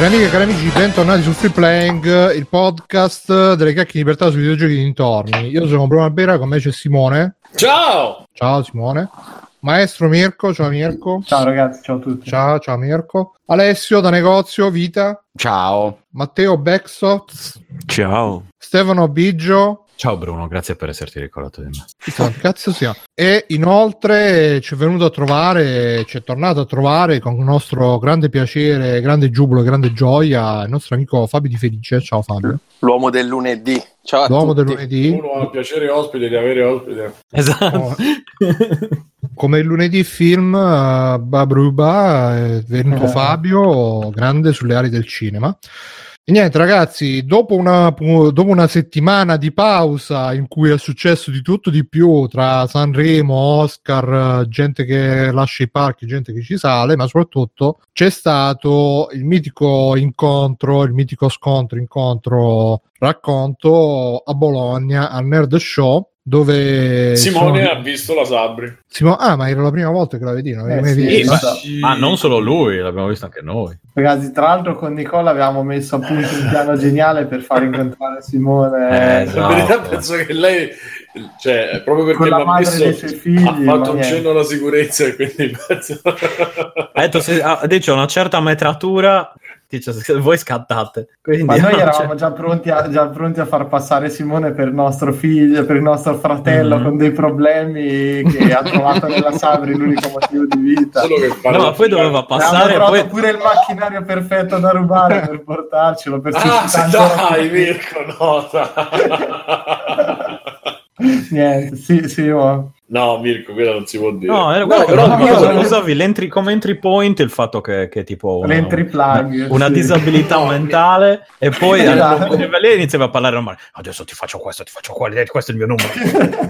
Cari amiche e cari amici, bentornati su Free Playing, il podcast delle cacche di libertà sui videogiochi dintorni. Io sono Bruno Albera, con me c'è Simone. Ciao! Ciao Simone. Maestro Mirko, ciao Mirko. Ciao ragazzi, ciao a tutti. Ciao, ciao Mirko. Alessio da negozio, Vita. Ciao. Matteo Becksoft. Ciao. Stefano Biggio. Ciao Bruno, grazie per esserti ricordato di me. Chissà, cazzo sia. E inoltre ci è venuto a trovare, ci è tornato a trovare con nostro grande piacere, grande giubilo, grande gioia il nostro amico Fabio Di Felice. Ciao Fabio. L'uomo del lunedì. Ciao a L'uomo tutti. del lunedì. Uno ha il piacere ospite di avere ospite. Esatto. Oh. Come il lunedì film uh, Babruba è venuto Eh. Fabio, grande sulle ali del cinema. Niente ragazzi, dopo una, dopo una settimana di pausa in cui è successo di tutto di più tra Sanremo, Oscar, gente che lascia i parchi, gente che ci sale, ma soprattutto c'è stato il mitico incontro, il mitico scontro, incontro, racconto a Bologna al Nerd Show dove Simone sono- ha visto la Sabri. Simo- ah, ma era la prima volta che la vedi, non Eh, mai sì, visto? sì. Ma non solo lui, l'abbiamo visto anche noi. Ragazzi, tra l'altro con Nicola avevamo messo a punto un piano geniale per far incontrare Simone Eh, In esatto. verità penso che lei, cioè, proprio perché con la l'ha messo, dei suoi figli. ha ma fatto un niente. cenno alla sicurezza e quindi penso... Ha detto, se, ha detto una certa metratura, dice, se voi scattate. Quindi, Ma noi no, eravamo cioè- già pronti, a, già pronti a far passare Simone per il nostro figlio, per il nostro fratello Mhm. con dei problemi che ha trovato nella Sabri l'unico motivo di vita. No, ma poi doveva passare, Abbiamo trovato poi... pure il macchinario perfetto da rubare per portarcelo. Per Ah, dai, Mirko, no, dai. Niente, sì, sì, ma- No, Mirko, quella non si può dire. No, era No, quello che però- non- no, cosa- no. usavi l'entry- come entry point il fatto che, che tipo una, L'entry plug, una sì. disabilità No, mentale e poi Esatto. e iniziava a parlare normale adesso ti faccio questo, ti faccio quello, questo è il mio numero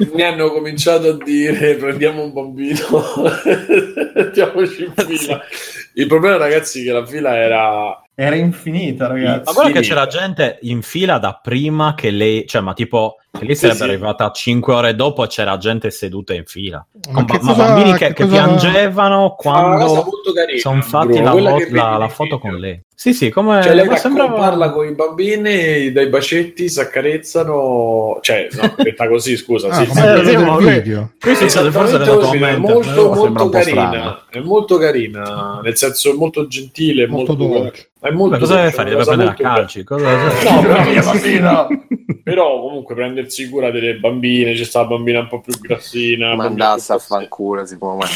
Mi hanno cominciato a dire prendiamo un bambino, mettiamoci in fila. Il problema, ragazzi, è che la fila era Era infinita, ragazzi. Ma guarda che c'era gente in fila da prima che lei, cioè, ma tipo, che lei sarebbe sì. arrivata 5 ore dopo e c'era gente seduta in fila. Ba- ma cosa- bambini che, che che cosa- piangevano quando sono fatti Bruno, la, che la- la foto con lei. Sì, sì, come Cioè, lei ma va- sembrava... parla con i bambini, dai bacetti, si accarezzano. Cioè, no, detta così, scusa. Ah, sì, sì, sì, ma- video. Si Esattamente forse della è commenta, molto, molto carina. È molto carina, nel senso è molto gentile, è Molto molto, dolce. È molto Beh, cosa deve fare? è Deve prendere a calci? Cosa... No, però-. Però comunque prendersi cura delle bambine, c'è sta la bambina un po' più grassina. Ma andasse a fanculo, si può mai.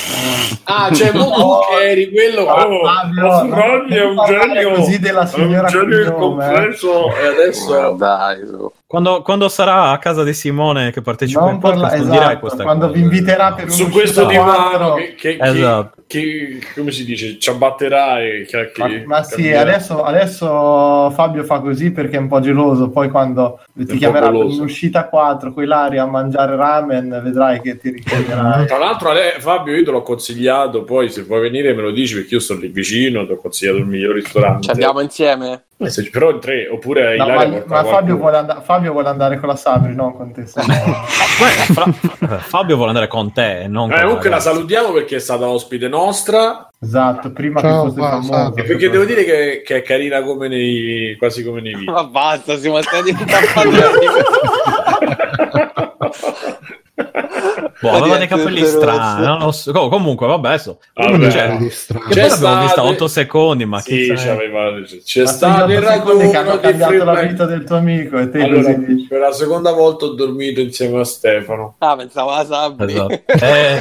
Ah, cioè, mo tu No. che eri quello Ah, oh, Fabio, oh, Ronny è un genio. così della signora è un genio eh. complesso e adesso Ma dai, su. Quando, quando sarà a casa di Simone che partecipa Non in podcast, parla- esatto, questa quando cosa. vi inviterà per su un questo uscita divano che, che, che- Esatto. che- come si dice ci abbatterà e che, Ma, che- ma sì, adesso, adesso Fabio fa così perché è un po' geloso. Poi quando un ti chiamerà per goloso. un'uscita 4 con Ilaria a mangiare ramen, vedrai che ti ricorderai. tra l'altro Fabio io te l'ho consigliato poi se vuoi venire me lo dici perché io sto lì vicino ti ho consigliato il miglior ristorante Ci andiamo insieme? Eh, se- però in tre oppure No, Ilaria ma, ma Fabio, vuole and- Fabio vuole andare con la Sabri, non con te. Fabio vuole andare con te non Eh, con comunque la ragazzi. salutiamo perché è stata ospite nostra esatto, prima Ciao, che fosse va, famoso. E perché devo dire che, che è carina come nei quasi come nei video Ma basta, siamo stati un Boh, aveva dei capelli strani. non lo so. Com- Comunque, vabbè, so. Vabbè. Cioè, che C'è poi l'abbiamo state- vista 8 secondi, ma chi sì, c'aveva- c'è Ma stato il secondi che hanno raduno cambiato la Freeman. vita del tuo amico e te Allora, così per la seconda volta ho dormito insieme a Stefano. Ah, pensavo alla Sabri. Esatto. Eh,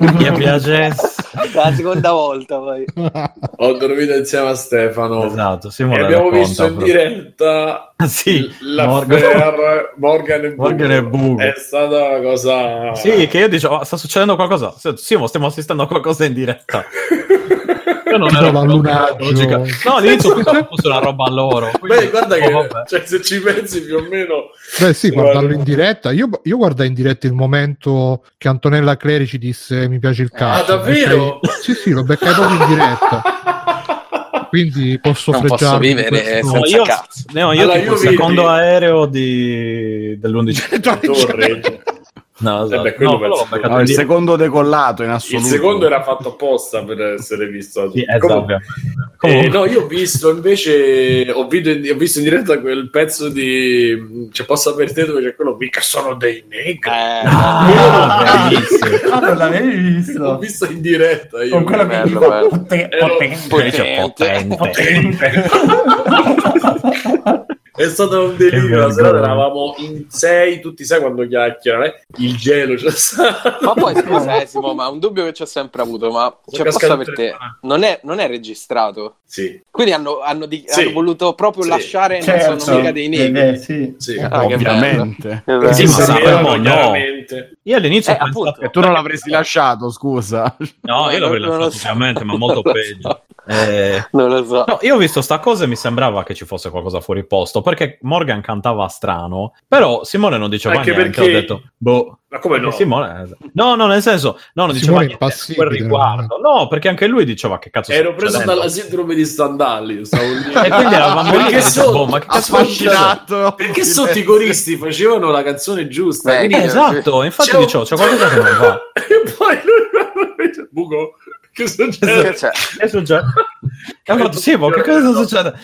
mi piace. La seconda volta poi. Ho dormito insieme a Stefano. Esatto, E abbiamo racconta visto in proprio. diretta Sì, l'affair Morgan e Bugo. Morgan e Bugo. È stata una cosa... Sì, che io dicevo, "Oh, sta succedendo qualcosa. Sì, stiamo assistendo a qualcosa in diretta. Io non ero lunaggio. logica. No, all'inizio pensavo fosse una roba loro. quindi- Beh, guarda oh, che cioè, se ci pensi più o meno... Beh sì, guardarlo Guarda. in diretta. Io, io guardai in diretta il momento che Antonella Cleri ci disse mi piace il cazzo. Ah, davvero? Sì, sì, lo beccai proprio in diretta. Quindi posso Non posso vivere questo. No, senza io, cazzo. no, io Allora, tipo io secondo aereo di... dell'11 Torre. No, esatto. beh, quello no, No, in il secondo decollato in Il assoluto. secondo era fatto apposta per essere visto. Sì, esatto, Comunque. Comunque. Eh, no, io ho visto invece, ho, video- ho visto in diretta quel pezzo di C'è posso sapere te dove c'è quello mica sono dei negri. Eh, Ah. Ah, non l'avevi L'ho visto? visto in diretta io. Con quello che dico potente. Dice potente. potente. È stato un delirio. La serata eravamo in sei, tutti sai quando chiacchierano, eh? Il gelo c'è stato. Ma poi scusa, eh, Simo, ma un dubbio che ci ho sempre avuto, ma c'è posta per te, non è, non è registrato. Sì, Quindi hanno, hanno di- Sì. hanno voluto proprio Sì. lasciare non Certo. sono mica dei negri. Eh, sì. sì. Ah, che Ovviamente. Perché Sì, ma erano no. chiaramente. Io all'inizio Eh, appunto. Che tu non l'avresti lasciato, scusa. No, io l'avrei Non lo lasciato so. ovviamente, ma molto Non peggio. so. Eh, Non lo so. No, io ho visto sta cosa e mi sembrava che ci fosse qualcosa fuori posto perché Morgan cantava strano, però Simone non diceva Anche niente. perché- Ho detto, boh. Ma come no? Simone... No, no, nel senso, no, non diceva niente quel riguardo. No, perché anche lui diceva che cazzo Ero preso dalla sindrome di Stendhal. Stavo lì. E quindi eravamo lì Perché e so- boh, ma che cazzo? Affascinato. Perché sotto i coristi facevano la canzone giusta? Beh, quindi- Eh, esatto, infatti C'è un- dicevo, c'è qualcosa che non va. e poi lui dice, Buco, che succede? Che? Che succede? E sì, ma che cosa sta succedendo?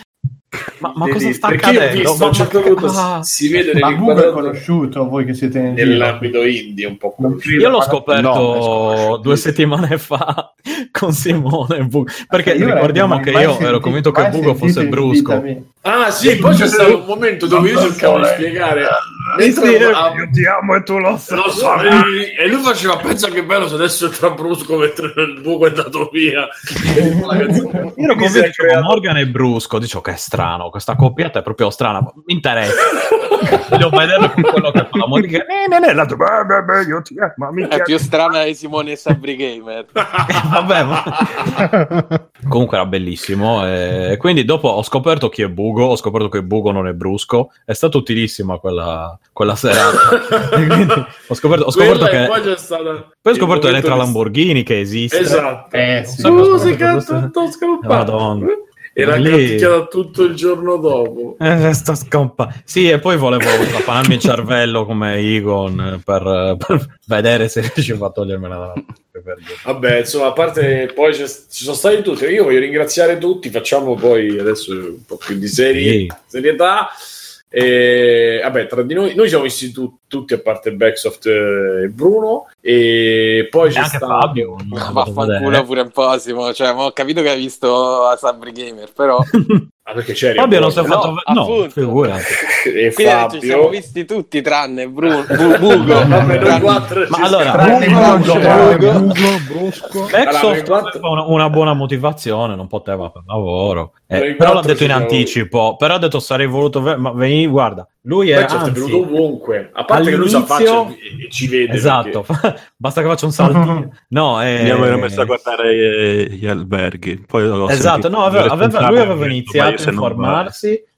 Ma, ma cosa sta Perché io ho accadendo? visto, Ma- certo ma- ah. si vede Ma Bugo è conosciuto, voi che siete nell'ambito indie un po' conosciuto. Io l'ho No, scoperto sconosciuto. due settimane fa con Simone Bu- perché Io ricordiamo che io ero sentito- convinto che Bugo fosse brusco. Ah sì, poi c'è stato un momento dove io cercavo di spiegare mentre a- ti amo e tu lo lo so, e e lui faceva pensa che bello se adesso entra brusco mentre il buco è andato via Io ero convinto che creato- Morgan e Brusco, dicevo che è strano, questa coppiata è proprio strana, mi interessa. Voglio vedere con quello che fa la musica. Eh, non è la tua- beh, beh, beh, io ti amo, mi È più strana di Simone e Sabri Gamer. Vabbè, ma... Comunque era bellissimo. E quindi dopo ho scoperto chi è Bugo. Ho scoperto che Bugo non è brusco. È stata utilissima quella, quella serata. Ho scoperto, ho scoperto che. poi c'è stata Poi ho scoperto Elettra Lamborghini che esiste. esatto Eh, sì. Musica tutto scampato Madonna. era canticchiata tutto il giorno dopo Eh, sto scompa. Sì, e poi volevo trapanarmi il cervello come Egon per, per vedere se riuscivo a togliermela dalla. Vabbè, insomma, a parte poi ci sono stati tutti. Io voglio ringraziare tutti. Facciamo poi adesso un po' più di seri- Sì. serietà. E, vabbè, tra di noi, noi siamo visti tu- tutti a parte Backsoft e Bruno. E poi E c'è anche stato Fabio. Ma vaffanculo pure un po', Simo. Cioè, ho capito che hai visto a Sabri Gamer, però... Ah, perché c'eri Fabio non si è fatto No. No, figurati. e Quindi ci siamo Fabio. visti tutti, tranne Bru- Bu- Bugo. Vabbè, noi quattro Ma allora, Bugo, Bugo, Bugo, brusco. Backsoft Allora, una, una buona motivazione, non poteva per lavoro. Eh, però l'ha detto in anticipo. Però ha detto sarei voluto ve- ma veni, guarda, lui è Backsoft è anzi, venuto ovunque. A parte che lui si all'inizio- affaccia e, e ci vede. Esatto, basta che faccia un saltino. No, eh, Mi avevo messo a guardare eh, gli alberghi. Poi Esatto, sentito no, aveva- lui aveva iniziato io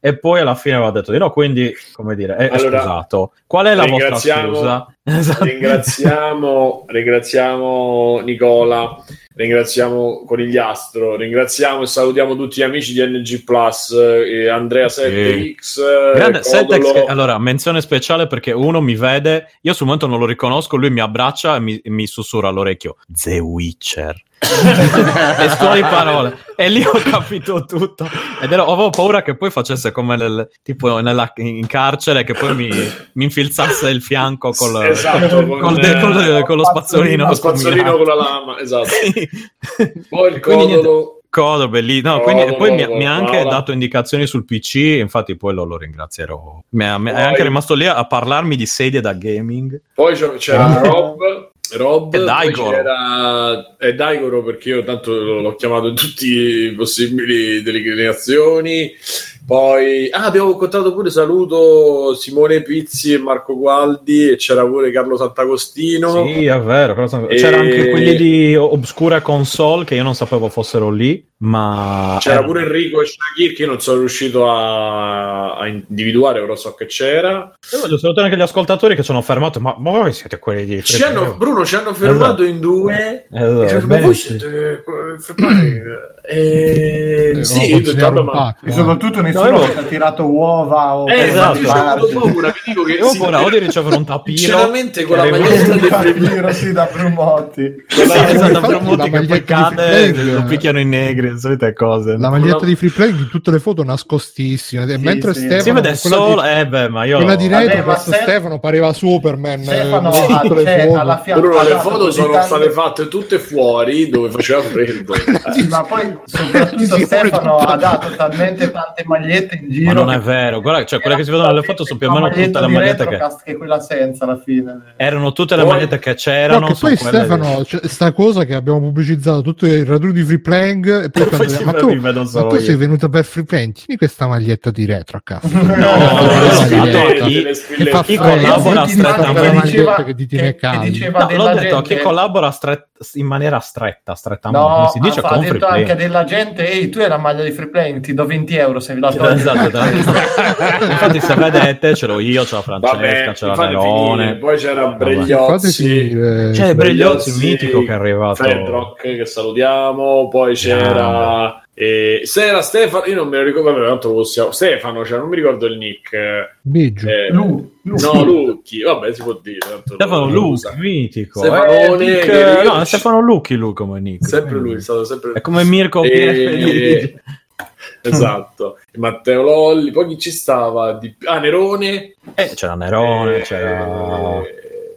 e poi alla fine aveva detto di no, quindi, come dire, è, Allora, scusato. Qual è la vostra scusa? Esatto. ringraziamo, ringraziamo Nicola, ringraziamo Conigliastro, ringraziamo e salutiamo tutti gli amici di NG Plus, eh, Andrea 7X, eh, Grande, Setex, Codolo. che- allora, menzione speciale perché uno mi vede, io sul momento non lo riconosco, lui mi abbraccia e mi, mi sussurra all'orecchio, The Witcher. e sto di parole. E lì ho capito tutto. Ed ero, avevo paura che poi facesse come nel, tipo nella, in carcere, che poi mi, mi infilzasse il fianco col, Esatto, col- con, col- eh, col- con lo spazzolino. lo spazzolino con la lama, esatto. Sì. Poi il Codolo, Codo, bellissimo. No, e poi mi, Codo, mi ha anche dato indicazioni sul PC, infatti poi lo, lo ringrazierò. Mi è Poi- anche rimasto lì a parlarmi di sedie da gaming. poi c'era. Rob, Rob E Daigoro. c'era- e Daigoro perché io tanto l'ho chiamato in tutti i possibili declinazioni. Poi ah, abbiamo incontrato pure saluto Simone Pizzi e Marco Gualdi e c'era pure Carlo Sant'Agostino. Sì, è vero. sono- E- C'era anche quelli di Obscura Console che io non sapevo fossero lì, ma... C'era pure Enrico e Shakir che io non sono riuscito a, a individuare, però so che c'era. Io voglio salutare anche gli ascoltatori che ci hanno fermato, ma, ma voi siete quelli di... Ci hanno- Bruno ci hanno fermato in due. Esatto, E ci hanno detto, bene, ma voi sì. siete free play. Eh, Eh, sì, lo io nessuno No, che ha tirato uova o Eh, esatto, Esatto. paura, vi dico che Io ho sì, paura o di ricevere un tapiro. Sinceramente con la maglietta play papiro sì da Brumotti. Sì, esatto, la Bermuti che poi maglietta di cade, lo eh, picchiano i negri, le solite cose. La maglietta di free play in tutte le foto nascostissime. Sì, mentre sì. Stefano quella solo, di, eh beh, ma io... quella di Vabbè, retro, questo se- Stefano pareva Superman. Stefano eh, ha- tutte le c'è foto. alla fianco Bruno, le foto sono state fatte tutte fuori dove faceva freddo. Sì, ma poi Sì, soprattutto sì, Stefano ha dato talmente tante magliette in giro Ma non è vero, guarda, cioè quelle che si vedono nelle foto sono più o meno tutte le magliette che... che... che quella senza alla fine. Erano tutte le Poi- magliette che No, c'erano. che sono poi Stefano, c'è sta cosa che abbiamo pubblicizzato tutti i raduni di free playing e poi, E poi ma tu, ma tu sei venuto per free playing tieni questa maglietta di retro a casa No, no, no, chi- che freddo, collabora strettamente- maglietta che ti tiene che- che caldo diceva No, l'ho detto, chi collabora in maniera stretta, strettamente, No, si dice ha, detto anche della gente, ehi, tu hai la maglia di free play, ti do 20 euro se vi la togli. Esatto, esatto. infatti se vedete ce l'ho io, c'è la Francesca, Vabbè, c'è la fate finire. Nerone, Poi c'era Bregliozzi. finire. c'è Bregliozzi, il mitico che è arrivato. Fedrock che salutiamo. Poi c'era. Eh, se era Stefano, io non me lo ricordo, vabbè, tanto possiamo. Stefano, cioè, non mi ricordo il nick. Biggio Eh, Lu, Lu. No, Lucchi, vabbè, si può dire. tanto Stefano Lucchi, mitico. Stefanone, Eh, Nick- che io- no, è Stefano Lucchi lui come Nick. Sempre lui, è stato sempre È come Mirko E- PFD. Esatto, Matteo Lolli, poi chi ci stava? Di... Ah, Nerone. Eh, c'era Nerone, Eh, c'era...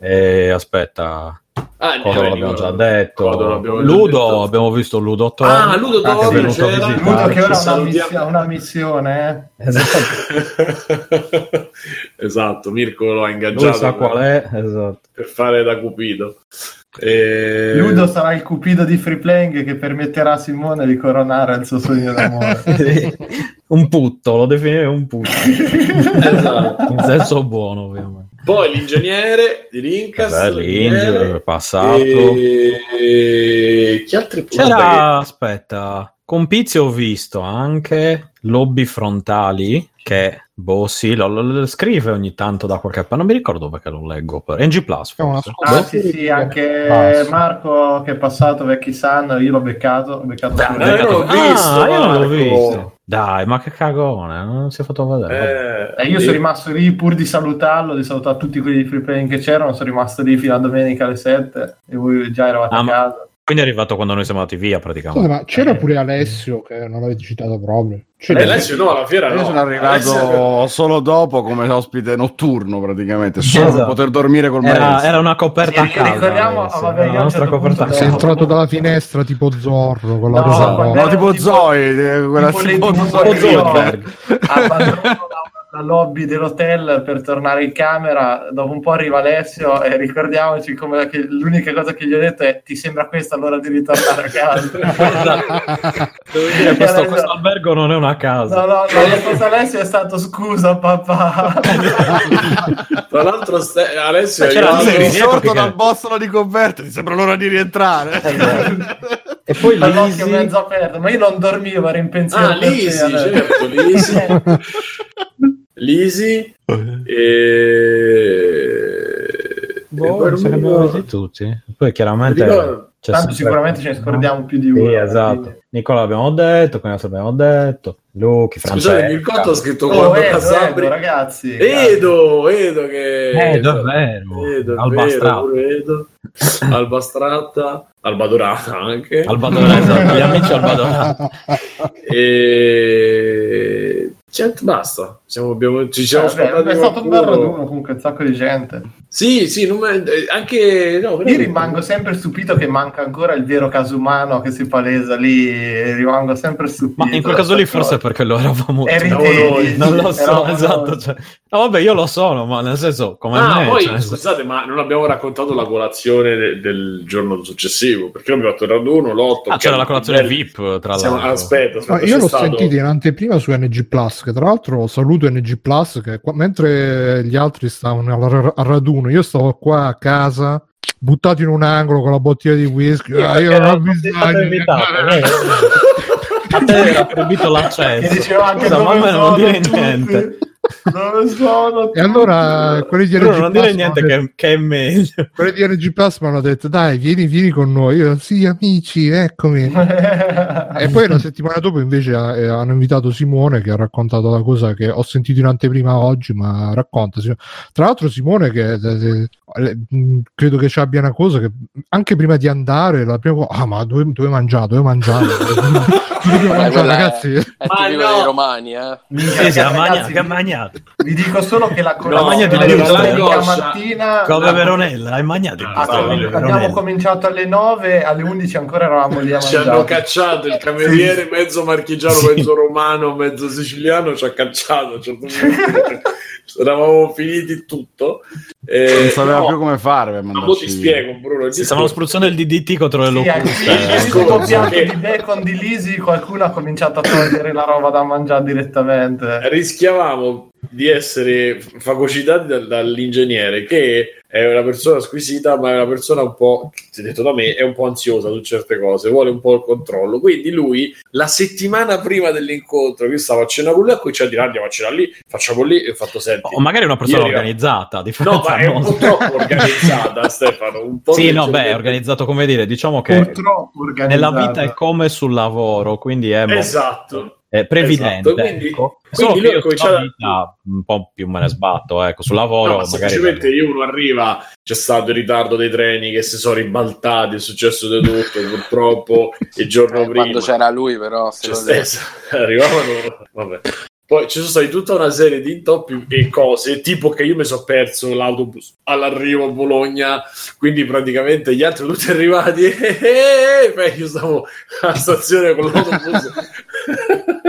Eh, aspetta, Ah, Codo eh, l'abbiamo già detto. l'abbiamo già Ludo, detto. abbiamo visto Ludo Tom. Ah, Ludo Tom, venuto a c'era. visitare. Ludo che ora ha una, una missione, eh. Esatto. esatto, Mirko lo ha Lui ingaggiato sa per, qual è, esatto. per fare da Cupido. E... Ludo sarà il cupido di free playing che permetterà a Simone di coronare il suo sogno d'amore. un putto, lo definirei un putto. Esatto. In senso buono, ovviamente. Poi l'ingegnere di Rincas. Beh, l'Inge, è passato. E... Chi altri C'era, aspetta, con Pizzi ho visto anche lobby frontali che, boh sì, lo, lo- lo scrive ogni tanto da qualche parte, non mi ricordo perché lo leggo. Per... NG Plus, forse. Ah Boh. sì sì, anche Basta. Marco che è passato vecchi san, io l'ho beccato, ho beccato Dai, io non l'ho Ah, visto, io non l'ho visto. Dai, ma che cagone, non si è fatto vedere. che- E io sono rimasto lì pur di salutarlo, di salutare tutti quelli di free playing che c'erano, sono rimasto lì fino a domenica alle 7 e voi già eravate Ah, a ma- casa. Quindi è arrivato quando noi siamo andati via, Scusa, praticamente. ma c'era pure Alessio che non avete citato proprio C'era- Eh, Alessio no, alla fiera Io no. sono arrivato Alessio- solo dopo come ospite notturno praticamente, solo Esatto. per poter dormire col Era, maestro. era una coperta a Sì, casa. ricordiamo- vabbè, la a nostra certo coperta a sei casa. entrato dalla finestra tipo Zorro con la No, rosa quando No, tipo tipo- Zoe, eh, quella tipo tipo Tipo Io- Zoidberg. La, lobby dell'hotel per tornare in camera dopo un po' arriva Alessio e ricordiamoci come che l'unica cosa che gli ho detto è ti sembra questa l'ora di ritornare a casa Devo dire, questo, questo albergo non è una casa. no no la cosa Alessio è stato scusa papà Tra l'altro Ste- Alessio è risorto che- dal bossolo di converte, ti sembra l'ora di rientrare. E poi l'occhio Lisi, mezzo aperto ma io non dormivo ero in pensiero Ah, Lisi, certo, Lisi. Lisi e... boh, e abbiamo visti tutti. Poi chiaramente c'è tanto sempre- sicuramente ce ne scordiamo più di Sì, uno esatto. Nicola l'abbiamo detto, Cognazzo l'abbiamo detto, Luchi, Scusate, Francesca. il conto ha scritto oh, quando Edo, Casabri... Edo, ragazzi Edo, Edo che... Edo, è vero. Edo, è Alba vero, Edo. Alba Strata, Alba Dorata anche. Alba Dorata, esatto, gli amici Alba Dorata. E... Cioè, basta. Siamo, abbiamo, ci siamo Eh, vabbè, scordati è stato un bel raduno comunque un sacco di gente Sì, sì, non me- eh, anche... No, Io rimango sempre stupito che manca ancora il vero caso umano che si palesa lì, rimango sempre stupito. Ma in quel caso lì forse è perché lo eravamo Eri noi. Non lo so, esatto. Cioè. No, vabbè, io lo sono, ma nel senso, come Ah, me. poi cioè, scusate, ma non abbiamo raccontato la colazione de- del giorno successivo perché abbiamo fatto il raduno, l'otto. Ah, c'era la colazione VIP, tra Siamo- l'altro. Aspetta, aspetta, io l'ho stato- sentito in anteprima su NG Plus, che tra l'altro saluto NG Plus, che qua- mentre gli altri stavano al, al raduno, io stavo qua a casa, buttato in un angolo con la bottiglia di whisky. Ah, io non ho bisogno. invitato, eh. A te era proibito l'accesso. diceva anche Scusa, ma a dove me non. Dove sono? E allora quelli di RG non dire niente mi hanno detto- che, che è meglio. quelli di RG Plus mi hanno detto dai vieni, vieni con noi io sì amici eccomi e poi la settimana dopo invece eh, hanno invitato Simone che ha raccontato la cosa che ho sentito in anteprima oggi ma racconta tra l'altro Simone che eh, eh, mh, credo che ci abbia una cosa che anche prima di andare la prima cosa ah ma dove, dove mangiare dove mangiare dove mangiare è- ragazzi È Ma no! dei romani, eh. Sì, sì, ha ragazzi, Vi dico solo che la No, colazione di domenica angoscia. mattina Come la- Veronella, hai magnato il Ah, abbiamo cominciato alle 9, alle 11 ancora eravamo lì a Ci hanno cacciato il cameriere, mezzo marchigiano, Sì. mezzo romano, mezzo siciliano, ci ha cacciato. certo. Eravamo finiti tutto. Eh, Non sapeva no, più come fare per ma mo ti spiego, Bruno. Si stavano spruzzando il DDT contro le Sì, anche Eh, che- di bacon di Lisi qualcuno ha cominciato a togliere la roba da mangiare direttamente. rischiavamo di essere fagocitati dal- dall'ingegnere che è una persona squisita ma è una persona un po' si è detto da me è un po' ansiosa su certe cose vuole un po' il controllo. Quindi lui la settimana prima dell'incontro io stavo a cena con lui a cui ci ha detto andiamo a cena lì facciamo lì e ho fatto senti O magari una persona Ieri- organizzata, di no ma è un po' troppo organizzata Stefano un po' Sì, no, beh, è organizzato come dire, diciamo che Purtroppo nella vita è come sul lavoro, quindi è, esatto è previdente. Esatto, quindi- ecco. quindi lui ha cominciato vita un po' più me ne sbatto, ecco, sul lavoro No, ma magari... semplicemente io uno arriva, c'è stato il ritardo dei treni che si sono ribaltati, è successo di tutto, purtroppo il giorno Eh, prima. quando c'era lui, però. se C'è lo stesso, arrivavano, vabbè. Poi ci sono stati tutta una serie di intoppi e cose, tipo che io mi sono perso l'autobus all'arrivo a Bologna, quindi praticamente gli altri tutti arrivati e poi io stavo alla stazione con l'autobus.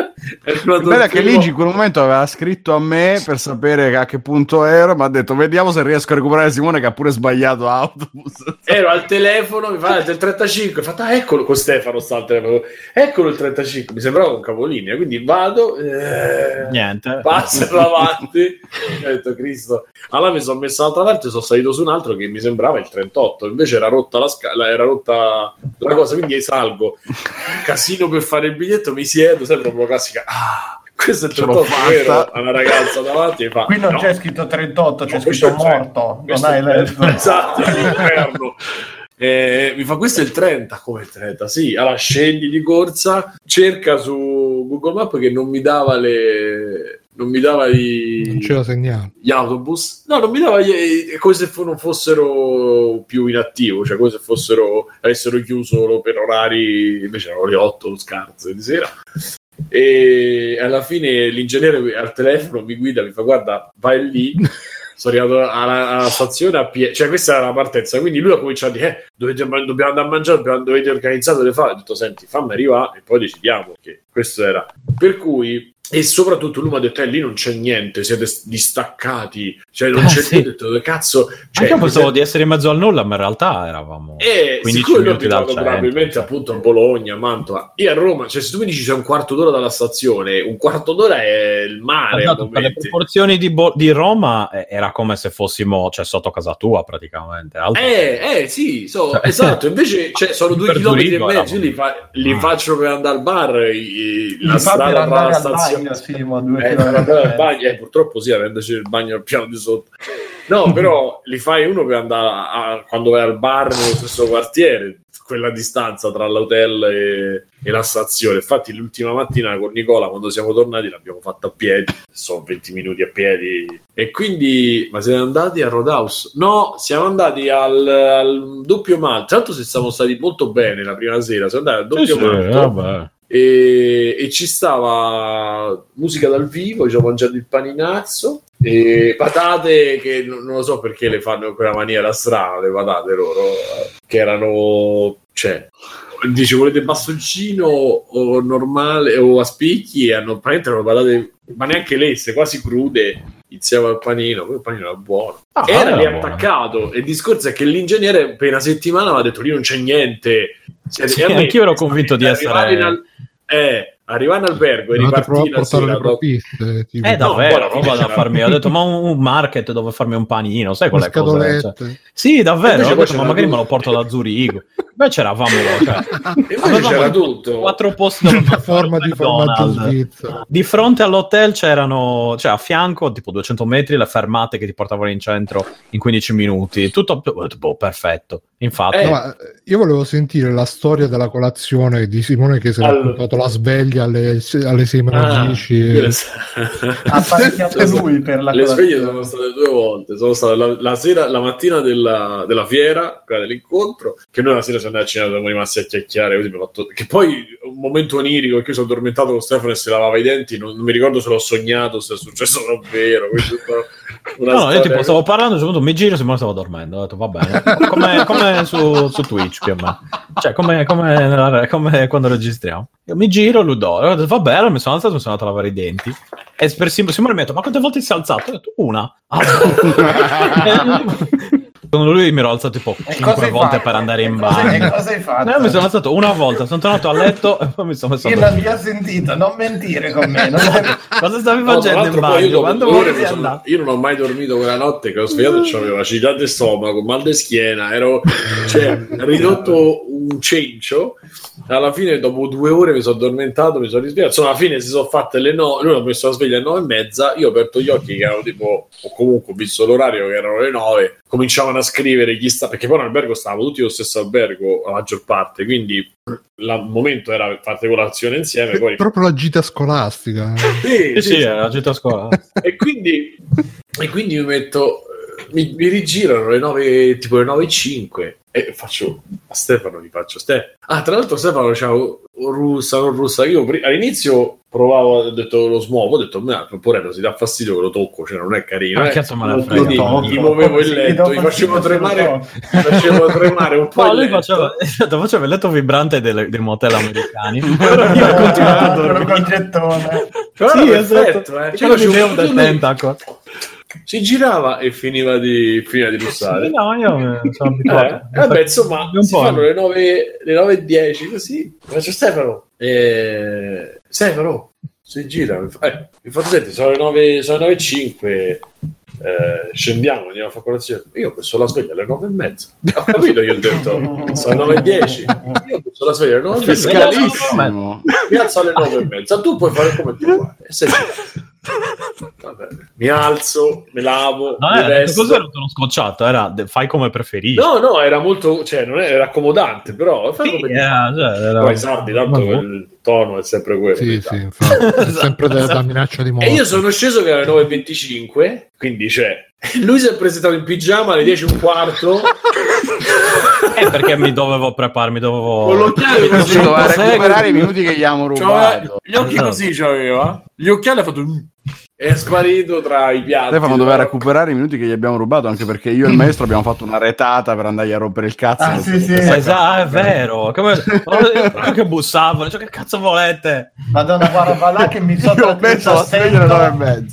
Il che Ligi in quel momento aveva scritto a me per sapere a che punto ero, ma ha detto vediamo se riesco a recuperare Simone che ha pure sbagliato autobus. ero al telefono, mi fa del 35, ho fatto, ah, eccolo, con Stefano sta al telefono, eccolo il 35, mi sembrava un capolinea, quindi vado, eh, Niente. passo davanti, ho detto, Cristo, allora mi sono messo dall'altra parte e sono salito su un altro che mi sembrava il 38, invece era rotta la scala, era rotta la cosa, quindi salgo, casino per fare il biglietto, mi siedo, sempre proprio classica, ah, questo è il l'ho 38, vero? fatta. A una ragazza davanti e fa, Qui non "No, c'è scritto 38, c'è No, scritto morto. Non hai letto. Esatto, l'inferno. Eh, mi fa questo è il 30 come il 30 sì allora scendi di corsa cerca su Google Maps che non mi dava le non mi dava i, gli autobus no non mi dava gli, è come se non fossero più in attivo cioè come se fossero avessero chiuso per orari invece erano le 8 scarse di sera e alla fine l'ingegnere al telefono mi guida mi fa guarda vai lì. Sono arrivato alla, alla stazione a piedi cioè questa era la partenza quindi lui ha cominciato a dire eh, dovete, dobbiamo andare a mangiare dobbiamo, dovete organizzare dovete fare ho detto senti fammi arrivare e poi decidiamo che questo era. Per cui e soprattutto lui mi ha detto eh, lì non c'è niente siete distaccati cioè non Ah, c'è sì. niente ho detto dove cazzo cioè, io pensavo cos'è- di essere in mezzo al nulla, ma in realtà eravamo eh, 15 lui è minuti dal abitato centro. probabilmente appunto a Bologna, Mantova. Io a Roma, cioè se tu mi dici c'è un quarto d'ora dalla stazione, un quarto d'ora è il mare a Esatto, per le proporzioni di, Bo- di Roma eh, era come se fossimo cioè, sotto casa tua praticamente. Altro- Eh, eh, sì, so- Cioè- esatto. Invece cioè, sono due chilometri e mezzo. Io li, fa- li Ah. faccio per andare al bar. i- la strada tra la stazione. Bagno, Simo, a due Eh, bagno, eh, purtroppo sì, avendoci il bagno al piano di sotto. No, però li fai uno per andare a- a- quando vai al bar nello stesso quartiere, quella distanza tra l'hotel e, e la stazione. Infatti, l'ultima mattina con Nicola, quando siamo tornati, l'abbiamo fatta a piedi. Sono 20 minuti a piedi. E quindi, ma siete andati a Roadhouse? No, siamo andati al, al doppio malto. Tra l'altro, se siamo stati molto bene la prima sera, siamo andati al Sì, doppio sì, malto vabbè. E, e ci stava musica dal vivo, ci ho mangiato il paninazzo e patate che non, non lo so perché le fanno in quella maniera strana, le patate loro, che erano, cioè, dice volete bastoncino o normale o a spicchi e hanno praticamente erano patate, ma neanche lesse, quasi crude, iniziava il panino, poi il panino era buono. Ah, era lì buono. attaccato e il discorso è che l'ingegnere per una settimana mi ha detto lì non c'è niente. Sì, me- anch'io ero convinto di essere- al- eh, arrivare in albergo e ripartire la sera le dopo- provviste. tipo, Eh, No, davvero, fine roba da farmi. Ho detto, ma un, un market dove farmi un panino, sai quelle cose? Cioè. Sì, davvero. Ho detto, ma magari me tutto. lo porto da Zurigo. Invece eravamo cioè, c'era tutto. quattro posti Una forma di formaggio svizzero. Di fronte all'hotel c'erano, cioè a fianco, tipo 200 metri, le fermate che ti portavano in centro in 15 minuti. Tutto boh, perfetto. Infatti, Eh, No, io volevo sentire la storia della colazione di Simone che si è Allora. raccontato la sveglia alle, alle 6 meno Ah, 10. io le- Ha apparecchiato lui per la le sveglie sono state due volte. Sono state la, la sera, la mattina della, della fiera, quella dell'incontro, che noi la sera siamo andati a cena, siamo rimasti a chiacchierare. Così fatto... Che poi un momento onirico, perché io sono addormentato con Stefano e si lavava i denti. Non, non mi ricordo se l'ho sognato, se è successo davvero. quindi una no, no, io tipo stavo parlando, a un certo punto mi giro e stava dormendo. Ho detto, va bene, come, come su, su Twitch più o meno. Cioè, come, come come quando registriamo. Io mi giro, dorme. Ho detto, va bene, allora mi sono alzato mi sono andato a lavare i denti. E per Sim- Simone mi ha detto, ma quante volte si è alzato? Ho detto, una. Ah, Secondo lui mi ero alzato tipo E cosa 5 hai volte fatto? per andare in bagno. cosa hai fatto? Eh, mi sono alzato una volta, sono tornato a letto e poi mi sono messo a Io ho sentito, non mentire con me. non- Cosa stavi No, facendo in poi io, bagno? dopo sono- andare? io non ho mai dormito quella notte che ho svegliato e avevo acidità del stomaco, mal di schiena, ero cioè, ridotto un cencio. Alla fine, dopo due ore, mi sono addormentato, mi sono risvegliato. Insomma, alla fine si sono fatte le nove. Lui ha messo la sveglia alle nove e mezza. Io ho aperto gli occhi, che erano tipo, o comunque ho visto l'orario, che erano le nove. Cominciavano a scrivere chi sta, perché poi in albergo stavamo tutti allo stesso albergo, la maggior parte. Quindi la- il momento era fare colazione insieme. Poi Proprio la gita scolastica. sì, Sì, sì, era la gita a scuola. e quindi, e quindi mi metto eh, mi, mi rigirano le 9 tipo le 9 e 5 e faccio a Stefano gli faccio Ste ah tra l'altro Stefano c'ha russa non russa io all'inizio provavo ho detto lo smuovo ho detto ma porello si dà fastidio che lo tocco cioè non è carino Ma eh. cazzo me Quindi frega. gli muovevo il letto gli facevo tremare lo facevo tremare un po' No, il lui letto. faceva, esatto, faceva il letto vibrante delle- dei motel americani. Però io Ah, continuavo a dormire. col gettone. Però Sì, era esatto. perfetto, eh. Cioè, Quello di facevo Si girava e finiva di, finiva di russare Sì, no, io sono Eh, abituato. vabbè, insomma, un si po'. fanno le 9, le 9 e 10 così. Faccio Stefano, eh, Stefano, si gira. Mi fa, eh, mi fa senti, sono le 9, sono le 9 e 5. eh, scendiamo, andiamo a fare colazione. Io ho messo la sveglia alle 9 e mezza. Ho capito, io ho detto, sono le 9 e 10. Io ho messo la sveglia alle 9 e mezza. Mi alzo alle 9 e mezza. Tu puoi fare come ti. E sei Vabbè, mi alzo, mi lavo, No, mi eh, vesto. cos'era uno scocciato? Era fai come preferisci. No, no, era molto, cioè, non era, era accomodante, però fai Sì, come era- cioè, era- Poi sardi, tanto. Il tono è sempre quello. Sì, diciamo. sì, infatti. È sempre da, da minaccia di morte. E io sono sceso che era le 9.25, quindi cioè, lui si è presentato in pigiama alle 10 e un quarto. Eh, perché mi dovevo prepararmi, dovevo... Con l'occhiale Così recuperare i minuti che gli abbiamo C'aveva- rubato. gli occhi Esatto. così c'aveva. Gli occhiali ha fatto... È sparito tra i piatti. Stefano doveva Però- recuperare i minuti che gli abbiamo rubato, anche perché io e il maestro abbiamo fatto una retata per andargli a rompere il cazzo. Ah, sì, sì. Esatto, è vero. Come... Che bussavano, cioè, che cazzo volete? Madonna, guarda, va là che mi sono e mezza.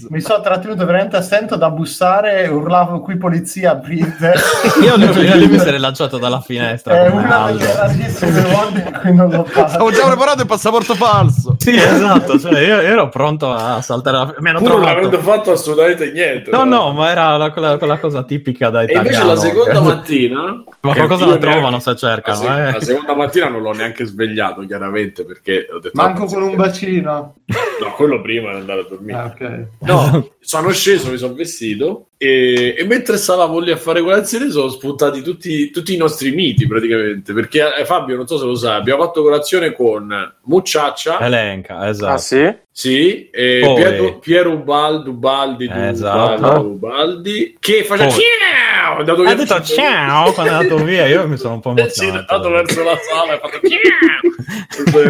Mi sono trattenuto veramente assento da bussare, urlavo qui polizia, aprite. Io mi sarei lanciato dalla finestra. È una delle rarissime volte in cui non l'ho fatto. Stavo già preparato il passaporto falso. Sì, esatto, cioè, io, io ero pronto a saltare la... Pur non avendo fatto assolutamente niente. No, no, ma era la- quella, quella cosa tipica da E italiano. invece la seconda mattina... Ma qualcosa la trovano neanche- se cercano, La, se- eh. la seconda mattina non l'ho neanche svegliato, chiaramente, perché ho detto... Manco con un bacino. No, quello prima di andare a dormire. Ah, ok. No, sono sceso, mi sono vestito e, e mentre stavamo lì a fare colazione sono spuntati tutti, tutti i nostri miti praticamente. Perché eh, Fabio, non so se lo sai, abbiamo fatto colazione con Mucciaccia, Elenca, esatto. Ah sì? sì, e Poi- Piero, Piero Ubaldi, Ubaldi, Esatto. Ubaldi, Ubaldi, che faceva ciao! Ha via detto ciao quando è andato via, io mi sono un po' minuti. Sì, è emozionato. andato verso la sala e ha fatto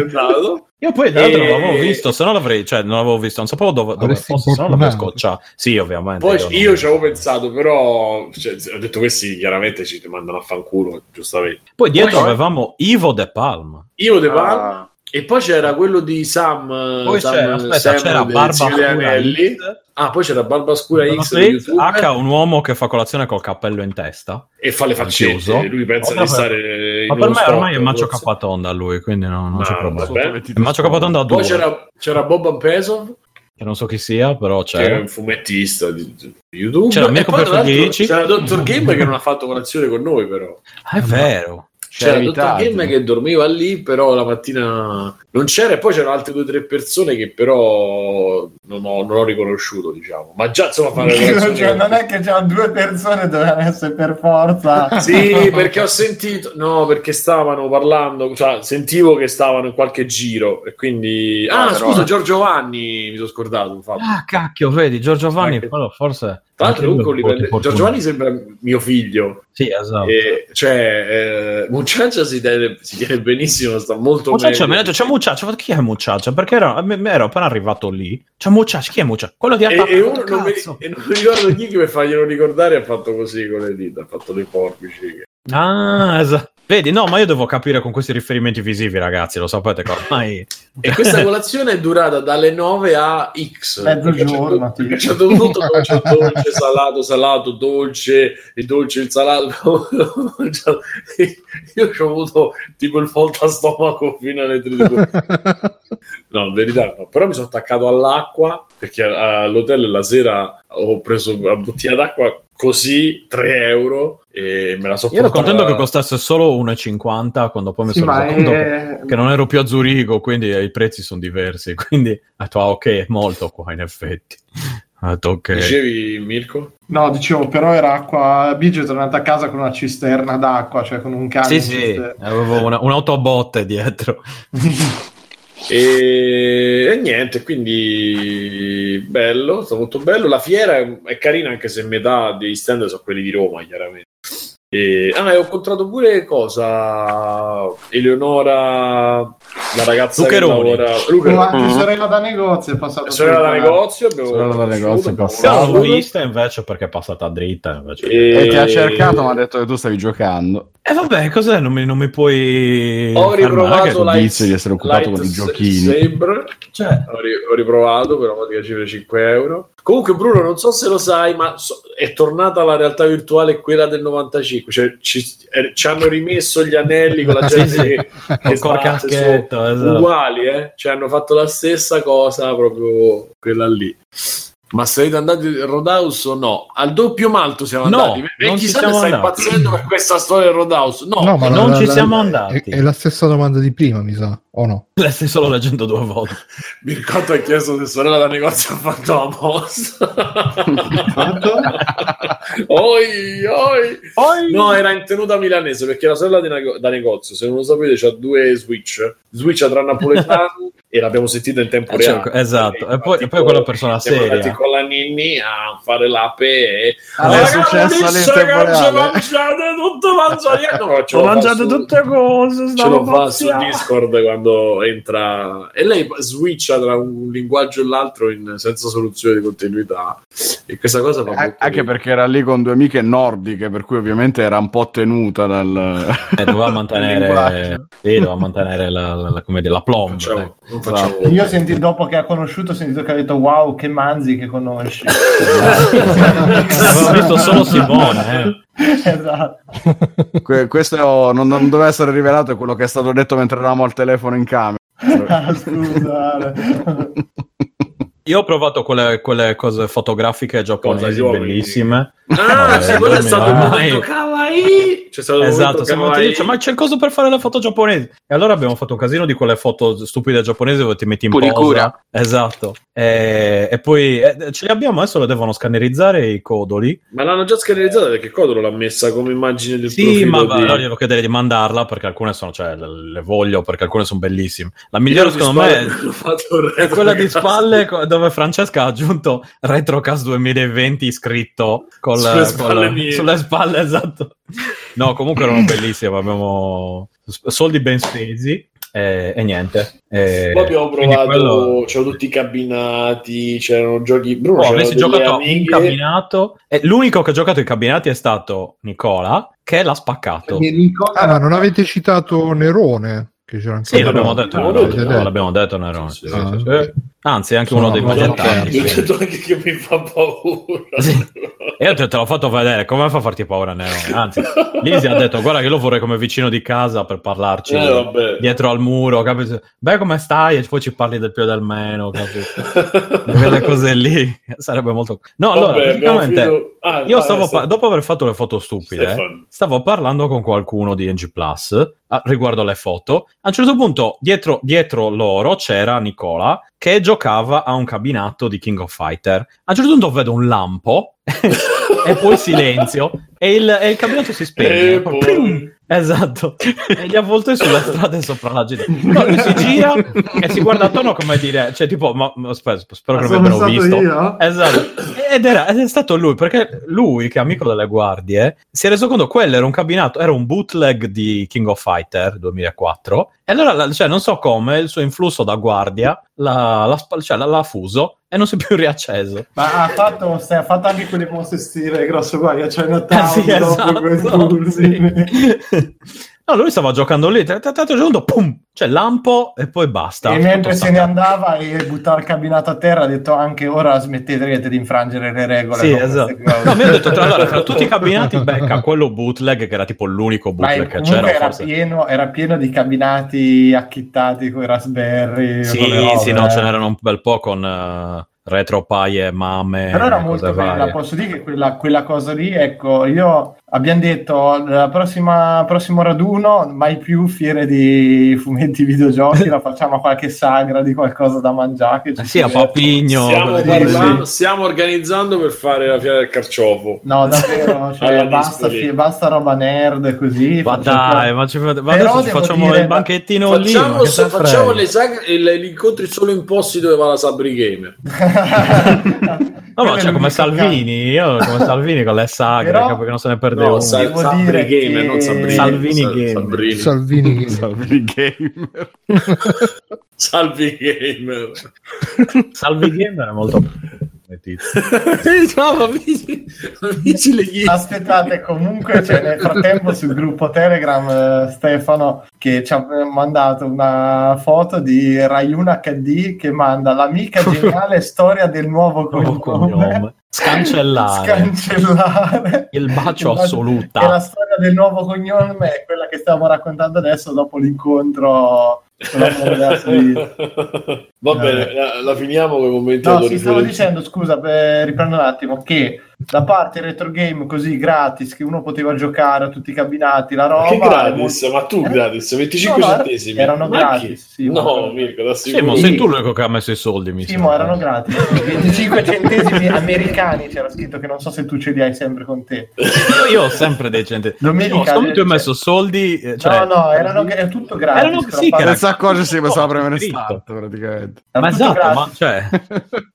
ciao! Io poi tra l'altro E- non l'avevo visto, se no l'avrei, cioè non l'avevo visto, non sapevo dove, dove fosse, se no l'avrei scocciato. Sì, ovviamente. Poi io ci avevo pensato, però cioè, ho detto questi chiaramente ci mandano a fanculo, giustamente. Poi dietro Poi- avevamo Ivo De Palma. Io De Palma Ah, E poi c'era quello di Sam. Poi Sam- c'era, aspetta, Sam c'era Barba Scura. X. Ah, poi c'era Barba Scura X H un uomo che fa colazione col cappello in testa. e fa le faccette. Chiuso. Lui pensa Ma di stare. in Ma per me ormai è Macio. Capatonda lui, quindi no, non c'è Ah, problema. Macio Capatonda Poi c'era, c'era Bob Pesov, che non so chi sia, però che è c'è. un fumettista di, YouTube. C'era Mirko Perfughici. c'era Dr. Game che non ha fatto colazione con noi, però. Ah, è vero. C'era evitato. Game che dormiva lì, però la mattina non c'era, e poi c'erano altre due o tre persone che però non ho, non ho riconosciuto, diciamo. Ma già insomma fare Cioè, non è che c'erano due persone dovevano essere per forza. Sì, perché ho sentito, no, perché stavano parlando, cioè sentivo che stavano in qualche giro e quindi... Ah, Ah, però- scusa, Giorgio Vanni, mi sono scordato, infatti. Ah, cacchio, vedi, Giorgio Vanni, quello forse... Tra l'altro, anche comunque, lui li è un prende- po' di Giorgio Vanni fortuna. sembra mio figlio. Sì, esatto. E, cioè, eh, Mucciaccia si tiene, si tiene benissimo, sta molto Mucciaccia, mi ha meglio. detto, c'è Mucciaccia, chi è Mucciaccia? Perché ero, mi- mi ero appena arrivato lì, c'è Mucciaccia, chi è Mucciaccia? Quello di E, Attacco, e uno non mi, e non mi ricordo chi che per farglielo ricordare ha fatto così con le dita, ha fatto dei forbici. Ah, esatto. Vedi, no, ma io devo capire con questi riferimenti visivi, ragazzi, lo sapete che ormai... E questa colazione è durata dalle 9 a X. Mezzogiorno, Perché c'è dovuto dolce, dolce, salato, salato, dolce, il dolce, il salato. Io ci ho avuto tipo il volta a stomaco fino alle 3 di pomeriggio. No, in verità no. Però mi sono attaccato all'acqua perché all'hotel la sera ho preso una bottiglia d'acqua così 3 euro e me la so Io ero contento che costasse solo 1,50 quando poi mi Sì, sono reso conto che, è... che non ero più a Zurigo, quindi i prezzi sono diversi. Quindi ho detto, ah, ok, è molto qua in effetti. Detto, ok. Dicevi Mirko? No, dicevo, però era acqua. Biggio è tornato a casa con una cisterna d'acqua, cioè con un cane. Sì, sì, avevo una, un'auto a botte dietro. E, e niente, quindi bello, sta molto bello. La fiera è, è carina anche se metà degli stand sono quelli di Roma, chiaramente. E, ah, e ho incontrato pure cosa? Eleonora, la ragazza Lucheroni. che lavora. Luca, Ma anche sorella da negozio è passato. sorella da per- negozio. Abbiamo Sorella da negozio, è passata. L'ho vista invece perché è passata dritta. Invece. E, E ti ha cercato, ma ha detto che tu stavi giocando. E vabbè, cos'è? Non mi, non mi puoi. Ho riprovato Light, vizio di essere occupato con i giochini. Saber. Cioè, Ho, ri- ho riprovato per una cifra di 5 euro. Comunque, Bruno, non so se lo sai, ma so- è tornata la realtà virtuale quella del 95. Cioè, ci, eh, ci hanno rimesso gli anelli con la gente che, che caschetto, esatto. uguali, eh? Cioè, hanno fatto la stessa cosa, proprio quella lì. Ma siete andati a Roadhouse o no? Al doppio malto siamo No, andati. E non ci chissà siamo sta andati. impazzendo per questa storia del Roadhouse. No, No, ma non la- ci la- siamo la- andati. È, è la stessa domanda di prima, mi sa, o no? La stai solo leggendo due volte. mi ricordo ha chiesto se sorella da negozio ha fatto la mossa. oi, oi. No, era in tenuta milanese perché la sorella di nego- da negozio, se non lo sapete, c'ha due switch. Switch tra napoletano e l'abbiamo sentita in tempo Eh, reale. cioè, esatto. E poi- e poi quella persona seria. con la Ninni a fare l'ape e Ah, Oh, è ragazzi, reale. mangiate tutto mangiate no, lo fa su- cose, ce lo fa su Discord quando entra e lei switcha tra un linguaggio e l'altro in- senza soluzione di continuità e questa cosa fa Eh, molto Anche ridere. perché era lì con due amiche nordiche, per cui ovviamente era un po' tenuta dal... Eh, doveva mantenere, sì, doveva mantenere la, la, la- come dire, la plomb. Facciamo- non facciamo Esatto. Io senti, dopo che ha conosciuto, ho sentito che ha detto wow, che manzi che conosci. Avevo visto solo Simone. Esatto. Que- questo non, non doveva essere rivelato, è quello che è stato detto mentre eravamo al telefono in camera. Ah, scusa. Io ho provato quelle, quelle cose fotografiche giapponesi gli bellissime. ah No, sì, eh, quello è stato momento kawaii c'è stato Esatto, siamo kawaii. andati, ma c'è il coso per fare le foto giapponesi. E allora abbiamo fatto un casino di quelle foto stupide giapponesi dove ti metti in Puricura. posa. Esatto. E, e poi eh, ce li abbiamo, adesso le devono scannerizzare i codoli. ma l'hanno già scannerizzata perché Codolo l'ha messa come immagine del Sì, profilo ma di... allora glielo chiederei di mandarla perché alcune sono, cioè, le, le voglio perché alcune sono bellissime. La migliore Io secondo me è È quella di spalle co- dove Francesca ha aggiunto Retrocast 2020 scritto col- Sulle col- spalle mie. sulle spalle, esatto. No, comunque erano bellissime, abbiamo soldi ben spesi e, e niente. E- Poi abbiamo provato, quello- c'erano tutti i cabinati, c'erano giochi. Bruno, Oh, avessi giocato in cabinato e l'unico che ha giocato in cabinati è stato Nicola che l'ha spaccato. Ricorda- Ah, ma non avete citato Nerone? Che c'era anche Sì, l'abbiamo detto, l'abbiamo Nerone, detto, no, l'abbiamo detto Nerone. Sì, sì, ah, sì, sì. ok. Anzi, è anche Sono uno dei. Io ho detto anche che mi fa paura. Sì. E io te, te l'ho fatto vedere, come fa a farti paura Nerone? Anzi, Lisi ha detto, guarda che lo vorrei come vicino di casa per parlarci Eh, vabbè. dietro al muro, capito? Beh, come stai? E poi ci parli del più e del meno, capito? Quelle cose lì, sarebbe molto... No, allora, Vabbè, abbiamo praticamente... finito- Ah, Io vai, stavo, adesso- pa- dopo aver fatto le foto stupide, Stefan. stavo parlando con qualcuno di NG Plus ah, riguardo alle foto. A un certo punto, dietro, dietro loro c'era Nicola che giocava a un cabinato di King of Fighter. A un certo punto vedo un lampo e poi silenzio e il, e il cabinato si spegne. E poi- Esatto, e gli avvoltoi sulla strada e sopra la gente. No, lui si gira e si guarda attorno come dire, cioè tipo, ma, ma aspetta, spero che non abbiano visto. io? Esatto, ed, era, ed è stato lui, perché lui, che è amico delle guardie, si è reso conto che quello era un cabinato, era un bootleg di King of Fighter 2004, e allora, cioè, non so come, il suo influsso da guardia l'ha, l'ha cioè, l'ha- fuso e non si è più riacceso. Ma ha fatto, ha fatto anche quelle mosse stile grosso guaio, cioè Eh, notato sì, esatto, sì. No, lui stava giocando lì, tra tra- giocando, pum, cioè lampo e poi basta. E mentre se ne andava e buttava il cabinato a terra, ha detto anche ora smetterete di infrangere le regole. Sì, esatto. No, mi ha detto tra, allora, tra tutti i cabinati becca quello bootleg che era tipo l'unico bootleg che c'era. era Forse. pieno, era pieno di cabinati acchittati con i raspberry. Sì, robe, sì, no, eh. ce n'erano un bel po' con eh, retropaie, mamme. Però era molto bella, varie. posso dire che quella, quella cosa lì, ecco, io abbiamo detto la prossima prossimo raduno, mai più fiere di fumetti videogiochi, la facciamo a qualche sagra di qualcosa da mangiare. Che ci Eh sì, a. Papigno. Stiamo, Sì, parlando- sì. stiamo organizzando per fare la fiera del carciofo. No, davvero, cioè, basta, Dispoli. fi- basta roba nerd così. Ma facciamo- dai, ma, ci, ma adesso ci facciamo dire- il banchettino lì. Facciamo, te frega? facciamo le sagre- le- gli incontri solo imposti dove va la Sabri Gamer. No, è cioè come Salvini, io come Salvini con le sagre, Però- capo che non se ne perde No, uno. Sa- Devo Sabri dire Gamer, che- non Sabrini. Salvini Sa- Gamer. Sabrini. Salvini. Salvi gamer. Salvi Gamer. Salvi Gamer è molto tizio. no, amici, amici le ghi- Aspettate, comunque cioè, nel frattempo sul gruppo Telegram eh, Stefano che ci ha eh, mandato una foto di Rayun HD che manda l'amica geniale storia del nuovo Nuovo cognome. Scancellare. Scancellare. Il bacio E la assoluta. storia del nuovo cognome è quella che stiamo raccontando adesso dopo l'incontro. Va bene, la, la finiamo con i commentatori. No, sì, stavo dicendo, scusa, beh, riprendo un attimo, che da parte retro game così gratis, che uno poteva giocare a tutti i cabinati, la roba... che è gratis? molto- Ma tu Eh? gratis, 25 No, no, centesimi. erano Ma gratis, sì, no, ma- Mirko, da Sì, sicuro. ma sei tu l'unico che ha messo i soldi, mi Sì, ma erano gratis. 25 centesimi americani c'era scritto che non so se tu ce li hai sempre con te. Io, io ho sempre dei centesimi. Domenica- No, hai cioè- messo soldi. eh, Cioè, no, no, erano, è tutto gratis. Erano- sì, che Senza accorgersi che stava premere Scritto. start praticamente. era Ma esatto, ma cioè,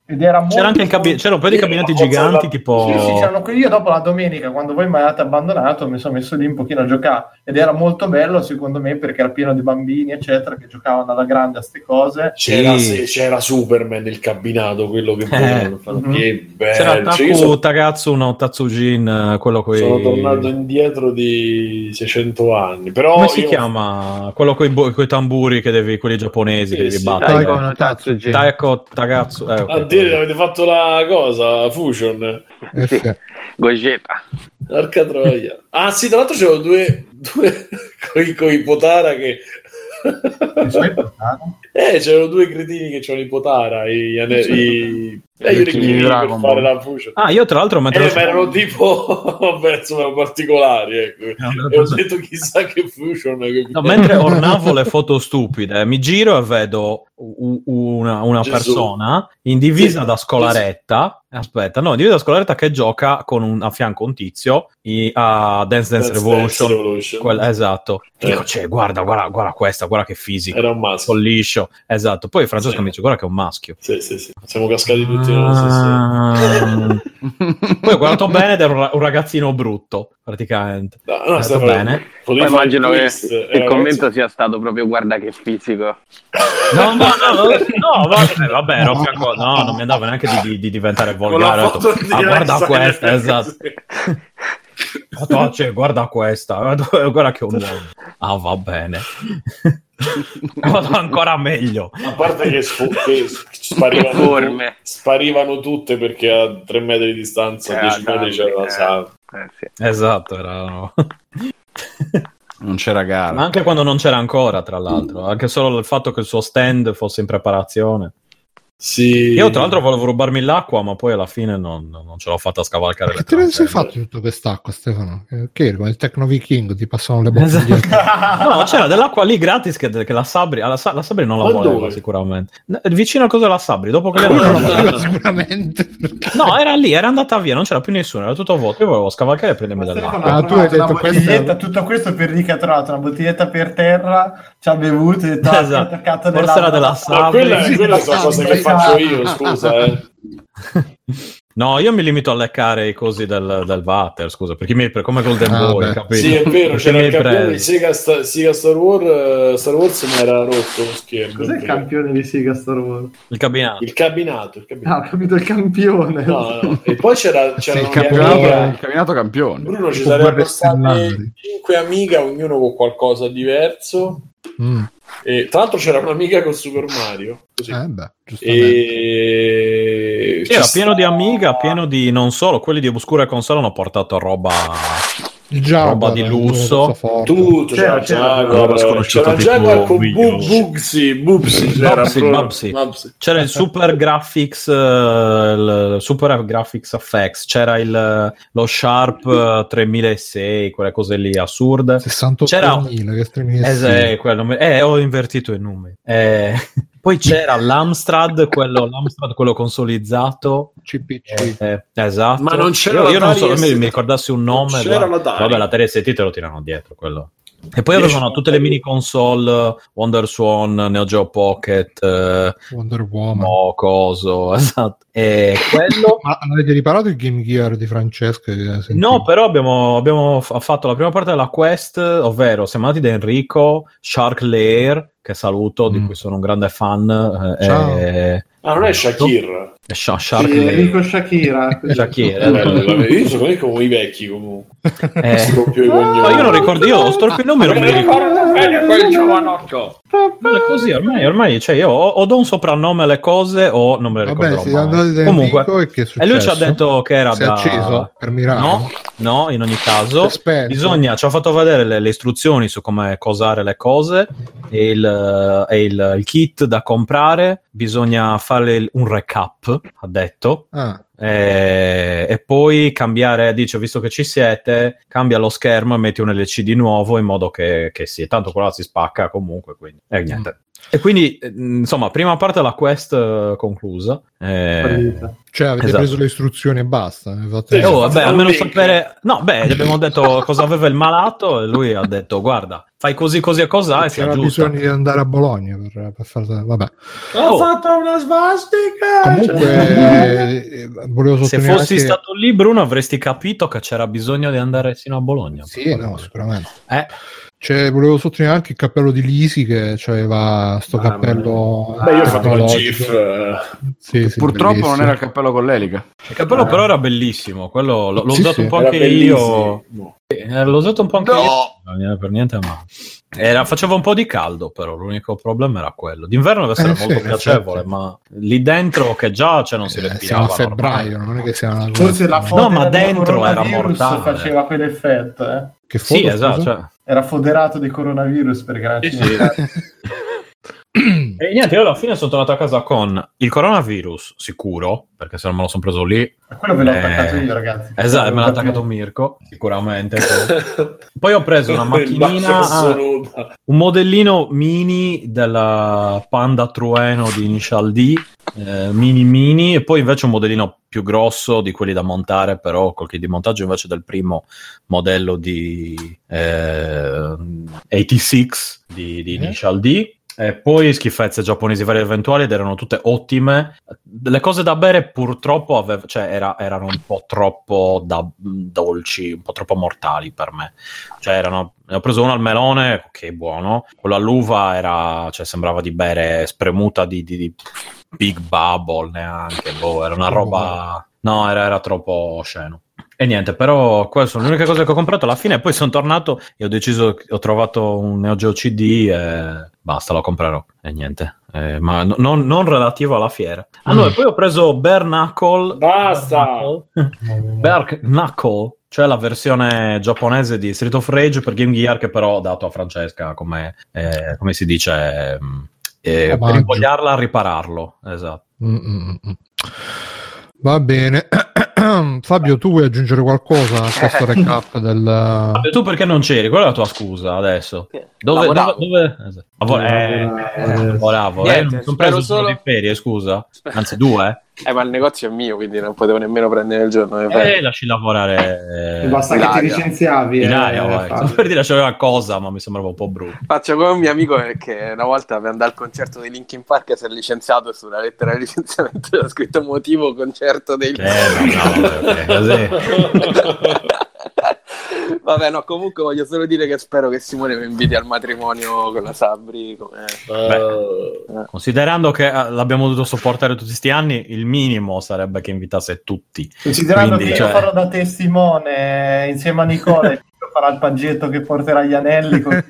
Ed era molto- c'era anche il cabi- c'era un paio di cabinetti Ma giganti, tipo. Sì, sì, c'erano quelli. Io dopo la domenica, quando voi mi avete abbandonato, mi sono messo lì un pochino a giocare ed era molto bello, secondo me, perché era pieno di bambini, eccetera, che giocavano alla grande a ste cose. C'era, Sì. c'era Superman il cabinato, quello che Eh. Mhm. Che C'era bello. Cioè, io Taku sono, Takatsu no Tatsujin, eh, quello coi... sono tornato indietro di 600 anni. Però Come si io- chiama? Quello coi, bo- coi tamburi che devi, quelli giapponesi che Sì, devi sì, battere. Taiko Tatsujin. Taiko Takatsu. Eh, ok. A dire avete fatto la cosa, Fusion. Eh sì. Gogeta. Arca troia. Ah sì, tra l'altro c'erano due, due coi, coi Potara che... I. Eh, c'erano due cretini che c'erano i Potara, i, i, eh, I i per fare la Fusion. Ah, io tra l'altro mentre... Eh, ma erano tipo, vabbè, insomma, particolari, ecco. E ho detto chissà che Fusion. che- No, mentre ornavo le foto stupide, mi giro e vedo una, una persona in divisa Sì. da scolaretta. Aspetta, no, in divisa da scolaretta che gioca con un, a fianco un tizio i- a Dance Dance, Dance Revolution. Dance Revolution. Quella- esatto. Eh. Dico, cioè, guarda, guarda, guarda questa, guarda che fisico. Era un maschio. Con liscio. Esatto. Poi Francesco Sì. mi dice, guarda che è un maschio. Sì, sì, sì. Siamo cascati tutti Ah. Poi ho guardato bene ed era un ra- un ragazzino brutto, praticamente. No, no, Stefano, bene. Poi immagino che il era commento ragazzi- sia stato proprio guarda che fisico. No, no, no, no, vabbè, vabbè, ero no, non mi andava neanche di, di- di diventare volgare. ah, guarda questa, eh, esatto. sì. Ho detto, "Ah, cioè, guarda questa, guarda che un uomo. Ah, va bene. Vado ancora meglio. A parte che, sfu- che sparivano, sparivano tutte perché a 3 metri di distanza, Eh, 10 metri c'era la eh. sala. Eh, sì. Esatto, erano... Non c'era gara. Ma anche quando non c'era ancora, tra l'altro, anche solo il fatto che il suo stand fosse in preparazione. Sì. Io, tra l'altro, volevo rubarmi l'acqua, ma poi alla fine non, non ce l'ho fatta scavalcare. Che te ne sei fatto tutta quest'acqua, Stefano? Eh, Che come il Tecno Viking ti passano le bottiglie. Esatto. No, c'era dell'acqua lì gratis che, che la Sabri, Sa- la Sabri non la voleva dove? sicuramente. Vicino al coso della Sabri, dopo che lei non era- lo voleva sicuramente. No, era lì, era andata via, non c'era più nessuno, era tutto vuoto. Io volevo scavalcare e prendermi dell'acqua. ha Ah, tu hai detto questa- bottiglietta, tutto questo per dire che ha trovato una bottiglietta per terra, ci ha bevuto e ha detto, Esatto. che attaccato Forse era della Ma Sabri. quella, Sì, quella sì, sono sì, cose sì, che sì. Faccio io, scusa. Eh. No, io mi limito a leccare i cosi del, del water, scusa, perché mi per come Golden Ah, Boy, capito? Sì, è vero, c'era il campione di. Sega, Sta- Sega Star Wars, eh, Star Wars mi era rotto lo schermo. Cos'è il vero. campione di Siga Star Wars? Il cabinato. Il cabinato, il cabinato. Ah, ho capito il campione. No, no. E poi c'era, c'era il una campionato, amica- il campionato campione. Bruno ci sarebbero state stellari. 5 amiche, ognuno con qualcosa di diverso. Mm. E, tra l'altro c'era un'amica con Super Mario. Così. Eh, beh, giustamente. E... Sì, era ci pieno di sta- amiga, pieno di non solo, quelli di Obscura Console hanno portato roba Il Jaguar, roba di lusso. tutto, c'era, C'era- c'era- Roba sconosciuta c'era Jaguar con Bubsy, Bubsy, c'era Bubsy, proprio- Bubsy. Bubsy. C'era il Super Graphics, eh, il Super Graphics FX, c'era il, lo Sharp eh, 3006, quelle cose lì assurde. 68.000 che streaming Eh, eh, ho invertito i numeri. Eh, poi c'era l'Amstrad, quello, l'Amstrad, quello consolizzato. CPC. Eh, esatto. Ma non c'era io, io non so, mi, ST. mi ricordassi un nome. Non c'era guarda. l'Atari. Vabbè, la Atari ST te lo tirano dietro quello. E poi avevano tutte le mini console, Wonder Swan, Neo Geo Pocket, eh, Wonder Woman. Mo, coso, esatto. E quello... Ma avete riparato il Game Gear di Francesco? No, però abbiamo, abbiamo fa- fatto la prima parte della quest, ovvero siamo andati da Enrico, Shark Lair, che saluto, di Mm. cui sono un grande fan. eh, Ciao. e- Ah, non è Shakir. e Sha- Shark Sì, Lair. Enrico Shakira. Shakir, Eh, eh, Io sono come i vecchi comunque. eh. Ma io non ricordo, io ho storpio il nome non mi ricordo. bene quel giovanotto. Ma è così, ormai, ormai cioè io o, o do un soprannome alle cose o non me le Vabbè, andati da Comunque, e che è e lui ci ha detto che era Si da... acceso per miracolo? No, no, in ogni caso. Spento. Bisogna, ci ha fatto vedere le, le istruzioni su come cosare le cose e il, e il- il kit da comprare. Bisogna fare un recap, ha detto. Ah, E, e poi cambiare, dice, visto che ci siete, cambia lo schermo e metti un LCD nuovo in modo che, che sì, tanto quello si spacca comunque, quindi, e niente. E quindi, eh, insomma, prima parte della quest eh, conclusa. Eh, cioè avete Esatto. preso le istruzioni e basta. Sì, oh, vabbè, almeno sapere. No, beh, gli abbiamo detto cosa aveva il malato e lui ha detto: Guarda, fai così, così e cos'ha e si C'era aggiusta. bisogno di andare a Bologna per, per fare... Vabbè. Ho fatto una svastica. Comunque, eh, volevo Se fossi che... stato lì, Bruno, avresti capito che c'era bisogno di andare sino a Bologna. Sì, no, sicuramente. Eh, Cioè, volevo sottolineare anche il cappello di Lisi che aveva sto Mamma cappello Beh, io ho fatto tecnologico. GIF. eh. Sì, sì, Purtroppo non bellissimo. era il cappello con l'elica. il cappello però era bellissimo. Quello l'ho, l'ho Sì, usato sì. un po' Era anche bellissimo. io. Eh, L'ho usato un po' anche io. Non viene per niente, ma. Era, faceva un po' di caldo, però l'unico problema era quello. D'inverno deve essere Eh, sì, molto in piacevole, effetti. ma lì dentro che già cioè, non si Eh, respirava. siamo a normale. febbraio, non è che siamo una Forse la foto No, ma dentro era mortale. faceva quell'effetto, eh. Che foto, Sì, esatto. cioè- Era foderato di coronavirus perché era Sì, sì. E niente, io alla fine sono tornato a casa con il coronavirus sicuro, perché se non me lo sono preso lì. Quello ve l'ho Eh, attaccato io, ragazzi. Esatto, me l'ha attaccato Mirko, sicuramente. Poi ho preso una macchinina, ah, un modellino mini della Panda Trueno di Initial D, eh, mini mini, e poi invece un modellino più grosso di quelli da montare, però col kit di montaggio invece del primo modello di eh, 86 di, di Eh? Initial D. E poi schifezze giapponesi varie eventuali ed erano tutte ottime. Le cose da bere purtroppo avev- cioè, era- erano un po' troppo da- dolci, un po' troppo mortali per me. Cioè, erano, ne ho preso uno al melone, che buono. Quello all'uva era, cioè, sembrava di bere spremuta di, di- di Big Bubble neanche. Boh, era una roba. No, era, era troppo sceno. E niente, però queste sono le uniche cose che ho comprato alla fine. Poi sono tornato e ho deciso, ho trovato un Neo Geo CD e basta, lo comprerò. E niente, Eh, ma no- non, non relativo alla fiera. Ah no, e poi ho preso Bare Knuckle. Basta! Bare Knuckle, cioè la versione giapponese di Street of Rage per Game Gear, che però ho dato a Francesca come, eh, come si dice, ehm, eh, per invogliarla a ripararlo. Esatto. Mm, mm, mm. Va bene. Fabio, tu vuoi aggiungere qualcosa a questo recap del... Vabbè, tu perché non c'eri? Qual è la tua scusa adesso? Dove, Lavoravo. dove, dove... esatto. Lavora- eh, lavoravo, eh, Niente, non sono preso solo- di ferie, scusa. Anzi, due. Eh, ma il negozio è mio, quindi non potevo nemmeno prendere il giorno di Eh, lasci lavorare. Basta che ti licenziavi. eh, Ilaria. Fabio. Stavo per dire c'aveva cosa, ma mi sembrava un po' brutto. Faccio come un mio amico che una volta per andare al concerto dei Linkin Park e si è licenziato e sulla lettera di licenziamento ha scritto motivo concerto dei Eh, no, vabbè, ok, così. Vabbè, no, comunque voglio solo dire che spero che Simone mi inviti al matrimonio con la Sabri. Come... Eh, Considerando che eh, l'abbiamo dovuto sopportare tutti questi anni, il minimo sarebbe che invitasse tutti. Considerando Quindi, che cioè- io farò da testimone insieme a Nicola Nico farà il paggetto che porterà gli anelli con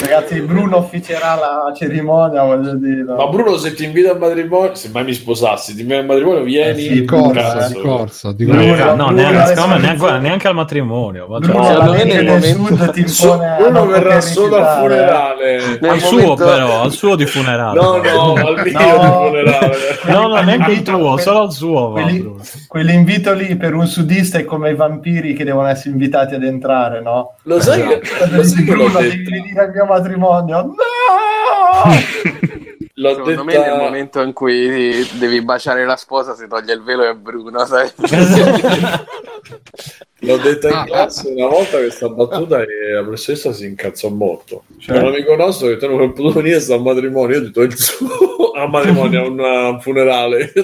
ragazzi Bruno officerà la cerimonia voglio dire Ma Bruno, se ti invita al matrimonio, se mai mi sposassi, ti invita al matrimonio, vieni. Eh sì, Di corsa, di corsa, di Bruno, corsa. no, Bruno neanche, inizia- neanche, neanche al matrimonio. ma Bruno cioè- del sud ti impone Bruno verrà solo al funerale. Nel al suo momento- però, al suo di funerale. No, no, al mio No. funerale. No, no, neanche il tuo, solo al suo. quelli- Bruno. quell'invito lì per un sudista è come i vampiri che devono essere invitati ad entrare no? Lo sai che, Quando lo sai che l'ho Bruno devi venire al mio matrimonio. No! L'ho Secondo me detta... nel momento in cui devi baciare la sposa si toglie il velo e è Bruno, sai? L'ho detta in Ah. classe una volta questa battuta e la professoressa si incazzò molto. Cioè? Un amico nostro che te non potuto venire sta al matrimonio, io ho detto il suo a matrimonio, a un funerale.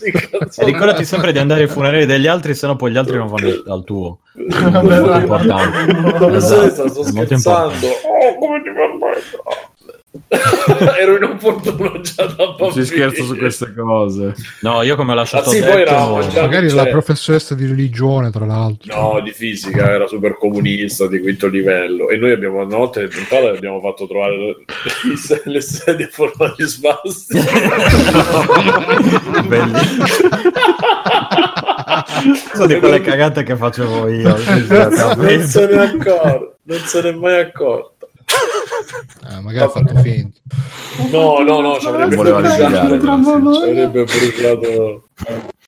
Detto E ricordati sempre di andare ai funerali degli altri, sennò poi gli altri non vanno al tuo. Non Molto importante. Esatto, sto è molto scherzando. Oh, come ti permetto? Ero inopportuno già da bambino. Si scherza su queste cose. No, io come ho lasciato Ah, sì, detto, poi eravamo già- Magari cioè- la professoressa di religione, tra l'altro. No, di fisica, era super comunista di quinto livello e noi abbiamo una notte e abbiamo fatto trovare le, le sedie a forma di. Bellissimo. Sono di quelle cagate che facevo io. non se ne è accorto, non se ne è mai accorto. Eh, magari ha fatto finta. No, no, no, ci avrebbe bruciato. Ci avrebbe bruciato.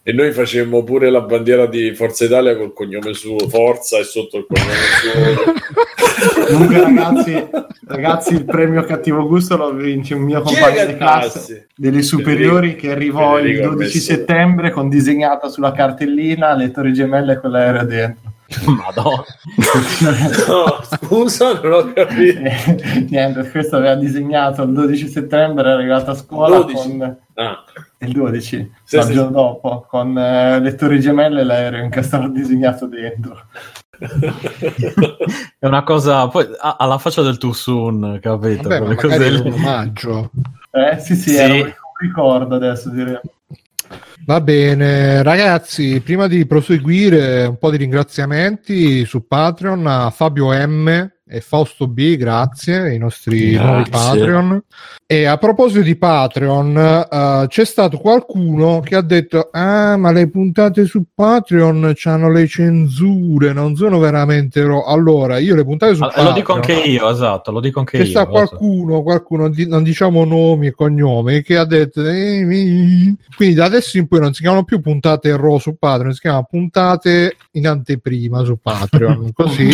E noi facemmo pure la bandiera di Forza Italia col cognome suo, Forza e sotto il cognome suo. Comunque, ragazzi, ragazzi, il premio cattivo gusto lo vince un mio compagno di classe ah, delle superiori che arrivò il Federico ha 12 messo- settembre con disegnata sulla cartellina le torri gemelle e quell'aereo dentro. Madonna. No, scusa, non ho capito. E, niente, questo aveva disegnato il 12 settembre, era arrivato a scuola 12. con Ah, il 12, Sì, il sì, giorno sì. dopo, con eh, le torri gemelle e l'aereo incastrato disegnato dentro. È una cosa, poi ha, ha la faccia del too soon, capito? Vabbè, ma cose un omaggio. Eh, sì, sì, Sì. era un ricordo adesso direi. Va bene, ragazzi, prima di proseguire un po' di ringraziamenti su Patreon a Fabio M e Fausto B, grazie, i nostri Grazie. nuovi Patreon. E a proposito di Patreon, eh, c'è stato qualcuno che ha detto: Ah, ma le puntate su Patreon hanno le censure, non sono veramente. ro-". Allora, io le puntate su Ah, Patreon. Lo dico anche io, esatto, lo dico anche C'è io. sta qualcuno, qualcuno di- non diciamo nomi e cognomi, che ha detto "Eh, mi-". quindi da adesso in poi non si chiamano più puntate RAW su Patreon, si chiamano puntate in anteprima su Patreon. Così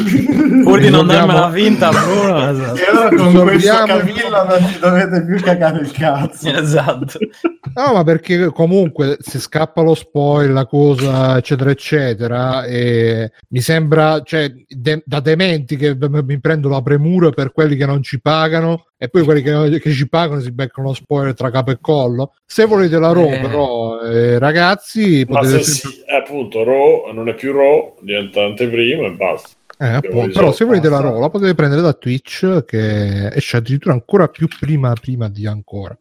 Pur di non risolviamo- darmela vinta, Bruno. Esatto. E allora con questo Risolviamo- cavillo non ci dovete più cagare il cazzo. Esatto. No, ma perché comunque se scappa lo spoil, la cosa, eccetera, eccetera, e mi sembra, cioè, de- da dementi che mi prendo la premura per quelli che non ci pagano e poi quelli che, che ci pagano si beccano lo spoiler tra capo e collo. Se volete la RAW, Eh. però, eh, ragazzi, Ma potete se sempre- sì, appunto, Raw non è più Raw, diventa anteprima e basta. Eh, appunto, però se volete la roba potete prendere da Twitch che esce addirittura ancora più prima prima di ancora.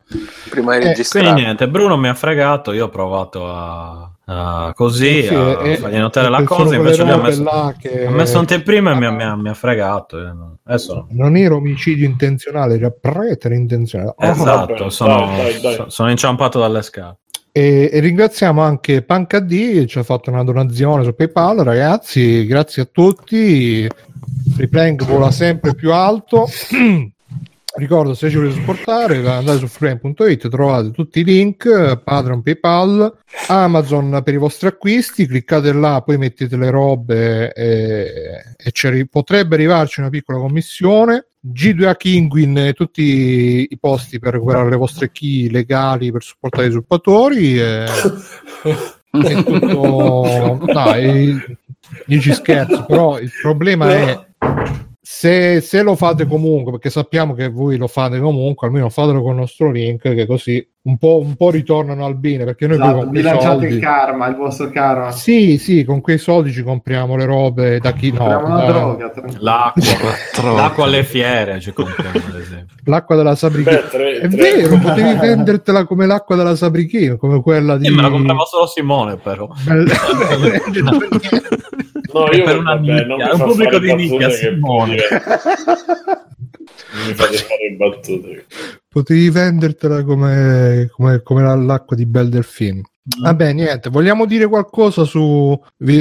Prima di Eh, registrare. Quindi niente, Bruno mi ha fregato, io ho provato a, a così, Sì, a e- fargli notare e la cosa, invece lui ha messo, che- ha messo anteprima e mi ha, mi ha- mi ha fregato. eh. Adesso no. Non era omicidio intenzionale, era pretere intenzionale. Oh, Esatto, vabbè, sono, dai, dai, dai. so- sono inciampato dalle scale. E, e ringraziamo anche PankD, ci ha fatto una donazione su PayPal, ragazzi, grazie a tutti. Freeplank vola sempre più alto. Ricordo, se ci volete supportare, andate su freeplank.it, trovate tutti i link, Patreon, PayPal, Amazon per i vostri acquisti, cliccate là, poi mettete le robe e, e potrebbe arrivarci una piccola commissione. G2A Kinguin e tutti i posti per recuperare le vostre key legali per supportare i usurpatori. E, è tutto. Dai, io ci scherzo, però il problema è se, se lo fate comunque, perché sappiamo che voi lo fate comunque, almeno fatelo con il nostro link, che così un po', un po' ritornano al bene, perché noi Esatto, con quei bilanciate soldi... il karma, il vostro karma. Sì, sì, con quei soldi ci compriamo le robe da chi no. Compriamo da- droga. L'acqua, l'acqua alle fiere ci compriamo, ad esempio. L'acqua della Sabrichina. Beh, tre- È tre- vero, potevi vendertela come l'acqua della Sabrichina, come quella di... Me la comprava solo Simone, però. No, È io per una vabbè, nicchia, è un pubblico di nicchia, Simone. Non mi fate fare battute. potevi vendertela come, come, come la- l'acqua di Bel Delfino. Vabbè, niente, vogliamo dire qualcosa su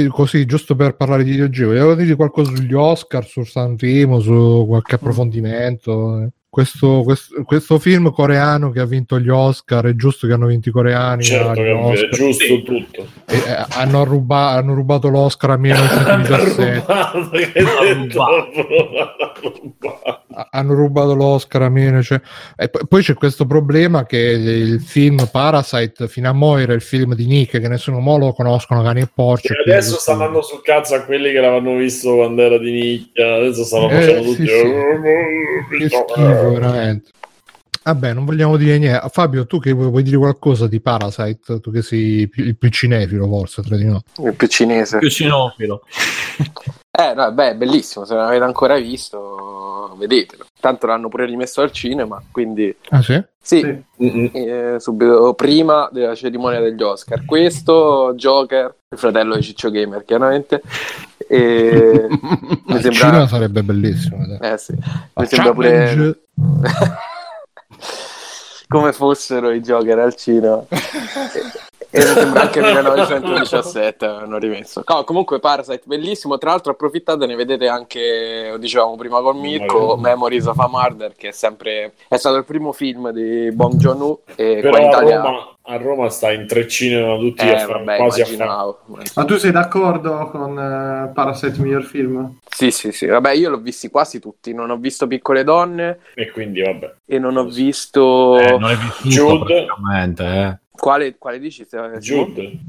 così, giusto per parlare di videogiochi, vogliamo dire qualcosa sugli Oscar, su Sanremo, su qualche approfondimento? eh? Questo, questo, questo film coreano che ha vinto gli Oscar, è giusto che hanno vinto i coreani? Certo è Oscar? giusto tutto. E, eh, hanno, ruba- hanno rubato l'Oscar a 1917. Rubato, che detto? Rubato. Ha- hanno rubato l'Oscar a meno cioè- e poi, poi c'è questo problema che il film Parasite fino a mo era il film di Nick che nessuno mo lo conoscono cani e porci E adesso stanno andando sul cazzo a quelli che l'avevano visto quando era di nicchia. Adesso stanno Eh, facendo sì, tutti. sì. che schifo veramente vabbè non vogliamo dire niente Fabio tu che vuoi, vuoi dire qualcosa di Parasite tu che sei il più cinefilo forse tra di noi Il più cinese. Più cinofilo. Eh, no, beh, è bellissimo. Se non l'avete ancora visto, vedetelo. Tanto l'hanno pure rimesso al cinema, quindi ah sì? sì, Sì. Eh, subito prima della cerimonia degli Oscar. Questo, Joker, il fratello di Ciccio Gamer, chiaramente. E mi Al sembra, cinema sarebbe bellissimo vedere. eh sì, mi sembra pure come fossero i Joker al cinema. E, mi sembra anche 1917 hanno rimesso. No, comunque Parasite bellissimo, tra l'altro approfittatene, vedete anche, lo dicevamo prima con Mirko, Magari. Memories of a Murder, che è sempre è stato il primo film di Bong Joon-ho e qua Però in a Italia Roma, a Roma sta in tre cinema tutti a eh, fare, vabbè, quasi a fare. immaginavo. Ma tu sei d'accordo con eh, Parasite miglior film? Sì, sì, sì, vabbè, io l'ho visti quasi tutti, non ho visto Piccole Donne E quindi vabbè. e non ho visto Eh, non è vissuto Jude. praticamente, eh. Quale, quale dici? Jude.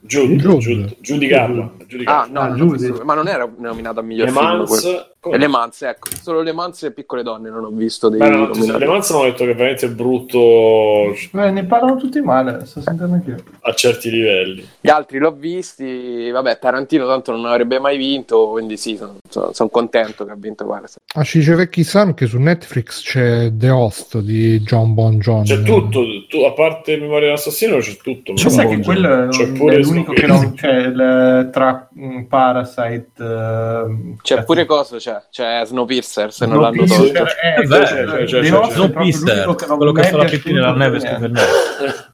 Jude, Jude. Jude, giudicarla. Ah, no, Ah, non ho Judy. visto- ma non era nominato a miglior Le film. Mans, quello. Come? E le Manze, ecco, solo le Manze e Piccole Donne non ho visto dei Beh, no, le Mans hanno detto che è veramente brutto Beh, ne parlano tutti male, sto sentendo anch'io. a certi livelli. Gli altri l'ho visti, vabbè, Tarantino tanto non avrebbe mai vinto, quindi sì, sono, contento che ha vinto Parasite. Ah, ci dice Vecchi San che su Netflix c'è The Host di John Bon John. C'è tutto, tu- a parte Memoria dell'assassino c'è tutto. Ci sai che C'è quello è, pure è l'unico che non c'è il, tra Parasite. ehm, C'è pure cosa c'è? C'è Snowpiercer, se non l'hanno tolto. eh, Eh, Snowpiercer, che non quello che fa la nella piaciuto neve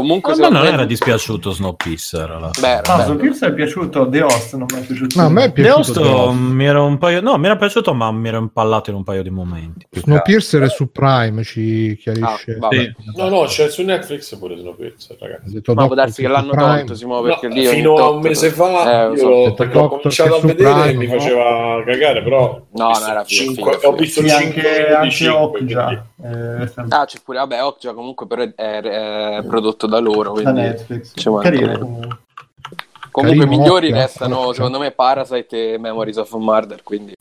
e. Comunque, A me secondo non me- era dispiaciuto Snowpiercer. alla- Beh, era No. Snowpiercer è piaciuto, The Host non mi è piaciuto. No, a me è The piaciuto Host The Host. mi era un paio... No, mi era piaciuto, ma mi ero impallato in un paio di momenti. Snowpiercer è su Prime, ci chiarisce. Ah. Sì. No, no, c'è su Netflix pure Snowpiercer, ragazzi. detto Ma può darsi che l'hanno Prime. tolto, Simo, No, perché lì ogni fino a un mese fa Eh, io so. l'ho, Detto perché ho Doctor cominciato a vedere e Prime, mi no? faceva cagare, però ho No, visto no, era figo, ho visto Sì, 5 anche, di anche 5 Okja. eh, Ah, c'è pure, vabbè, Okja comunque però è, è prodotto da loro, da quindi... Netflix. Carino comunque. Comunque i Carino, migliori Okja, restano, Okja. secondo me, Parasite e Memories of Murder, quindi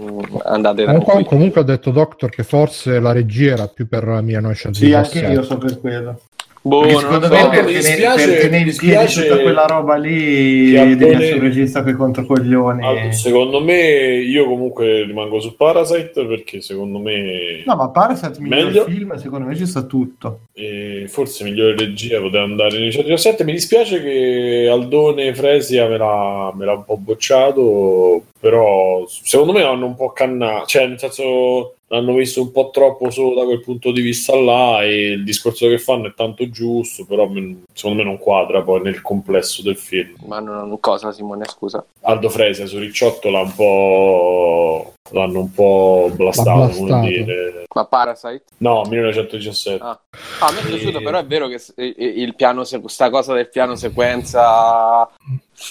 mm, andate Comunque, tranquilli. comunque ha detto Doctor che forse la regia era più per Sì, 1917. anche io so per quello. Boh, secondo me so. per, mi tenere- dispiace- per tenere in piedi dispiace tutta quella roba lì devi Aldone- essere un regista che controcoglioni. Allora, secondo me io comunque rimango su Parasite perché secondo me No, ma Parasite miglior Meglio. film, secondo me ci sta tutto. eh, forse migliore regia poteva andare nel 117 mi dispiace che Aldone Fresia me l'ha, me l'ha un po' bocciato però secondo me hanno un po' cannato cioè nel senso l'hanno visto un po' troppo solo da quel punto di vista là e il discorso che fanno è tanto giusto però secondo me non quadra poi nel complesso del film Ma non cosa, Simone, scusa. Aldo Fresia su Ricciotto l'ha un po' l'hanno un po' blastato, blastato. dire. Ma Parasite? no 1917 Ah. Ah, a me è piaciuto, E- però è vero che il piano, se- questa cosa del piano sequenza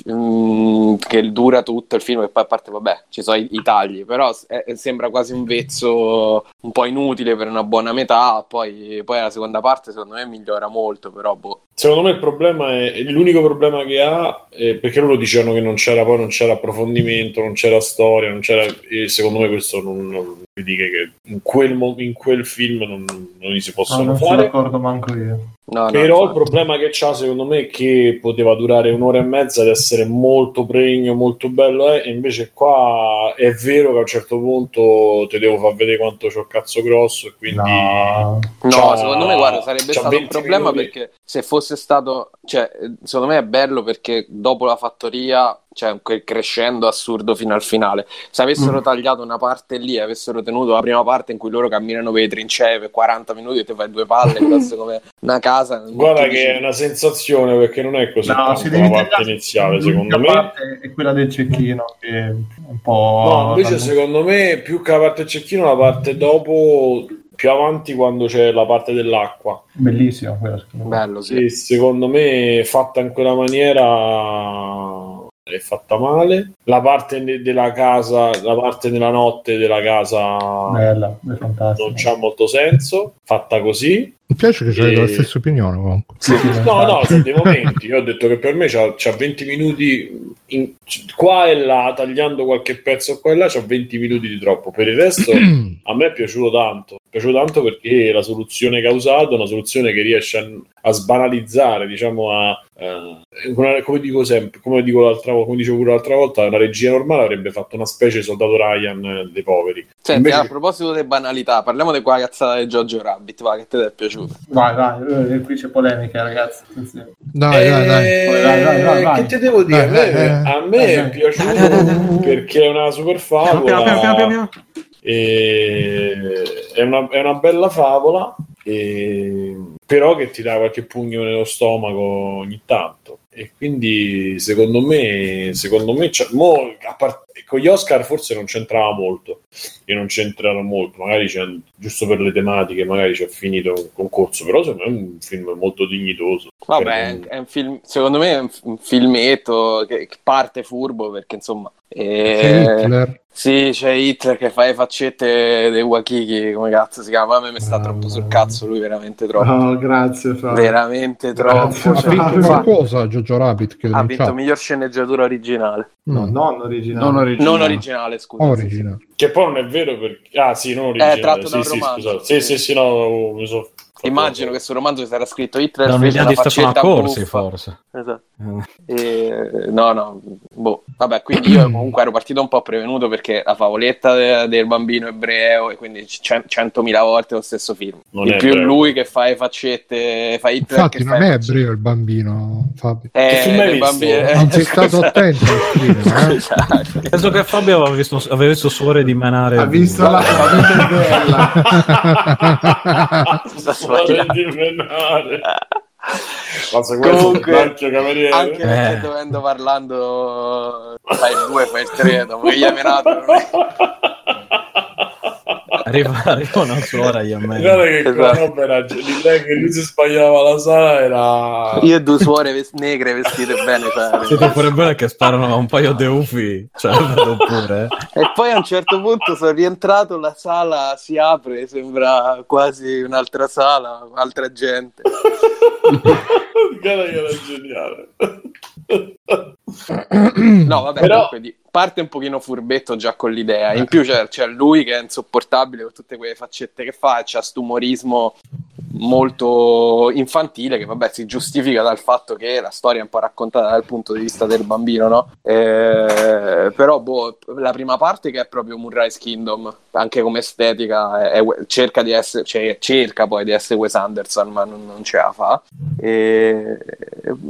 mm, che dura tutto il film, e poi a parte, vabbè, ci sono i, i tagli, però s- eh, sembra quasi un vezzo un po' inutile per una buona metà. Poi, poi la seconda parte, secondo me, migliora molto, però boh. Secondo me il problema è l'unico problema che ha è perché loro dicevano che non c'era poi non c'era approfondimento, non c'era storia, non c'era e secondo me questo non, non dica che in quel, mo- in quel film non, non gli si No, possono non sono fare. d'accordo manco io. No, no, Però il infatti. problema che c'ha secondo me è che poteva durare un'ora e mezza ed essere molto pregno, molto bello, eh, e invece qua è vero che a un certo punto ti devo far vedere quanto c'ho il cazzo grosso e quindi No. No, secondo me, guarda, sarebbe c'ha stato un 20 problema minuti. perché se fosse stato, cioè, secondo me è bello perché dopo la fattoria c'è quel crescendo assurdo fino al finale. Se avessero Mm. tagliato una parte lì, avessero tenuto la prima parte in cui loro camminano per le trincee per 40 minuti e ti fai due palle, grosse come una casa. Guarda tu dici- che è una sensazione perché non è così No, tanto si deve la parte iniziale, secondo me. parte è quella del cecchino che è un po'... No, invece secondo me più che la parte del cecchino, la parte dopo, più avanti quando c'è la parte dell'acqua. Bellissimo quella, secondo me. Bello, sì. Sì, secondo me fatta in quella maniera è fatta male. La parte de- della casa, la parte della notte della casa Bella, non c'ha molto senso, fatta così. Mi piace che c'hai E- la stessa opinione comunque. No, no, sono dei momenti. Io ho detto che per me c'ha, c'ha 20 minuti in- qua e là, tagliando qualche pezzo qua e là, c'ha 20 minuti di troppo. Per il resto, a me è piaciuto tanto. È piaciuto tanto perché la soluzione che ha usato è una soluzione che riesce a, a sbanalizzare, diciamo, a, eh, una- come dico sempre, come dico l'altra volta, come dicevo pure l'altra volta, una regia normale avrebbe fatto una specie di soldato Ryan eh, dei poveri. Senti, Invece- a proposito delle banalità, parliamo di quella cazzata di Giorgio Rabbit, va, che te ti è piaciuto. Vai, vai, eh, qui c'è polemica, ragazzi. Dai, dai, dai. Eh, Dai, dai, dai, vai. Che ti devo dire? A me, dai, a me dai, è dai. piaciuto perché è una super favola. Piano, piano, piano, piano, piano. e- è, una, è una bella favola, e- però che ti dà qualche pugno nello stomaco ogni tanto. E quindi secondo me, secondo me mo, a part- con gli Oscar forse non c'entrava molto e non c'entrano molto, magari c'è, giusto per le tematiche, magari c'è finito un concorso, però secondo me è un film molto dignitoso. Vabbè, Per- è un film, secondo me è un, un filmetto che, che parte furbo perché insomma... C'è eh, Hitler. Sì, c'è Hitler che fa le faccette dei Wakiki, come cazzo si chiama? A me mi sta troppo sul cazzo, lui veramente troppo. Oh, grazie, Fra. Veramente troppo. Grazie. Ha vinto qualcosa Jojo Rabbit che ha vinto miglior sceneggiatura originale. No, non originale. Non originale. Non originale, scusa. Original. Che poi non è vero perché... Ah sì, non originale. tratto da un sì, sì, romanzo, scusate. Sì, sì. sì, sì, no, mi so... Immagino che sul romanzo sarà scritto Hitler Da un'idea una di Stefano Corsi, buffa. forse. Esatto. E- no, no, boh. Vabbè, quindi io comunque ero partito un po' prevenuto perché la favoletta de- del bambino ebreo e quindi c- centomila volte lo stesso film. Non In è più ebreo. lui che fa le faccette, fa Hitler Infatti che non fa è faccette. ebreo il bambino, Fabio. Eh, film bambini- Non sei stato attento al cinema, eh? Scusate. Penso che Fabio aveva visto, aveva visto suore di menare. Ha visto la è bella. Menare. Ma se Comunque. Anche perché Eh. dovendo parlando fai il 2, fai il 3, dopo che gli hai menato non è- Arriva, arriva una suora gli Guarda ammette. che Esatto. quella roba era di lei che lui si sbagliava la sala era Io e due suore ves- negre vestite bene cioè. Siete pure bene che sparano a un paio di ufi. Cioè, pure. E poi a un certo punto sono rientrato, la sala si apre, sembra quasi un'altra sala, altra gente. Guarda che era geniale. No, vabbè, Però- comunque di- parte un pochino furbetto già con l'idea. In più c'è, c'è lui che è insopportabile con tutte quelle faccette che fa, c'ha sto umorismo molto infantile che vabbè si giustifica dal fatto che la storia è un po' raccontata dal punto di vista del bambino, no? Eh, però boh, la prima parte che è proprio Moonrise Kingdom, anche come estetica, è- è- cerca di essere, cioè, cerca poi di essere Wes Anderson, ma non, non ce la fa. E,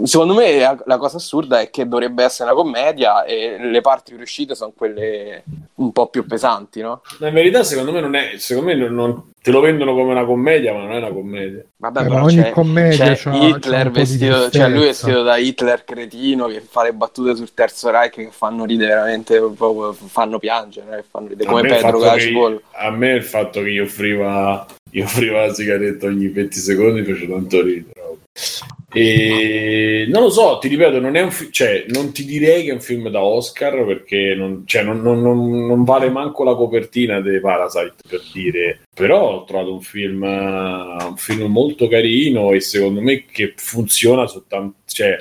secondo me la, la cosa assurda è che dovrebbe essere una commedia e le parti riuscite sono quelle un po' più pesanti, no? In verità, secondo me, non è. Secondo me, non- te lo vendono come una commedia, ma non è una commedia. Vabbè, Eh, ma però ogni c'è, commedia c'è c'ha- c'ha Hitler di vestito, cioè lui vestito da Hitler cretino che fa le battute sul terzo Reich che fanno ridere veramente, proprio- fanno piangere, eh, fanno ridere, A come me il Pedro fatto che- Cacipollo. A me il fatto che gli offriva, gli offriva la sigaretta ogni 20 secondi fece tanto ridere. E non lo so, ti ripeto, non è un fi- cioè, non ti direi che è un film da Oscar perché non, cioè, non- non- non- vale manco la copertina dei Parasite per dire, però ho trovato un film, un film molto carino e secondo me che funziona su tanti, cioè,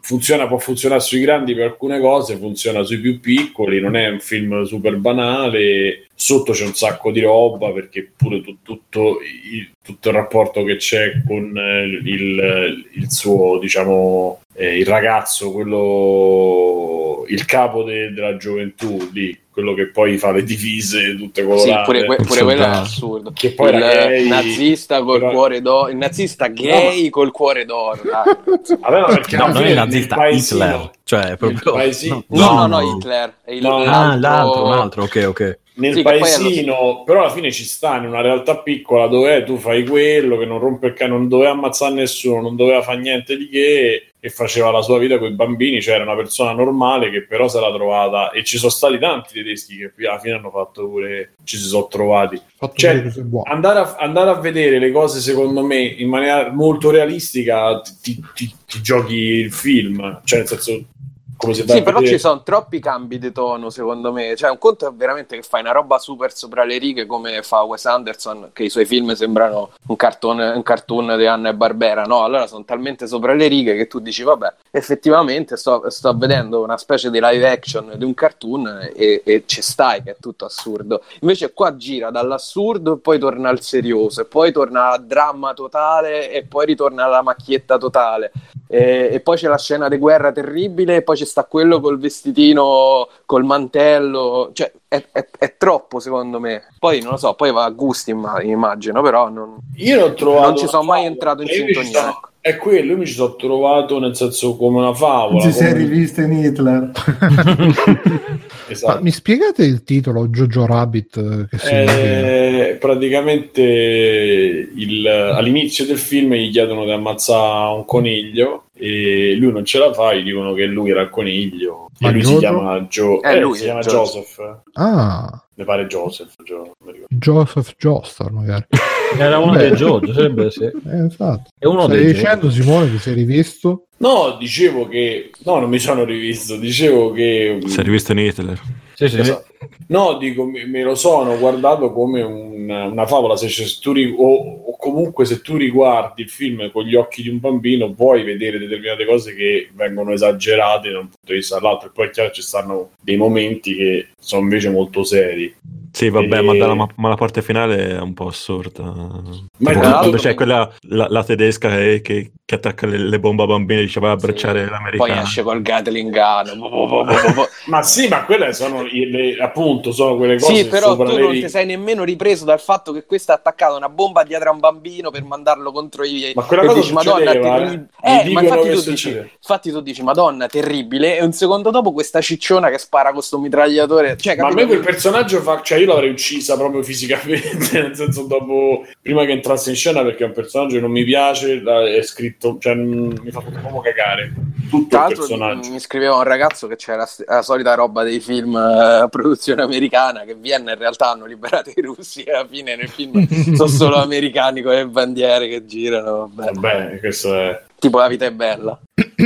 funziona, può funzionare sui grandi per alcune cose, funziona sui più piccoli, non è un film super banale, sotto c'è un sacco di roba perché pure tu- tutto, il, tutto il rapporto che c'è con eh, il, il suo, diciamo, eh, il ragazzo, quello, il capo de- della gioventù lì, quello che poi fa le divise tutte Sì, colorate. pure, que- il pure quello è assurdo. Che poi il gay, nazista col però- cuore d'oro, il nazista gay col cuore d'oro. Vabbè, ma perché No, non è il nazista, paesino- Hitler. Cioè, proprio... nel paesino- No, no, no, Hitler. È il- No, Ah, l'altro, un altro, ok, ok. Nel Sì, paesino, però alla fine ci sta in una realtà piccola dove tu fai quello che non rompe il ca- non doveva ammazzare nessuno, non doveva fare niente di che e faceva la sua vita con i bambini, cioè era una persona normale che però si era trovata e ci sono stati tanti tedeschi che poi alla fine hanno fatto pure ci si sono trovati. Fatto Cioè. Andare a, andare a vedere le cose secondo me in maniera molto realistica ti, ti- ti- ti giochi il film, cioè nel senso come vai Sì, però ci sono troppi cambi di tono, secondo me. Cioè, un conto è veramente che fai una roba super sopra le righe come fa Wes Anderson, che i suoi film sembrano un cartoon, un cartoon di Anna e Barbera, no? Allora sono talmente sopra le righe che tu dici, vabbè, effettivamente sto, sto vedendo una specie di live action di un cartoon e, e ci stai, che è tutto assurdo. Invece qua gira dall'assurdo e poi torna al serioso, e poi torna al dramma totale e poi ritorna alla macchietta totale. E, e poi c'è la scena di guerra terribile, e poi ci sta quello col vestitino, col mantello, cioè è, è- è troppo secondo me. Poi non lo so, poi va a gusti imma- immagino, però non... Io l'ho trovato Non ci sono mai favola. entrato in io sintonia, sono- ecco. È quello, io mi ci sono trovato nel senso come una favola. Ci sei come- rivisto in Hitler. Ma Esatto. mi spiegate il titolo Jojo Rabbit? eh? Eh, praticamente il- all'inizio del film gli chiedono di ammazzare un coniglio e lui non ce la fa, gli dicono che lui era il coniglio Ma e lui si Jojo? chiama, Joe, È eh, lui, si chiama. Joseph, Ah, mi pare Joseph, ricordo. Joseph Joestar magari. Era uno Beh. dei Jojo, sarebbe sì. Eh, infatti. È uno Stai dei dicendo Simone che sei rivisto? No, dicevo che no, non mi sono rivisto, dicevo che Si è rivisto in Hitler. Sì, sì. Esatto. No, dico, me, me lo sono guardato come un- una favola, se, se tu ri- o, o comunque se tu riguardi il film con gli occhi di un bambino puoi vedere determinate cose che vengono esagerate da un punto di vista all'altro e poi è chiaro ci stanno dei momenti che sono invece molto seri. Sì, vabbè, E- ma, dalla- ma- ma la parte finale è un po' assurda. Ma Tipo, è quando c'è quella la, la tedesca che, che- che attacca le, le bombe a bambini e dice vai a abbracciare Sì. l'americano. Poi esce col Gatling gun. Ma sì, ma quelle sono le- appunto sono quelle cose Sì, però tu non ti sei nemmeno ripreso dal fatto che questo ha attaccato una bomba dietro a un bambino per mandarlo contro i. Ma quella cosa dici, Madonna, succedeva, terribile. eh. Eh, ma infatti tu, dici, infatti tu dici, Madonna, terribile. E un secondo dopo questa cicciona che spara con sto mitragliatore. Cioè, Ma a me quel personaggio fa, cioè io l'avrei uccisa proprio fisicamente, nel senso dopo, prima che entrasse in scena perché è un personaggio che non mi piace, è scritto, cioè mm, mi fa proprio cagare, tutto il personaggio. mi scriveva un ragazzo che c'era la, solita roba dei film a produzione americana che Vienna in realtà hanno liberato i russi e alla fine nel film sono solo americani con le bandiere che girano. vabbè. Vabbè, questo è... Tipo la vita è bella.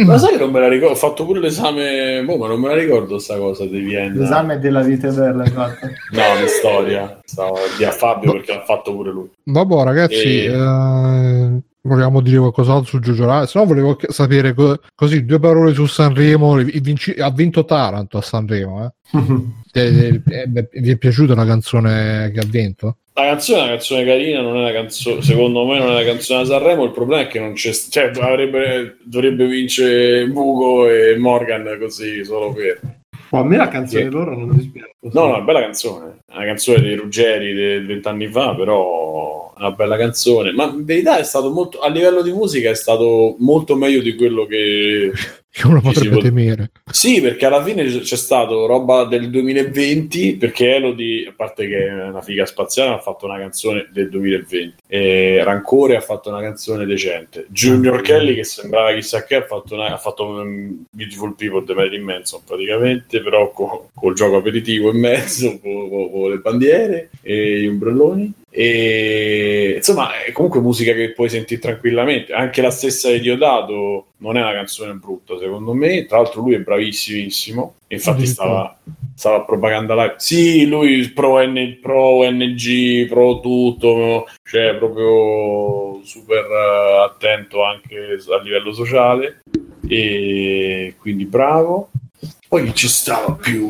Ma sai che non me la ricordo, ho fatto pure l'esame, boh, ma non me la ricordo sta cosa di Vienna. L'esame della vita è bella, esatto. No, di storia, stavo a Fabio perché l'ha fatto pure lui. Vabbè, ragazzi, E- eh, Vogliamo dire qualcos'altro su Giorgio Rabbit? Se no volevo sapere co- così due parole su Sanremo. Vinci- ha vinto Taranto a Sanremo. Eh? Eh, eh, beh, vi è piaciuta la canzone che ha vinto? La canzone è una canzone carina, non è una canzone, secondo me non è una canzone da Sanremo, il problema è che non c'è, cioè avrebbe, dovrebbe vincere Bugo e Morgan così solo per... Oh, a me la canzone loro non dispiace. No, no, è una bella canzone, è una canzone dei Ruggeri di vent'anni fa, però è una bella canzone, ma in verità è stato molto, a livello di musica è stato molto meglio di quello che... Che uno potrebbe può- temere. Sì, perché alla fine c'è stato roba del 2020, perché Elodie, a parte che è una figa spaziale, ha fatto una canzone del 2020. E Rancore ha fatto una canzone decente. Junior Kelly, che sembrava chissà che, ha fatto, una, ha fatto Beautiful People di Marilyn Manson praticamente, però co- col gioco aperitivo in mezzo, con, con- con le bandiere e gli ombrelloni. E insomma, è comunque musica che puoi sentire tranquillamente. Anche la stessa di Diodato non è una canzone brutta, secondo me. Tra l'altro, lui è bravissimissimo. Infatti, stava, stava propaganda live. Sì, lui pro, N- pro NG, pro tutto, cioè proprio super eh, attento anche a livello sociale. E quindi bravo. Poi ci stava più?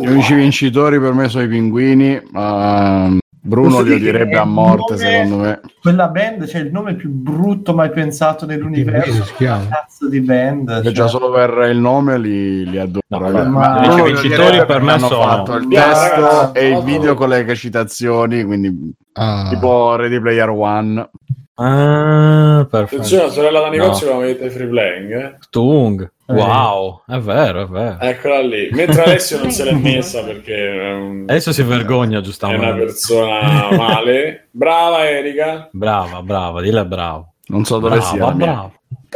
Gli unici vincitori per me sono i pinguini, ma Bruno li dire che odierebbe è a morte, nome- secondo me. Quella band, cioè il nome più brutto mai pensato nell'universo. Come si chiama? Cazzo di band. Che cioè. già solo per il nome li, li adoro. No, ma- i vincitori per me hanno sono- fatto il testo ragazzi, e il no, video no. con le citazioni, quindi Ah, tipo Ready Player One. Ah, perfetto. Attenzione, la sorella da negozio No. la vedete free playing, eh? Tung. Wow, è vero, è vero. Eccola lì. Mentre Alessio non se l'è messa perché un- Adesso si vergogna, è una giustamente. persona male. Brava Erika. Brava, brava, dilla bravo. Non so dove Brava, sia. brava.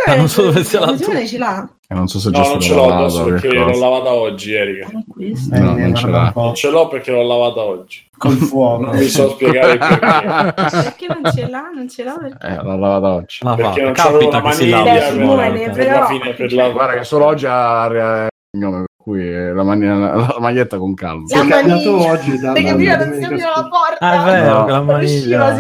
Ah, non so dove sia la tua. ce l'ha. E non so se No, già non ce l'ho addosso perché l'ho lavata oggi, Erika. Eh, No, non ce l'ha. un po'. Non ce l'ho perché l'ho lavata oggi. Col fuoco. Non vi so spiegare il perché. Perché non ce l'ha? Non ce l'ha perché... Eh, l'ho lavata oggi. La Perché fa- non Capita che si maniglia lava. Però- la fine per la Guarda che solo oggi ha ha- nome, per cui eh, la, mani- la maglietta con calma. Si è La cambiato maniglia. oggi dalla Perché prima non si apriva la porta. Ah, è vero, No. la maniglia.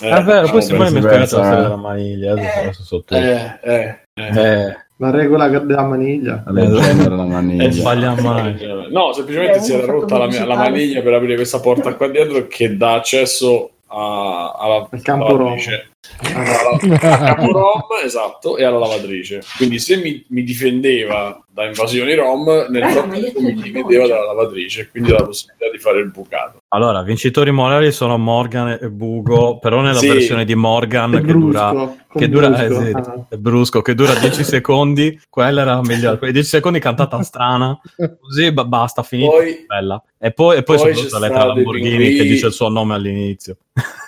Eh, È vero, poi Simone mi ha pensi spiegato la storia eh. della maniglia. Adesso Eh. sotto. eh, eh, eh. Eh, La regola della maniglia. La leggenda della Eh, maniglia. sbaglia mai. No, semplicemente si era rotta la, mia- la maniglia per aprire questa porta qua dietro che dà accesso a- alla Al campo lavatrice. Alla- campo rom, esatto, e alla lavatrice. Quindi se mi, mi difendeva da invasioni rom, nel Eh, frattempo mi difendeva dalla lavatrice, quindi la possibilità di fare il bucato. Allora, vincitori morali sono Morgan e Bugo, però nella Sì. versione di Morgan che dura brusco, con che dura, brusco. eh, sì, Ah. è brusco, che dura 10 secondi, quella era la migliore, quei 10 secondi cantata strana, così ba- basta, finita, Poi, bella. E poi, e poi, Poi soprattutto c'è la lettera Lamborghini pinguini. che dice il suo nome all'inizio.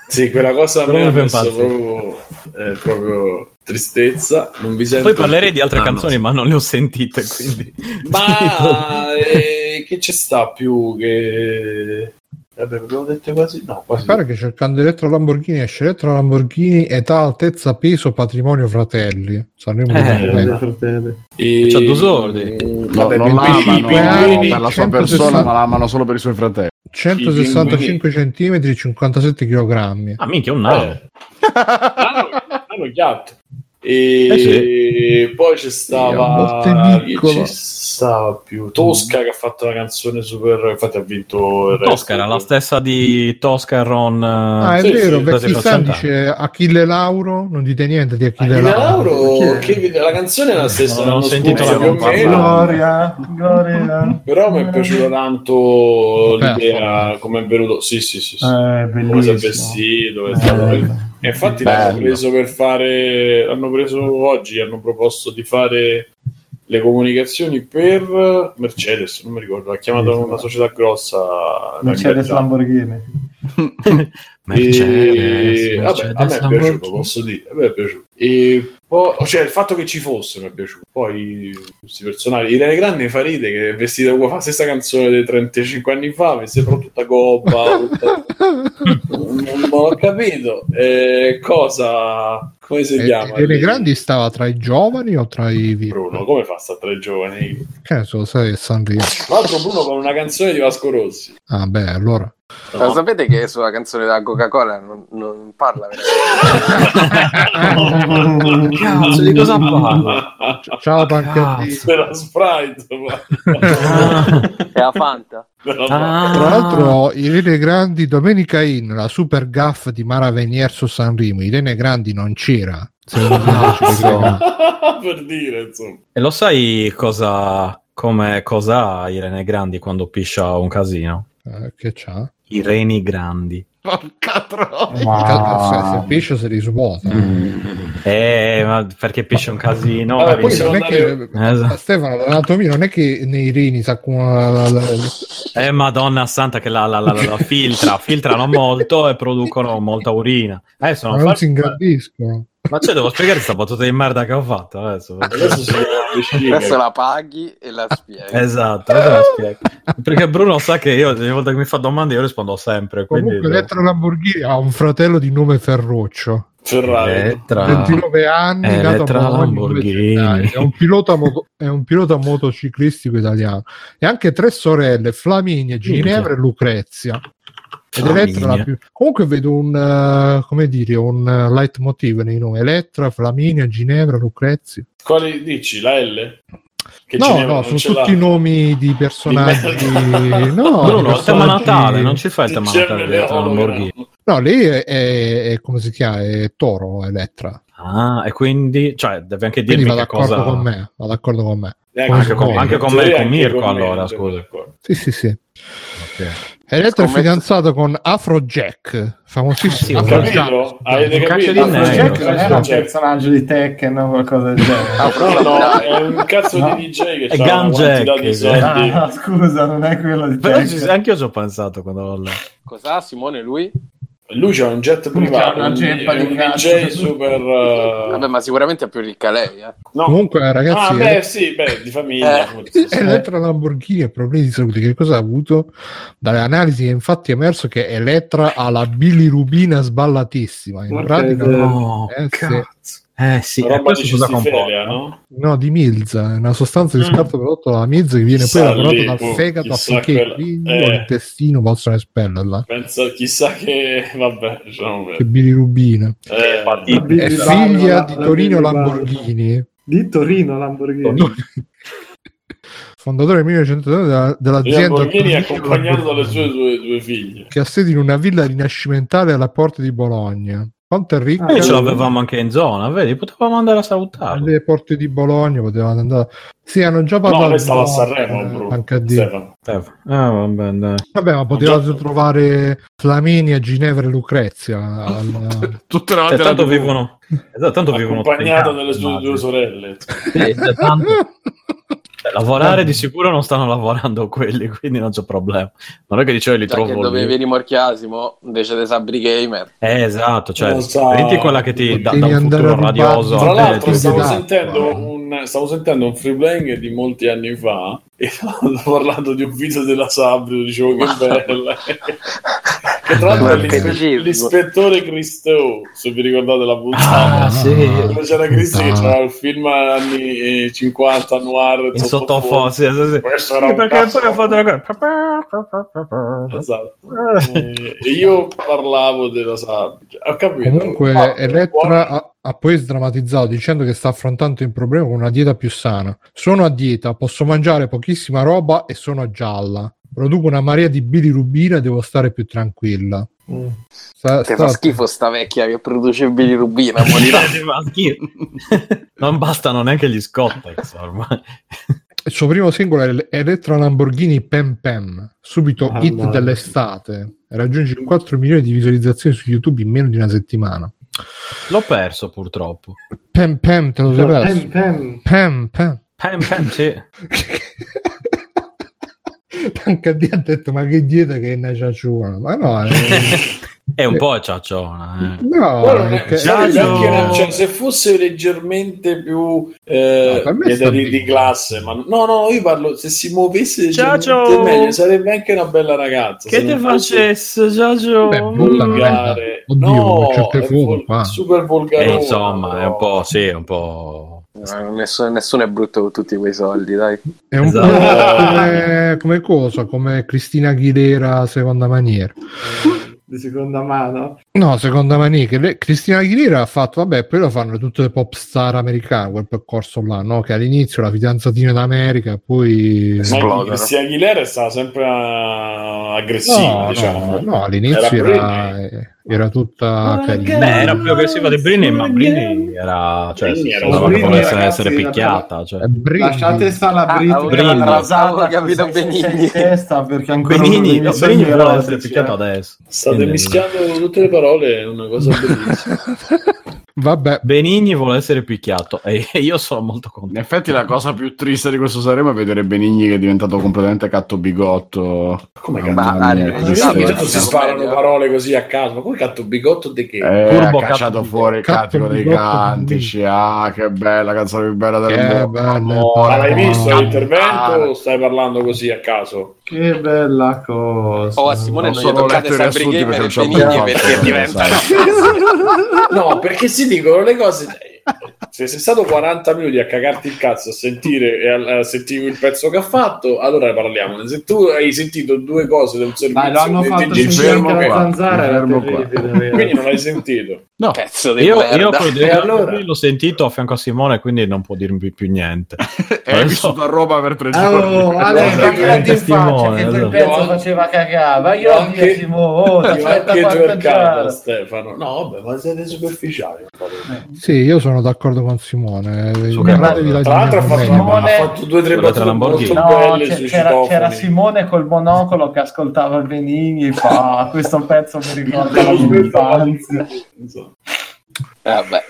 sì, quella cosa a me ha messo proprio, eh, proprio tristezza. Non vi sento Poi parlerei di altre Ah, no. canzoni, ma non le ho sentite, quindi... Ma eh, che ci sta più che... Vabbè, abbiamo detto quasi... No, quasi... Mi pare che cercando Elettro Lamborghini esce Elettro Lamborghini età, altezza, peso, patrimonio, fratelli. Sanremo Eh, Eh, fratelli. E... C'ha due sordi. No, Vabbè, non l'amano pinguini- per la sua 160 persona, ma l'amano solo per i suoi fratelli. 165 cm, 57 kg. Ah, minchia, un nano. Eh. Hanno, hanno ghiatto. E Eh poi c'è Sì, stava ci stava più Tosca che ha fatto una canzone super infatti ha vinto. Tosca era la stessa di Tosca e Ron. Ah, è Sì, vero, sì, perché facciata. dice Achille Lauro, non dite niente di Achille, Achille Lauro. Lauro, che- la canzone è la stessa Non ho sentito la più o comparsa. meno. Gloria, Gloria. però mi è piaciuta tanto l'idea come è venuto sì sì sì, sì. Eh, come si è vestito è Eh, stato. E infatti l'hanno Bello. preso per fare, l'hanno preso oggi, hanno proposto di fare le comunicazioni per Mercedes, non mi ricordo, ha chiamato una società grossa. Mercedes in Lamborghini. Mercedes, E, vabbè, Mercedes a me è piaciuto, Lamborghini. posso dire, a me è piaciuto. E poi, cioè, il fatto che ci fosse mi è piaciuto. Poi questi personaggi, Irene Grande fa ride che è vestita uguale, fa la stessa canzone dei 35 anni fa, mi sembra tutta gobba, tutta- non, ho capito. Eh, cosa, Come si chiama? Irene? Grandi stava tra i giovani o tra i vivi? Bruno, come fa sta tre giovani? Che ne so, sai, Sanremo. Tra l'altro Bruno con una canzone di Vasco Rossi. Ah, beh, allora. Ma lo sapete che sulla canzone della Coca-Cola non, non parla veramente? Cazzo, di cosa parla? Ciao, Pancardino. Per la Sprite. la Fanta? Ah. Tra l'altro, Irene Grandi, Domenica In, la super gaff di Mara Venier su Sanremo. Irene Grandi non c'era. Crediamo. per dire, insomma. E lo sai cosa, come, cosa ha Irene Grandi quando piscia un casino? Eh, che c'ha? I reni grandi. Porca troia. Se, se piscia se li svuota. Eh, ma perché piscia un casino? Vabbè? Poi non è che Esatto. Stefano, l'anatomia non è che nei rini si accumula la- la- la- Eh, madonna santa che la, la, la, la- la filtra, filtrano molto e producono molta urina. Adesso non non fa- si ingrandiscono. Ma cioè, devo spiegare questa battuta di merda che ho fatto adesso. Adesso la paghi e la spieghi. Esatto, la spiego. Perché Bruno sa che io ogni volta che mi fa domande io rispondo sempre. Quindi Comunque Elettra Lamborghini ha un fratello di nome Ferroccio. Ferrari. Elettra. 29 anni, nato a Elettra Bologna, Lamborghini. È un, pilota moto- è un pilota motociclistico italiano. E anche tre sorelle, Flaminia, Ginevra e Lucrezia. Ed Elettra più... Comunque vedo un, eh, come dire, un eh, leitmotiv nei nomi. Elettra, Flaminia, Ginevra, Lucrezia. Quali dici? La L? Che no, Ginevra no, sono ce l'ha. tutti nomi di personaggi. Di no, Bruno, di il tema personaggi- Natale, non ci fai il tema Dicembre Natale di Elettra Leone, Lamborghini. no. Lei è, è- è- come si chiama? È Toro, Elettra. Ah, e quindi, cioè, devi anche Quindi dirmi va che d'accordo cosa... con me. Va d'accordo con me. Eh, Anche con- anche con me e con anche Mirko, allora, scusa. Sì, sì, sì. Ok. Elettra è fidanzato con Afrojack, famosissimo. Sì, Ho Afrojack. Avete Un capito? Afrojack non sì, era un sì. personaggio di Tekken o qualcosa del genere. No, no, è un cazzo No. di DJ che È ha una Jack, di sì. soldi. Ah, scusa, non è quello di Però Tekken. ci- anche io ci ho pensato quando l'ho letto. Cos'ha Simone lui? Lui c'ha un jet privato, una un, di un cazzo. DJ super... uh, Vabbè, ma sicuramente è più ricca lei, eh. no. Comunque, ragazzi, Ah, beh, sì, beh, di famiglia. Eh. Elettra Lamborghini ha problemi di salute. Che cosa ha avuto? Dalle analisi è infatti emerso che Elettra ha la bilirubina sballatissima. In Porca pratica. No, eh, sì. Eh sì, e roba di comporta? no? no, di Milza, è una sostanza di Mm. scarto prodotto dalla Milza che viene poi Chissà lavorato lì, dal boh, fegato affinché quella- il figlio eh. o l'intestino possano espellerla. Pensa, chissà che... Vabbè, diciamo Che bilirubina. Eh, La È Billy figlia di la Torino Barbara. Lamborghini. Di Torino Lamborghini. fondatore nel 1930 della- dell'azienda Lamborghini è Torino accompagnato dalle sue due, due figlie. che ha sede in una villa rinascimentale alla porta di Bologna. Quanto è ricca? Ah, Noi ce l'avevamo anche in zona, vedi? Potevamo andare a salutarlo. alle porte di Bologna potevano andare. Sì, hanno già parlato. No, lei stava a Sanremo, eh, Bruno. anche a dire. Stefano. Stefano. Ah, vabbè, dai. Vabbè, ma potevate già- trovare Flaminia, Ginevra e Lucrezia. al- Tutte Cioè, davanti tanto alla TV. vivono, esatto, tanto vivono Accompagnato dalle sue due sorelle. Sì, cioè, tanto- cioè, lavorare di sicuro non stanno lavorando quelli, quindi non c'è problema. Non è che dicevo li Già trovo che dovevi rimorchiasimo invece dei Sabri Gamer. Eh, esatto, cioè, so. prendi quella che ti dà, Devi dà un futuro radioso. Tra l'altro stavo dà- sentendo, un, stavo sentendo un free playing di molti anni fa e stavo parlando di un video della Sabrio, dicevo che bella. Che tra l'altro l'ispettore Cristo, se vi ricordate la puntata. Ah, sì. Dove c'era Cristo che Puttana. c'era il film anni eh, 50 noir In sottofondo, sì, sì, sì. Questo era Sì, un perché poi ha fatto la cosa. Esatto. Eh, E io parlavo della sabbia. Ho capito. Comunque, Ma- Elettra ha, ha poi sdrammatizzato dicendo che sta affrontando il problema con una dieta più sana. Sono a dieta, posso mangiare pochissima roba e sono gialla. Produco una marea di bilirubina e devo stare più tranquilla. Sta- Che sta- fa schifo sta vecchia che produce bilirubina, morirà. Non bastano neanche gli Scottex ormai. Il suo primo singolo è Elettra Lamborghini Pem Pem, subito Ah, hit no. dell'estate. Raggiunge 4 milioni di visualizzazioni su YouTube in meno di una settimana. L'ho perso purtroppo. Pem Pem, te lo sei perso? Pem, pem. Pem Pem. Pem, pem, sì. Tancadi ha detto ma che dieta che è una ciacciona ma no eh, È un po' ciacciona. eh. no perché- anche una- cioè, se fosse leggermente più eh, No, di, di- classe, ma no, no, io parlo se si muovesse Giaggio! meglio, sarebbe anche una bella ragazza. Che te fosse facesse? Beh, merda. volgare. Oddio, no, certe è foto vol- super volgare. Eh, insomma, è un po', sì, è un po'... No, nessuno, nessuno è brutto con tutti quei soldi, dai. è un Esatto. po' come, come cosa come Cristina Aguilera seconda maniera Di seconda mano. no seconda maniera che lei- Cristina Aguilera ha fatto vabbè poi lo fanno tutte le pop star americane quel percorso là no? che all'inizio la fidanzatina d'America poi Ma Esplodono. Cristina Aguilera è stata sempre ah, aggressiva, no, diciamo. no, no, all'inizio Era. Era tutta carina Beh, era più aggressiva di Britney, ma Britney era... Cioè, Britney era sembrava ragazzi, essere la- picchiata. Cioè. Lasciate stare la Ah, che l'ha capito- rasata capito Benigni. in testa perché ancora Benigni, dei no, miei sogni Benigni vuole essere picchiato adesso. State Quindi- mischiando tutte le parole, è una cosa bellissima. vabbè Benigni vuole essere picchiato e io sono molto In contento. effetti la cosa più triste di questo Sanremo è vedere Benigni che è diventato completamente catto bigotto. Come cazzo? Ma- che Ma si sparano parole così a caso, come catto bigotto di che? Eh, Turbo ha catto cacciato bigotto. fuori il Catto cantico dei cantici. Ah, che bella, canzone più bella del Che mondo. bella, Ma l'hai visto amore. l'intervento o stai parlando così a caso? Che bella cosa. Oh, a Simone Ho non gli toccate letto i Sabri riassunti Gamer e perché non diventano... No, perché si dicono le cose. Se sei stato 40 minuti a cagarti il cazzo a sentire e a, a sentire il pezzo che ha fatto, allora ne parliamo. Se tu hai sentito due cose del servizio, Dai, lo hanno di- fatto di- fermo anche la qua, zanzara. fermo qua. quindi non l'hai sentito. No, Pezzo di Io, merda. io E allora? l'ho sentito a fianco a Simone, quindi non può dirmi più niente. è Lo vissuto a Roma per tre Oh, giorni. Guarda, ma guarda in faccia che quel pezzo faceva cagare. Ma io anche Simone, oh, aspetta anche già. Stefano. No, vabbè, ma siete superficiali. sì io sono d'accordo con Simone Su Guardatevi la Tra l'altro ha fatto, Simone- ha fatto due o tre battute molto. No, belle c'era, c'era. Simone col monocolo che ascoltava Benigni e fa "Ah, questo pezzo mi ricorda la mia infanzia. Eh, vabbè.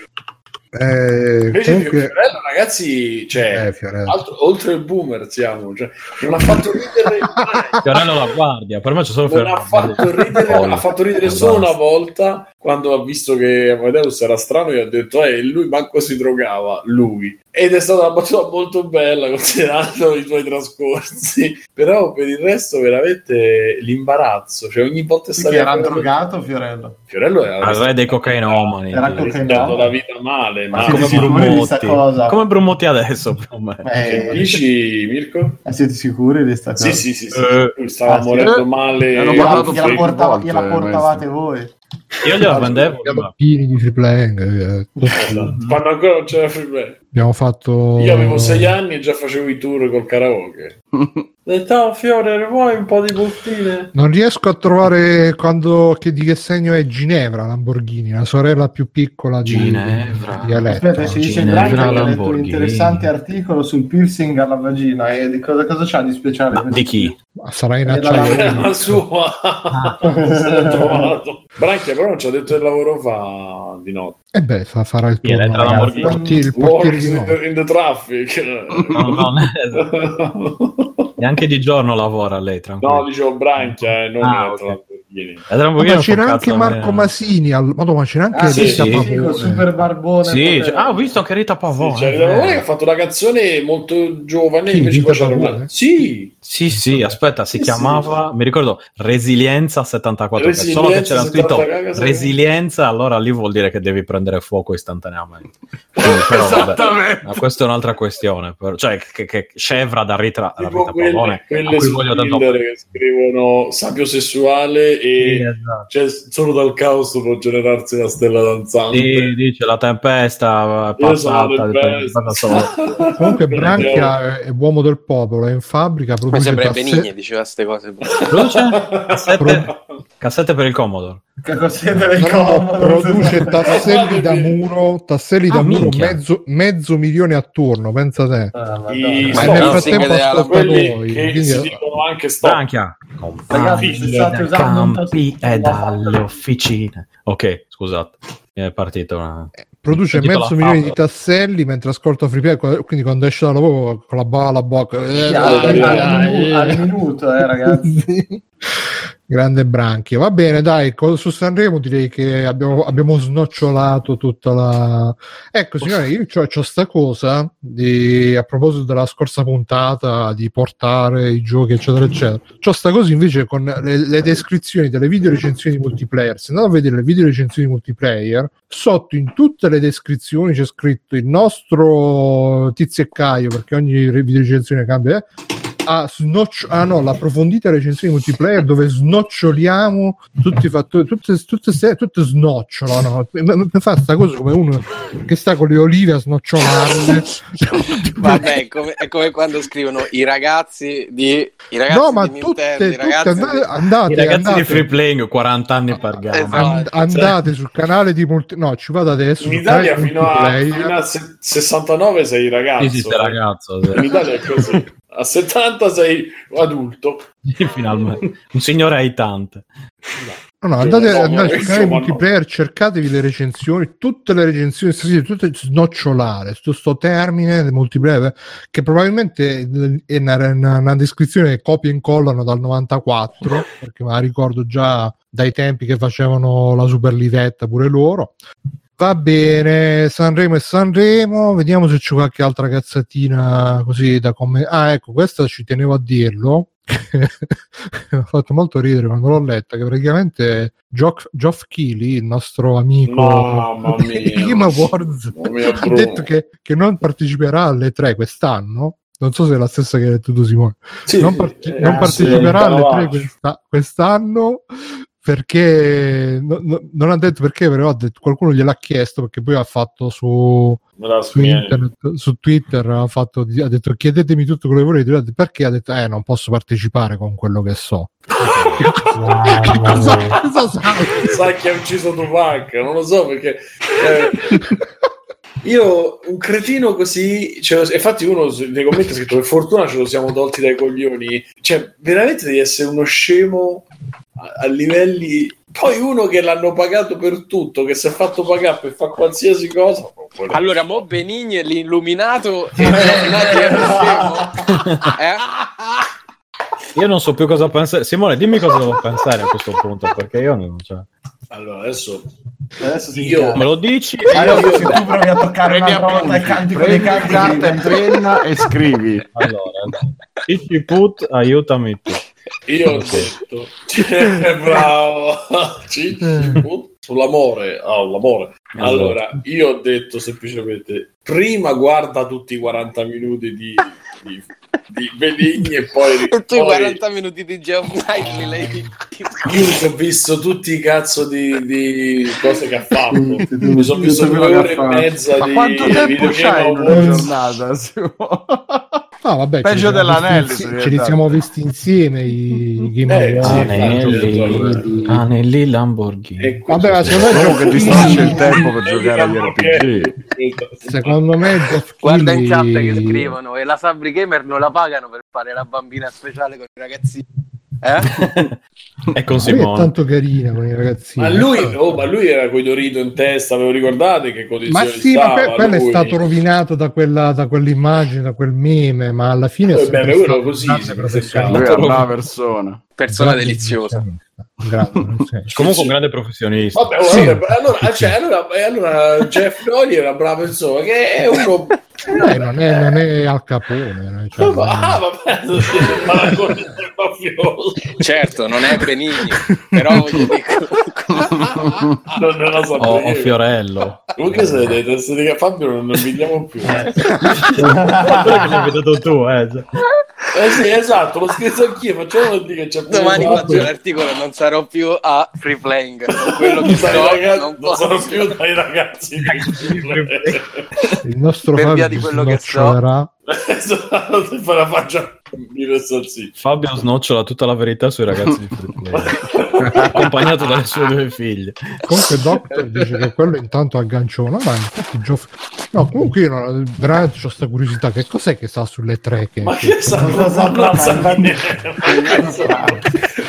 Eh, Invece comunque Fiorello, ragazzi, cioè, eh, Fiorello. altro- oltre il boomer siamo, cioè, non ha fatto ridere mai. Fiorello la guardia, per me c'è solo non Fiorello. ha fatto ridere, ha fatto ridere solo una volta quando ha visto che Amadeus era strano e ha detto eh lui manco si drogava lui ed è stata una battuta molto bella considerando i tuoi trascorsi però per il resto veramente l'imbarazzo cioè ogni volta Perché era drogato Fiorello? Fiorello era Al re dei cocainomani. Era rischiando la vita male Ma ma come Brumotti. cosa? Come Brumotti adesso, che Eh, dici Mirko? eh, siete sicuri di sta cosa? Sì, sì, sì, sì. Eh. Stava Ah, sì. morendo Eh. male. Hanno Gliela, portavate voi. Io gliela vendevo. Abbiamo pieni di triple hang eh. Quando ancora non c'era Freeway. Abbiamo fatto Io avevo sei anni e già facevo i tour col karaoke. Detto, Fiore, vuoi un po' di bustine? non riesco a trovare quando che, di che segno è Ginevra Lamborghini la sorella più piccola di, Ginevra. di Aspetta, ci dice Ginevra che letto un Lamborghini. interessante articolo sul piercing alla vagina e di cosa, cosa c'ha di speciale? Ma di chi? Sarà in Eh, acciaio la- La sua. Trovato. Branchia però non ci ha detto il lavoro fa di notte. e beh fa- farà il Lamborghini? il portiere, Works di in the, in the traffic. No, no, ne- neanche di giorno lavora lei, tranquillo. No, dicevo Branchia e non Ah, Elettra Ma c'era anche Marco. Masini al... Madonna, c'era anche Ah, sì, Rita sì, sì, Pavone. super barbone. Sì, cioè- ah, ho visto anche Rita Pavone. Sì, Rita Pavone che ha fatto una canzone molto giovane. Chi, invece poi c'era una... Sì, Sì, sì, aspetta, si Sì, chiamava, mi ricordo, Resilienza 74, che solo che Resilienza c'era scritto 74, Resilienza, allora lì vuol dire che devi prendere fuoco istantaneamente. Quindi, però, vabbè, ma questa è un'altra questione, però- cioè che, che scevra da Rita, da Rita quelle, Pavone, a quelle cui su voglio tanto che scrivono sapio e esatto. cioè, solo dal caos può generarsi una stella danzante. Sì, dice la tempesta passata, comunque Branchia è uomo del popolo è in fabbrica Mi produce sembra tasse- Benigni diceva queste cose. Produce cassette, cassette per il Commodore. Che cos'è del No, no, comodo? produce tasselli da muro tasselli Ah, da muro mezzo, mezzo milione a turno pensa te Ah. I ma nel frattempo sì, che ascolta noi che quindi- si dicono anche stop. Branchia. Ragazzi, state usando campi tasto- e dalle officine. Ok, scusate. è partita una... produce mezzo milione di tasselli mentre ascolta free play, quindi quando esce da lavoro con la bava alla bocca eh, al, eh, al al minuto, eh, ragazzi. grande branchio va bene dai su Sanremo direi che abbiamo, abbiamo snocciolato tutta la ecco signore io c'ho, c'ho sta cosa di, a proposito della scorsa puntata di portare i giochi eccetera eccetera. C'ho sta cosa invece con le, le descrizioni delle video recensioni di multiplayer. Se andate a vedere le video recensioni di multiplayer sotto in tutte le descrizioni c'è scritto il nostro tizio e Caio perché ogni video recensione cambia eh, a snoccio- ah no, l'approfondita recensione multiplayer dove snoccioliamo tutti i fattori, tutte, tutte, se- tutte snocciolano. Mi fa sta cosa come uno che sta con le olive a snocciolarle. Vabbè, è come, è come quando scrivono i ragazzi di i ragazzi no, ma di tutte, Nintendo, i tutte ragazzi andate, di- andate, I ragazzi andate, di Free Playing 40 anni per gamma. Esatto. and- andate sul canale di multi, no, ci vado adesso. In Italia di fino a, fino a se- 69 sei ragazzo. Sì, sì, sei ragazzo. sì. In Italia è così. A 70 sei adulto. Finalmente. Un signore aitante. No, no, andate, no, andate io canale ma no. multiplayer, cercatevi le recensioni, tutte le recensioni, tutte snocciolare sto termine del multiplayer che probabilmente è una, una- una descrizione che copia e incollano dal 94 perché me la ricordo già dai tempi che facevano la Superlivetta pure loro. Va bene, Sanremo e Sanremo, vediamo se c'è qualche altra cazzatina così da commentare. Ah, ecco, questa ci tenevo a dirlo. Mi ha fatto molto ridere quando l'ho letta che praticamente Geoff, Geoff Keighley, il nostro amico Mamma mia. di Game Awards, ha detto che, che non parteciperà alle tre quest'anno. Non so se è la stessa che hai detto tu, Simone. Sì, non, parti- eh, non parteciperà alle tre questa- quest'anno perché no- no- non ha detto perché, però ha detto, qualcuno gliel'ha chiesto perché poi ha fatto su, su internet, su Twitter, ha, fatto, ha detto chiedetemi tutto quello che volete, perché ha detto eh non posso partecipare con quello che so. Che cosa, cosa sai? Sai chi ha ucciso Tupac? Non lo so perché. eh, io, un cretino così, cioè, infatti uno nei commenti ha scritto per fortuna ce lo siamo tolti dai coglioni, cioè veramente devi essere uno scemo a, a livelli... Poi uno che l'hanno pagato per tutto, che si è fatto pagare per fare qualsiasi cosa... Allora, Mo Benigni è l'illuminato e Nati è lo scemo. Eh? Io non so più cosa pensare. Simone, dimmi cosa devo pensare a questo punto, perché io non cioè, Allora, adesso... Adesso si Io- Me lo dici? Allora, se tu provi a toccare Prendi una volta i appunti, canti con i prendi canti carta e penna e scrivi. Allora, Cicci Put, aiutami tu. Io ho detto... Bravo! Sull'amore, oh, l'amore. Allora, io ho detto semplicemente: prima guarda tutti i 40 minuti di, di, di Benigni e poi. E tu i poi 40 minuti di Geoff Knightley lei Io mi sono visto tutti i cazzo di, di cose che ha fatto. Mi sono visto due che ore e mezza Ma di quanto tempo c'hai in una giornata? Simo? Ah, vabbè, Peggio sono insie- Ce li siamo visti insieme i Game Eh, sì. Anelli, anelli Lamborghini. E Vabbè, ma secondo me Comunque Geoff distrace Keighley- il tempo per giocare agli RPG. Secondo me Guarda in chat che scrivono e la Sabri Gamer non la pagano per fare la bambina speciale con i ragazzini. Eh? E con Ma lui è Simone. tanto carina con i ragazzini. Ma lui, oh, ma lui era coi Dorito in testa, ve lo ricordate che Ma condizioni sì, ma stava? que- quello è stato rovinato da, quella, da quell'immagine, da quel meme, ma alla fine è Eh, sempre beh, quello stato così, si è una persona. Persona Grande deliziosa. grande. Comunque un grande professionista. Vabbè, Sì. allora, cioè, allora, e allora Jeff Noli è una brava persona, che è uno... Eh, non, è, non è Al Capone. cioè, ah, vabbè. Certo, non è Benigni, però voglio dire, Non ne lo sapevo. O, o Fiorello. Comunque se dei testi di Fabio non ne vediamo più. Quello che l'hai veduto tu, eh. Eh sì, esatto, l'ho scritto anch'io, facciamo dire che c'è domani pure- faccio l'articolo non sarò più a free playing. Quello che so, ragazzi- non non posso. sono più dai ragazzi Il nostro Per via di quello che so. Fa la faccia Fabio snocciola tutta la verità sui ragazzi di Free accompagnato dalle sue due figlie. Comunque Doctor dice che quello intanto agganciona, ma infatti Geoff... No, comunque io non- veramente ho questa curiosità, che cos'è che sta sulle tre? Che, ma che sa Non ma sa niente.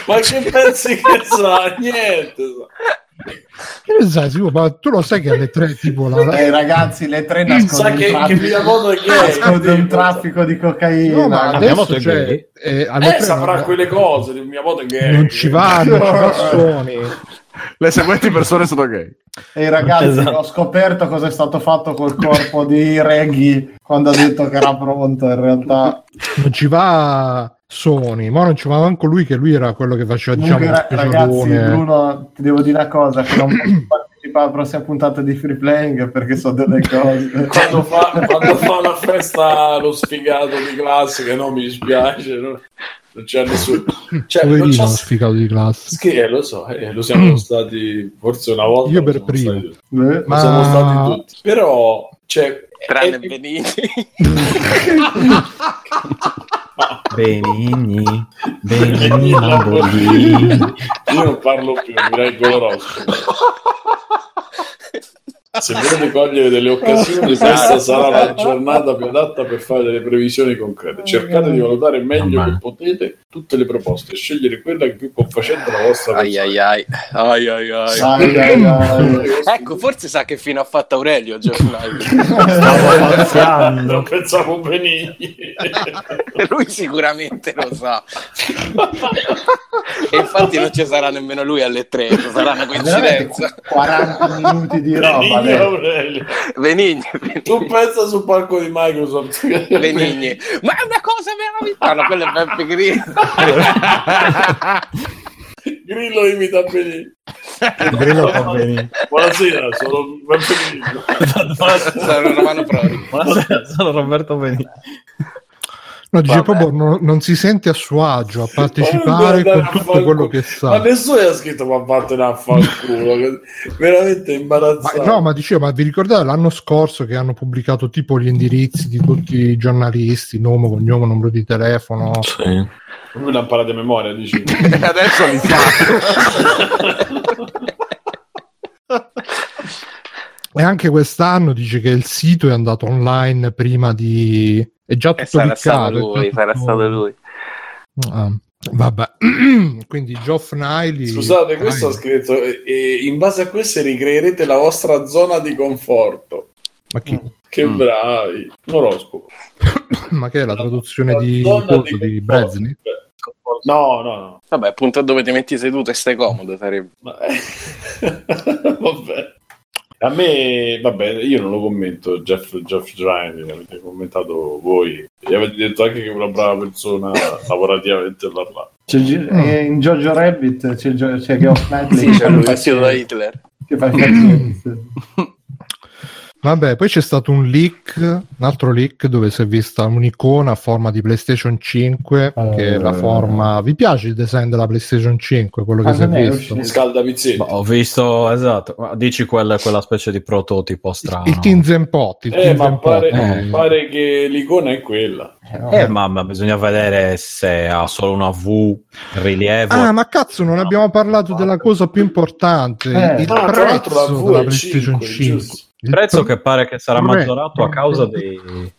ma che pensi che sa niente sa. Che sai, ma tu lo sai che alle tre tipo la... Eh, ragazzi, le tre nascono che, traffico, un traffico di cocaina. No, ma adesso Miyamoto è cioè, eh, Eh, tre saprà non- quelle cose. di Mia moto è gay. non ci va, non ci. Le seguenti persone sono gay. E ragazzi, Esatto. ho scoperto cosa è stato fatto col corpo di Reggie quando ha detto che era pronto. In realtà, non ci va Sony, ma non ci va manco lui che lui era quello che faceva diciamo Comunque, ra- ragazzi. Bruno, ti devo dire una cosa: che non posso partecipare alla prossima puntata di Free Playing perché so delle cose. Quando fa, quando fa la festa lo sfigato di classe, che no, mi dispiace, no? non c'è nessuno. Cioè, non c'è... lo sfigato di classe. Sì, eh, lo so, eh, lo siamo stati forse una volta. Io per primo. stati Ma- siamo stati tutti. Però, cioè, Tranne è- Benigni. Benigni, Benigni, Lamborghini. Io non parlo più, mi reggo l'oroscopo. Se volete cogliere delle occasioni, Esatto. questa sarà la giornata più adatta per fare delle previsioni concrete. Cercate di valutare meglio che potete tutte le proposte e scegliere quella che più confacente alla vostra Ai ai ai. Ai ai ai. ai, ai, ai. Ecco, forse sa che fine ha fatto Aurelio Knight. Stavo. Non pensavo benigni. lui sicuramente lo sa. e infatti non ci sarà nemmeno lui alle tre, sarà una coincidenza. 40 minuti di roba. Benigni. Aurelio. Benigni, Tu Benigni. pensa sul palco di Microsoft. Benigni. Ma è una cosa meravigliosa. No, quello è Beppe Grillo. Grillo imita Benigni. Grillo fa Benigni. Buonasera, sono Beppe Grillo. Sono Romano Prodi. Buonasera, sono Roberto Benigni. No, dice Vabbè. proprio non, non si sente a suo agio a partecipare Ma con a tutto quello che Ma sa. nessuno ha scritto ma vattene a fanculo. Veramente Ma, imbarazzante. no, ma dicevo, ma vi ricordate l'anno scorso che hanno pubblicato tipo gli indirizzi di tutti i giornalisti, nome, cognome, numero di telefono? Sì. Lui l'ha imparato a memoria, dici. E adesso li fa. E anche quest'anno dice che il sito è andato online prima di... È già E tutto sarà stato cliccato, è lui, già sarà tutto- stato lui. Ah, vabbè, quindi Geoff Niley... Scusate, questo ha scritto. E, e in base a questo ricreerete la vostra zona di conforto. Ma, chi- Che Mm. bravi. Un oroscopo. ma che è la traduzione La di, di conforto. Brezni? No, no, no. Vabbè, appunto dove ti metti seduto e stai comodo sarebbe. Ma- vabbè. A me, vabbè, io non lo commento, Jeff, Jeff Giant, avete commentato voi, e avete detto anche che è una brava persona lavorativamente parlando. C'è Gi- e in Jojo Rabbit c'è, Gio- c'è Geoff Knightley Sì, che c'è fa lui vestito da Hitler. che fa il. Vabbè, poi c'è stato un leak, un altro leak dove si è vista un'icona a forma di PlayStation 5, che è la Eh. forma... Vi piace il design della PlayStation 5, quello che si è visto? Scalda pizzetti. Ho visto, esatto, ma dici quella, quella specie di prototipo strano. Il Tinzenpot, il Eh, ma pare, Eh. pare che l'icona è quella. Eh, ma, ma bisogna vedere se ha solo una V rilievo. Ah, ma cazzo, non abbiamo parlato della cosa più importante, Eh. il Ah, tra l'altro la prezzo della PlayStation 5, 5. Il prezzo che pare che sarà Pre- maggiorato a causa dei... il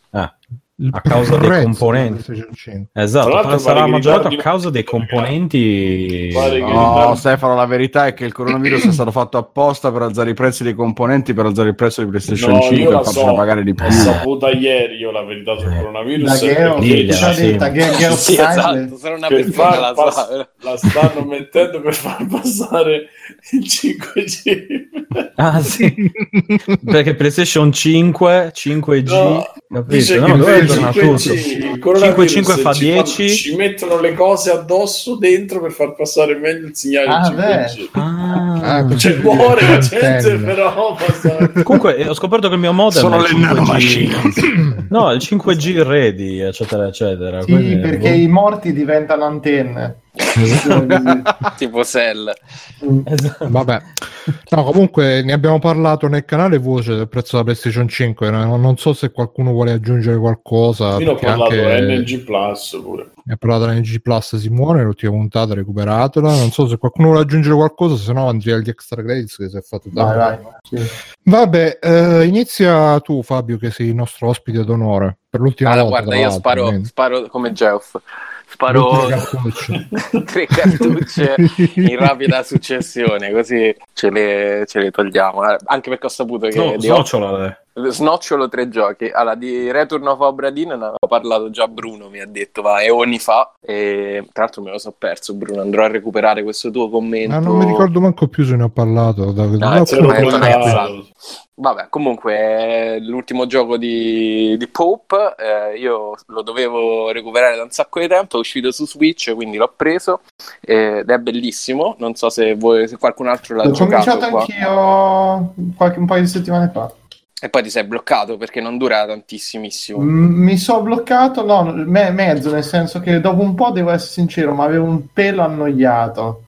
a causa dei componenti. della PlayStation 5. esatto, sarà che maggiorato a causa dei componenti... Che- No, Stefano, la verità è che il coronavirus è stato fatto apposta per alzare i prezzi dei componenti, per alzare il prezzo di PlayStation No, 5 io e la farcela so, pagare di più. L'ho saputa ieri io la verità sul Eh. coronavirus. Perché- Diglia, chi ci ha detto? Sì, esatto, sarà una per persona far la pass- la stanno mettendo per far passare il 5G. Ah sì, perché PlayStation 5, 5G, No, capito? No, che dove per il torna 5G, tutto? il coronavirus 5 fa ci 10. ci mettono le cose addosso dentro per far passare meglio il segnale Ah, 5G. Ah. Ah, Cioè muore la gente però passa- Comunque eh, ho scoperto che il mio modem Sono è il le 5G. nanomachine. No, il 5G ready, eccetera, eccetera. Sì, Quindi, perché boh. i morti diventano antenne. tipo Cell. Esatto. Vabbè, no, comunque ne abbiamo parlato nel canale voce del prezzo della PlayStation 5. no? Non so se qualcuno vuole aggiungere qualcosa. Io ho parlato anche- NG Plus pure. Ne ha parlato NG Plus Simone, l'ultima puntata, recuperatela. Non so se qualcuno vuole aggiungere qualcosa, se no andrei agli extra credits che si è fatto Vai, tanto. vai. Sì. Vabbè, eh, inizia tu Fabio che sei il nostro ospite d'onore per l'ultima Allora, volta. guarda, io sparo, sparo come Geoff. Sparo cartucce. tre cartucce in rapida successione, così ce le, ce le togliamo. Eh, Anche perché ho saputo che No, di Op- snocciolale. Snocciolo tre giochi. Allora, di Return of Obra Dinn ne aveva parlato già Bruno, mi ha detto, va, eoni fa. E tra l'altro me lo so perso, Bruno. Andrò a recuperare questo tuo commento. Ma non mi ricordo manco più se ne ho parlato. Da, da- No, contato. cazzata. Vabbè, comunque è l'ultimo gioco di, di Pope, eh, io lo dovevo recuperare da un sacco di tempo, è uscito su Switch, quindi l'ho preso ed è bellissimo, non so se, voi, se qualcun altro l'ha L'ho giocato cominciato qua. anch'io qualche, un paio di settimane fa. E poi ti sei bloccato perché non dura tantissimissimo. Mm, Mi sono bloccato, no, me- mezzo, nel senso che dopo un po', devo essere sincero, mi avevo un pelo annoiato.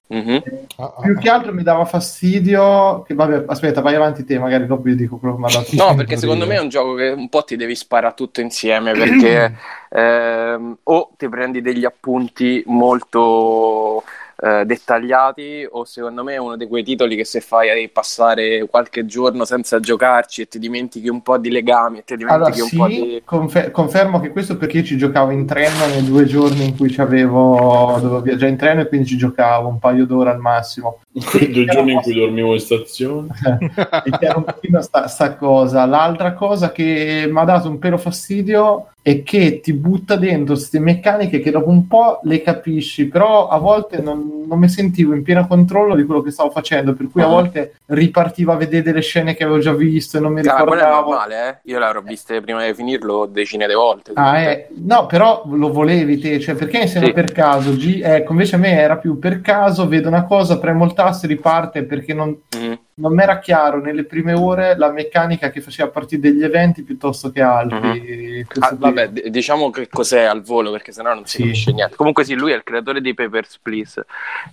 Ah, Più che altro mi dava fastidio. Che, vabbè, aspetta, vai avanti te, magari dopo io dico quello che mi ha dato. No, perché secondo me è un gioco che un po' ti devi sparare tutto insieme perché ehm, o ti prendi degli appunti molto eh, dettagliati o secondo me è uno di quei titoli che se fai passare qualche giorno senza giocarci e ti dimentichi un po' di legami e ti Allora, dimentichi un po' sì, di... confer- confermo che questo perché io ci giocavo in treno nei due giorni in cui c'avevo, dovevo viaggiare in treno e quindi ci giocavo un paio d'ore al massimo. Quei due giorni in cui dormivo in stazione. E c'era un pochino sta, sta cosa. L'altra cosa che mi ha dato un pelo fastidio è che ti butta dentro queste meccaniche che dopo un po' le capisci, però a volte non, non mi sentivo in pieno controllo di quello che stavo facendo, per cui a Ah. volte ripartivo a vedere delle scene che avevo già visto e non mi Ah, quello è ricordavo. normale, eh? Io l'avrò viste prima di finirlo decine di volte. Ah, eh, no, però lo volevi te, cioè perché mi sembra Sì. per caso? G- ecco, invece a me era più per caso, vedo una cosa, premo il tasto e riparte perché non, Mhm. non mi era chiaro nelle prime ore la meccanica che faceva partire degli eventi piuttosto che altri. Questo Ah. Vabbè, d- diciamo che cos'è al volo perché sennò non si Sì. capisce niente. Comunque sì, lui è il creatore di Papers, Please.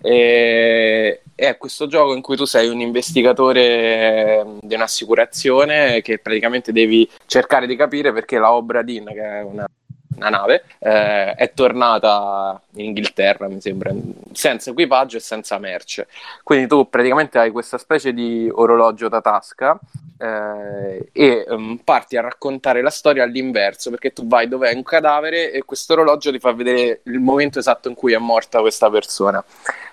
E... È questo gioco in cui tu sei un investigatore eh, di un'assicurazione che praticamente devi cercare di capire perché la Obra Dinn, che è una, una nave, eh, è tornata in Inghilterra, mi sembra, senza equipaggio e senza merce. Quindi tu praticamente hai questa specie di orologio da tasca eh, e ehm, parti a raccontare la storia all'inverso perché tu vai dove è un cadavere e questo orologio ti fa vedere il momento esatto in cui è morta questa persona.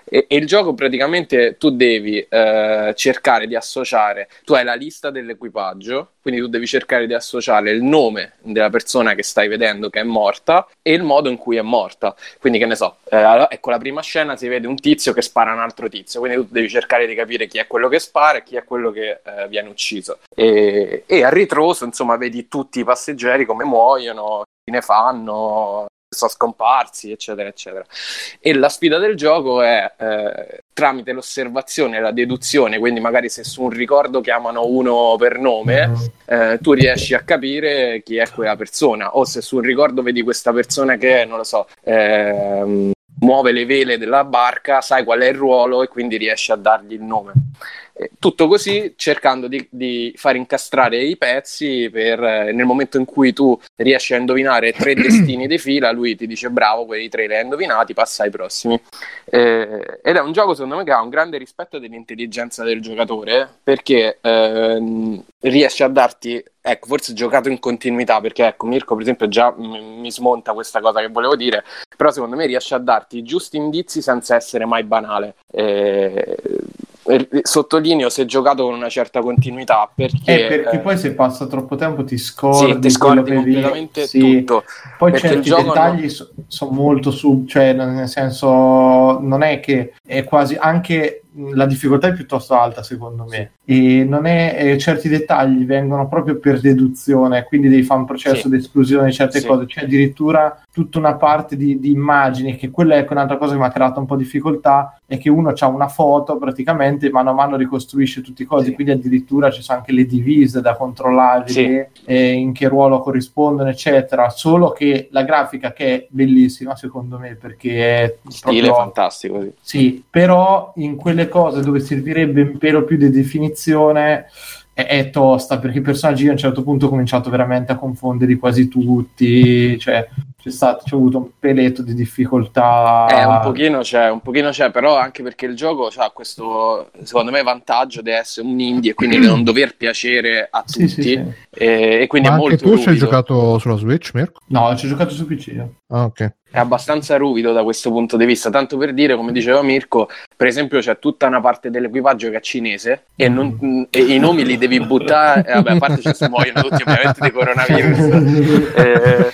E, e il gioco praticamente tu devi eh, cercare di associare, tu hai la lista dell'equipaggio, quindi tu devi cercare di associare il nome della persona che stai vedendo che è morta e il modo in cui è morta. Quindi che ne so, eh, ecco la prima scena si vede un tizio che spara un altro tizio, quindi tu devi cercare di capire chi è quello che spara e chi è quello che eh, viene ucciso. E, e a ritroso, insomma, vedi tutti i passeggeri come muoiono, ne fanno, sono scomparsi, eccetera, eccetera. E la sfida del gioco è eh, tramite l'osservazione e la deduzione, quindi magari se su un ricordo chiamano uno per nome, Mhm. eh, tu riesci a capire chi è quella persona, o se su un ricordo vedi questa persona che, non lo so, ehm, muove le vele della barca, sai qual è il ruolo e quindi riesci a dargli il nome. Eh, Tutto così cercando di, di far incastrare i pezzi per eh, nel momento in cui tu riesci a indovinare tre destini di fila, lui ti dice bravo, quei tre li hai indovinati, passa ai prossimi. Eh, ed è un gioco secondo me che ha un grande rispetto dell'intelligenza del giocatore perché ehm, riesce a darti, ecco, forse giocato in continuità perché ecco Mirko per esempio già m- mi smonta questa cosa che volevo dire, però secondo me riesce a darti i giusti indizi senza essere mai banale. Eh, eh, sottolineo se giocato con una certa continuità perché, Eh, perché eh, poi se passa troppo tempo ti scordi, sì, ti scordi completamente sì. tutto. Poi Perché certi dettagli sono molto sub, cioè nel senso non è che è quasi anche la difficoltà è piuttosto alta secondo me e non è e certi dettagli vengono proprio per deduzione, quindi devi fare un processo Sì. di esclusione di certe Sì. cose, c'è addirittura tutta una parte di, di immagini che quella è un'altra cosa che mi ha creato un po' di difficoltà è che uno ha una foto praticamente mano a mano ricostruisce tutte le cose, Sì. quindi addirittura ci sono anche le divise da controllare Sì. eh, in che ruolo corrispondono, eccetera. Solo che la grafica che è bellissima, secondo me, perché è Stile proprio- fantastico. Sì, però in quelle cose dove servirebbe un pelo più di definizione è, è tosta perché i personaggi a un certo punto ho cominciato veramente a confonderli quasi tutti. Cioè, c'è stato, c'è avuto un peletto di difficoltà. Eh, un pochino c'è, un pochino c'è, però anche perché il gioco ha questo, secondo me, vantaggio di essere un indie e quindi di non dover piacere a Sì, tutti. sì, sì. E, e quindi Ma è anche molto tu ci hai giocato sulla Switch, Mirko? No, ci ho giocato su PC. Ah, ok. È abbastanza ruvido da questo punto di vista. Tanto per dire, come diceva Mirko, per esempio, c'è tutta una parte dell'equipaggio che è cinese e, non- e i nomi li devi buttare. eh, vabbè, a parte ci si muoiono tutti, ovviamente, di coronavirus. Eh,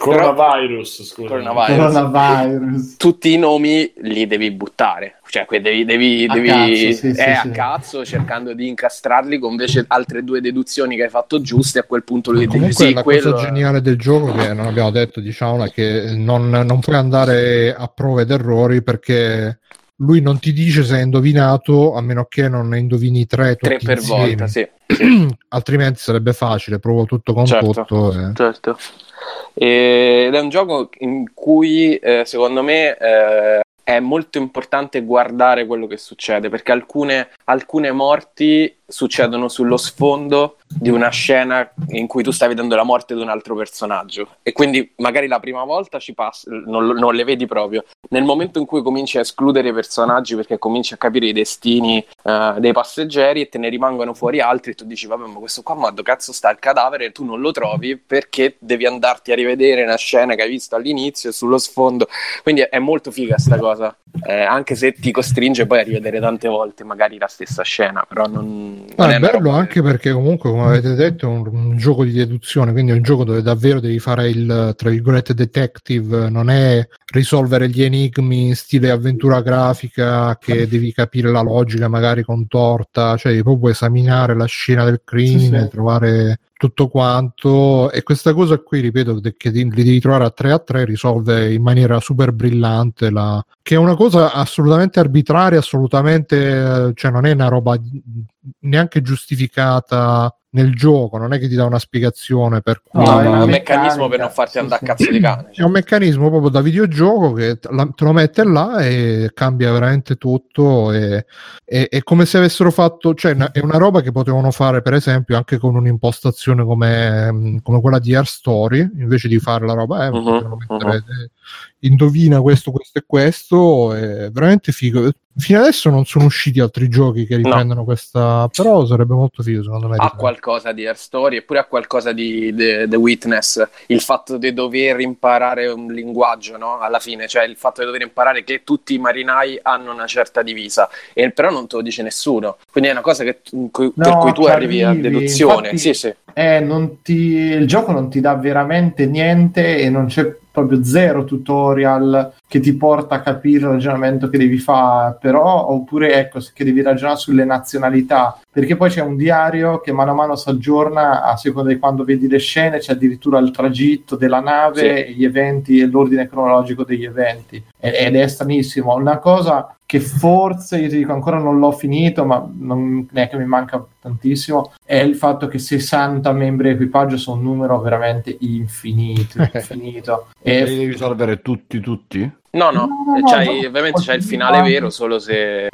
Coronavirus, scusa. Coronavirus. Coronavirus. tutti i nomi li devi buttare, cioè que- devi, devi, A devi cazzo, sì, sì, eh, a sì. cazzo cercando di incastrarli con invece altre due deduzioni che hai fatto giuste a quel punto lui Comunque sì, la quello cosa geniale del gioco che non abbiamo detto, diciamo, è che non, non puoi andare a prove ed errori perché lui non ti dice se hai indovinato a meno che non ne indovini tre tre per insieme. volta, sì. altrimenti sarebbe facile, provo tutto con Certo. tutto. e- Certo. Ed è un gioco in cui eh, secondo me eh, è molto importante guardare quello che succede perché alcune, alcune morti succedono sullo sfondo di una scena in cui tu stai vedendo la morte di un altro personaggio. E quindi magari la prima volta ci passi, non, non le vedi proprio. Nel momento in cui cominci a escludere i personaggi perché cominci a capire i destini eh, dei passeggeri e te ne rimangono fuori altri tu dici vabbè ma questo qua ma dove cazzo sta il cadavere? E tu non lo trovi perché devi andarti a rivedere una scena che hai visto all'inizio e sullo sfondo. Quindi è molto figa sta cosa eh, anche se ti costringe poi a rivedere tante volte magari la stessa scena però non, No, non è bello anche perché comunque, come avete detto, è un, un gioco di deduzione, quindi è un gioco dove davvero devi fare il, tra virgolette, detective, non è risolvere gli enigmi in stile avventura grafica che devi capire la logica magari contorta, cioè devi proprio esaminare la scena del crimine, Sì, sì. trovare tutto quanto. E questa cosa qui, ripeto, che li devi trovare a 3 a 3 risolve in maniera super brillante la... che è una cosa assolutamente arbitraria, assolutamente, eh, cioè non è una roba neanche giustificata nel gioco, non è che ti dà una spiegazione per cui... No, è un meccanismo per non farti andare a cazzo di cane È un meccanismo proprio da videogioco che te lo mette là e cambia veramente tutto. E, e- è come se avessero fatto, cioè è una roba che potevano fare, per esempio, anche con un'impostazione come, mm, come quella di Air Story, invece di fare la roba, eh, potevano mettere, mhm. Indovina questo, questo e questo. È veramente figo. Fino adesso non sono usciti altri giochi che riprendono questa, però sarebbe molto figo secondo me. ha qualcosa di Air Story eppure ha qualcosa di The, The Witness il fatto di dover imparare un linguaggio no? alla fine cioè il fatto di dover imparare che tutti i marinai hanno una certa divisa e però non te lo dice nessuno quindi è una cosa che, in cui- per No, cui tu ci arrivi a arrivi. deduzione Infatti- sì sì Eh, non ti... Il gioco non ti dà veramente niente e non c'è proprio zero tutorial che ti porta a capire il ragionamento che devi fare, però, oppure ecco, che devi ragionare sulle nazionalità, perché poi c'è un diario che mano a mano si aggiorna a seconda di quando vedi le scene, c'è addirittura il tragitto della nave, Sì. gli eventi e l'ordine cronologico degli eventi, ed è stranissimo. Una cosa che forse io ti dico ancora non l'ho finito, ma non è che mi manca tantissimo, è il fatto che 60 membri di equipaggio sono un numero veramente infinito, infinito. E devi risolvere tutti, tutti? No no, No, no, c'hai- no, ovviamente c'è il finale vero solo se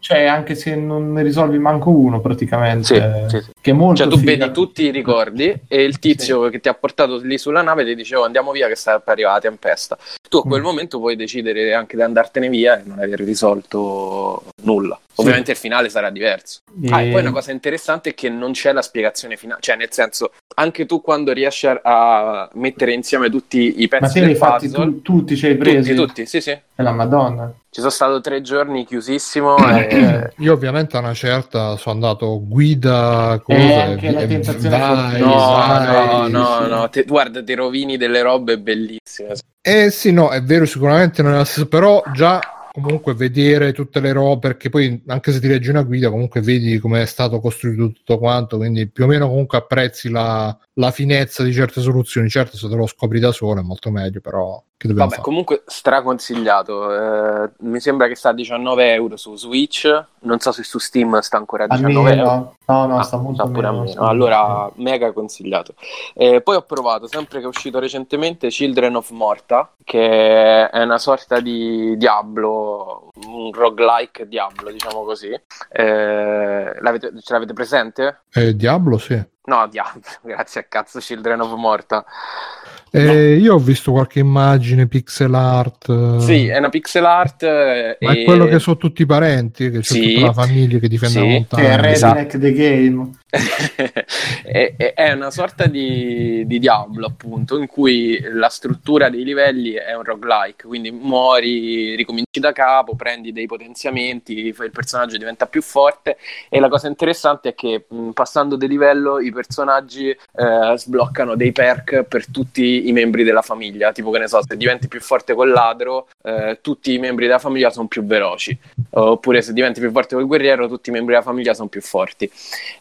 cioè, anche se non ne risolvi manco uno praticamente, Sì, sì, sì. Che molto Cioè, tu figa. vedi tutti i ricordi e il tizio che ti ha portato lì sulla nave ti diceva andiamo via che sta per arrivare la tempesta. Tu a quel Mm. momento puoi decidere anche di andartene via e non aver risolto nulla. Ovviamente il finale sarà diverso. Ah, e E- poi una cosa interessante è che non c'è la spiegazione finale, cioè nel senso, anche tu quando riesci a, a mettere insieme tutti i Ma pezzi te li hai fatti tu- tutti, ce li hai presi? tutti, tutti, sì, sì. È la madonna. Ci sono stato tre giorni chiusissimo Eh, e... Io ovviamente a una certa sono andato guida, cose, Eh, anche la e tentazione vai, No, vai, no, no, sì. no, te- guarda, ti rovini delle robe bellissime. Eh sì, no, è vero, sicuramente non è la stessa, però già comunque vedere tutte le robe, perché poi anche se ti leggi una guida, comunque vedi come è stato costruito tutto quanto, quindi più o meno comunque apprezzi la, la finezza di certe soluzioni. Certo, se te lo scopri da solo è molto meglio, però che dobbiamo Vabbè, fare? comunque straconsigliato. Eh, mi sembra che sta a 19 euro su Switch. Non so se su Steam sta ancora a A 19 euro. Meno. No, no, Ah, sta molto sta pure a meno, meno. sta molto Allora, mega consigliato. Eh, poi ho provato, sempre che è uscito recentemente, Children of Morta, che è una sorta di Diablo, un roguelike Diablo, diciamo così. Eh, l'avete- ce l'avete presente? Eh, Diablo, sì. No, Diablo, grazie a cazzo, Children of Morta. Eh, io ho visto qualche immagine pixel art. eh, Sì, è una pixel art. eh, Ma e- è quello che sono tutti i parenti, che c'è Sì. tutta la famiglia che difende Sì. la Che è montagna. Esatto. Redneck the Game. è, una sorta di, di Diablo, appunto, in cui la struttura dei livelli è un roguelike, quindi muori, ricominci da capo, prendi dei potenziamenti, il personaggio diventa più forte e la cosa interessante è che passando di livello i personaggi eh, sbloccano dei perk per tutti i membri della famiglia, tipo che ne so, se diventi più forte col ladro, eh, tutti i membri della famiglia sono più veloci, oppure se diventi più forte col guerriero, tutti i membri della famiglia sono più forti.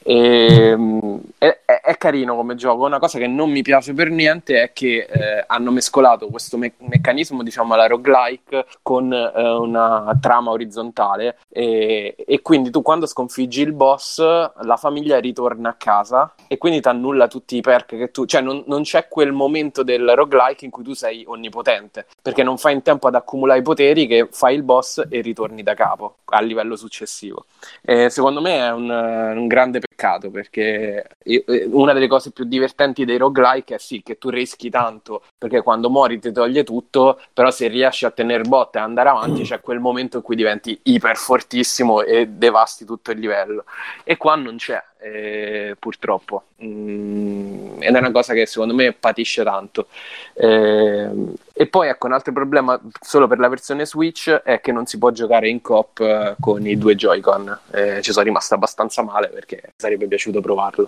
E, mh, è, è- carino come gioco. Una cosa che non mi piace per niente è che eh, hanno mescolato questo me- meccanismo, diciamo, alla roguelike con eh, una trama orizzontale. E, e quindi tu, quando sconfiggi il boss, la famiglia ritorna a casa e quindi ti annulla tutti i perk che tu. cioè, non, non c'è quel momento del roguelike in cui tu sei onnipotente perché non fai in tempo ad accumulare i poteri che fai il boss e ritorni da capo a livello successivo. Eh, secondo me è un, un grande peccato perché io- eh, una delle cose più divertenti dei roguelike è sì che tu rischi tanto perché quando muori ti toglie tutto, però se riesci a tenere botta e andare avanti c'è quel momento in cui diventi iper fortissimo e devasti tutto il livello. E qua non c'è, eh, purtroppo. Mm, ed è una cosa che secondo me patisce tanto. Eh, e poi ecco un altro problema solo per la versione Switch è che non si può giocare in coop eh, con i due Joy-Con. Eh, ci sono rimasto abbastanza male perché sarebbe piaciuto provarlo.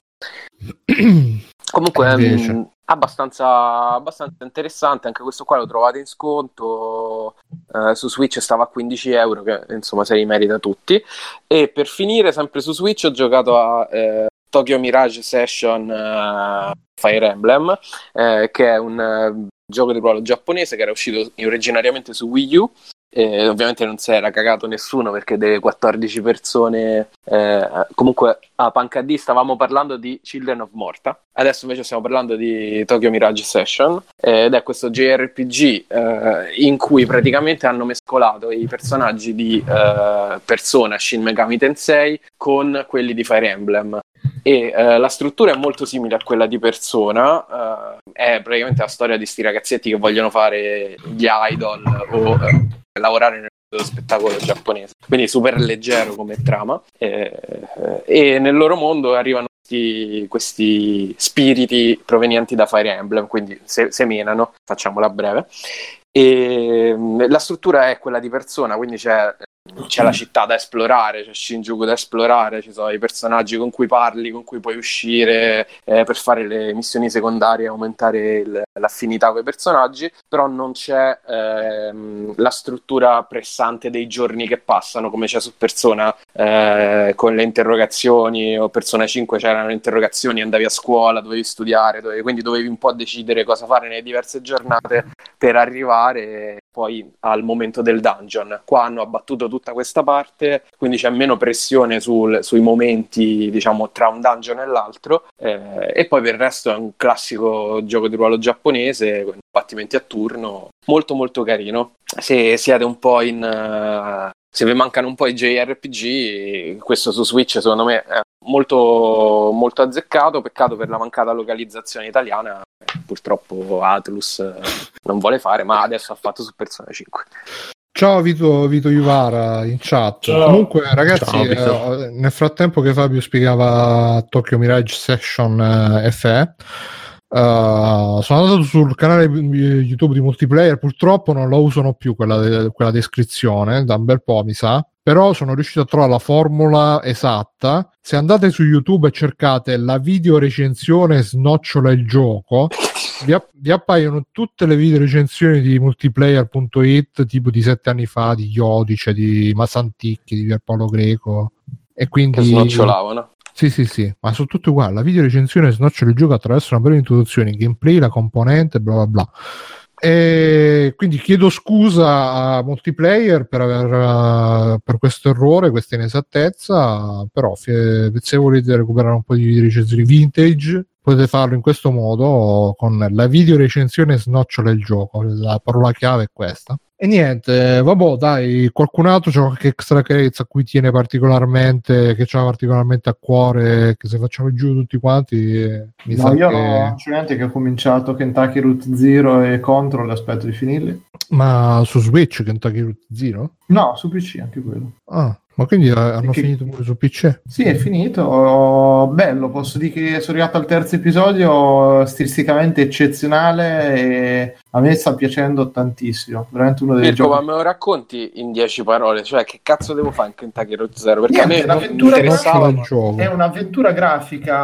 Comunque, mh, abbastanza, abbastanza interessante. Anche questo qua lo trovate in sconto. eh, su Switch stava a 15 euro, che insomma se li merita tutti. E per finire, sempre su Switch, ho giocato a eh, Tokyo Mirage Session eh, Fire Emblem, eh, che è un eh, gioco di ruolo giapponese che era uscito originariamente su Wii U. E ovviamente non si era cagato nessuno perché delle 14 persone eh, comunque a Panca D stavamo parlando di Children of Morta. Adesso invece stiamo parlando di Tokyo Mirage Session. Ed è questo JRPG eh, in cui praticamente hanno mescolato i personaggi di eh, Persona Shin Megami Tensei con quelli di Fire Emblem. E eh, la struttura è molto simile a quella di Persona eh, è praticamente la storia di sti ragazzetti che vogliono fare gli idol o eh, lavorare nel spettacolo giapponese. Quindi super leggero come trama. Eh, e nel loro mondo arrivano questi, questi spiriti provenienti da Fire Emblem quindi se, semenano facciamola breve. E mh, la struttura è quella di persona quindi c'è c'è la città da esplorare, c'è Shinjuku da esplorare, ci sono i personaggi con cui parli, con cui puoi uscire eh, per fare le missioni secondarie aumentare il- l'affinità con i personaggi, però non c'è ehm, la struttura pressante dei giorni che passano, come c'è su Persona eh, con le interrogazioni, o Persona 5 c'erano le interrogazioni, andavi a scuola, dovevi studiare, dovevi- quindi dovevi un po' decidere cosa fare nelle diverse giornate per arrivare poi al momento del dungeon. Qua hanno abbattuto tutta questa parte, quindi c'è meno pressione sul- sui momenti, diciamo, tra un dungeon e l'altro. eh, e poi per il resto è un classico gioco di ruolo giapponese con combattimenti a turno, molto molto carino. Se siete un po' in. eh, se vi mancano un po' i JRPG, questo su Switch secondo me è molto, molto azzeccato. Peccato per la mancata localizzazione italiana. Purtroppo Atlus eh, non vuole fare, ma adesso ha fatto su Persona 5. Ciao Vito, Vito Iuvara in chat. Ciao. Comunque, ragazzi, Ciao, eh, nel frattempo che Fabio spiegava Tokyo Mirage Session eh, FE, eh, sono andato sul canale YouTube di multiplayer. Purtroppo non la usano più quella, de- quella descrizione da un bel po', mi sa. Però sono riuscito a trovare la formula esatta. Se andate su YouTube e cercate la video recensione snocciola il gioco, vi, app- vi appaiono tutte le video recensioni di multiplayer.it tipo di sette anni fa di Iodice, di Masanticchi, di Pierpaolo Greco e quindi Che snocciolavano. Sì sì sì ma sono tutte uguali. La video recensione snocciola il gioco attraverso una breve introduzione gameplay la componente bla bla bla. E quindi chiedo scusa a multiplayer per, aver, eh, per questo errore, questa inesattezza, però se volete recuperare un po' di recensioni vintage potete farlo in questo modo con la video recensione snocciola il gioco, la parola chiave è questa. E niente, vabbè, dai, qualcun altro c'è qualche extra credits a cui tiene particolarmente, che c'ha particolarmente a cuore, che se facciamo giù tutti quanti, eh, mi No, sa io che- no, c'è niente che ho cominciato Kentucky Route Zero e Control, aspetto di finirli. Ma su Switch Kentucky Route Zero? No, su PC anche quello. Ah, ma quindi eh, hanno Che- finito pure su PC? Sì, è finito. Bello, posso dire che sono arrivato al terzo episodio, stilisticamente eccezionale e a me sta piacendo tantissimo. Veramente uno dei Mirko, ma giochi. me lo racconti in dieci parole? Cioè, che cazzo devo fare in Kentucky Road Zero? Perché Niente, a me non interessava. Ma- il gioco. È un'avventura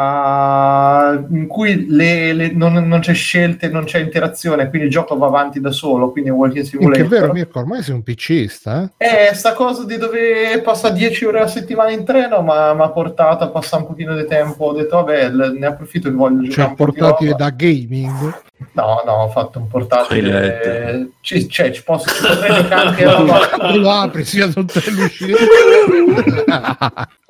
grafica in cui le- le- non, non c'è scelte, non c'è interazione, quindi il gioco va avanti da solo, quindi è walking simulator. è vero, Mirko, ormai sei un PCista, eh? È sta cosa di dove passa 10 ore a settimana in treno, ma mi ha portato a passare un pochino di tempo. Ho detto, vabbè, ne approfitto che voglio giocare Cioè, un po' di portatile roba. da gaming. No, no, ho fatto un portatile. Ci, cioè, ci posso ci giocare anche roba lo apri sia tutte le uscite.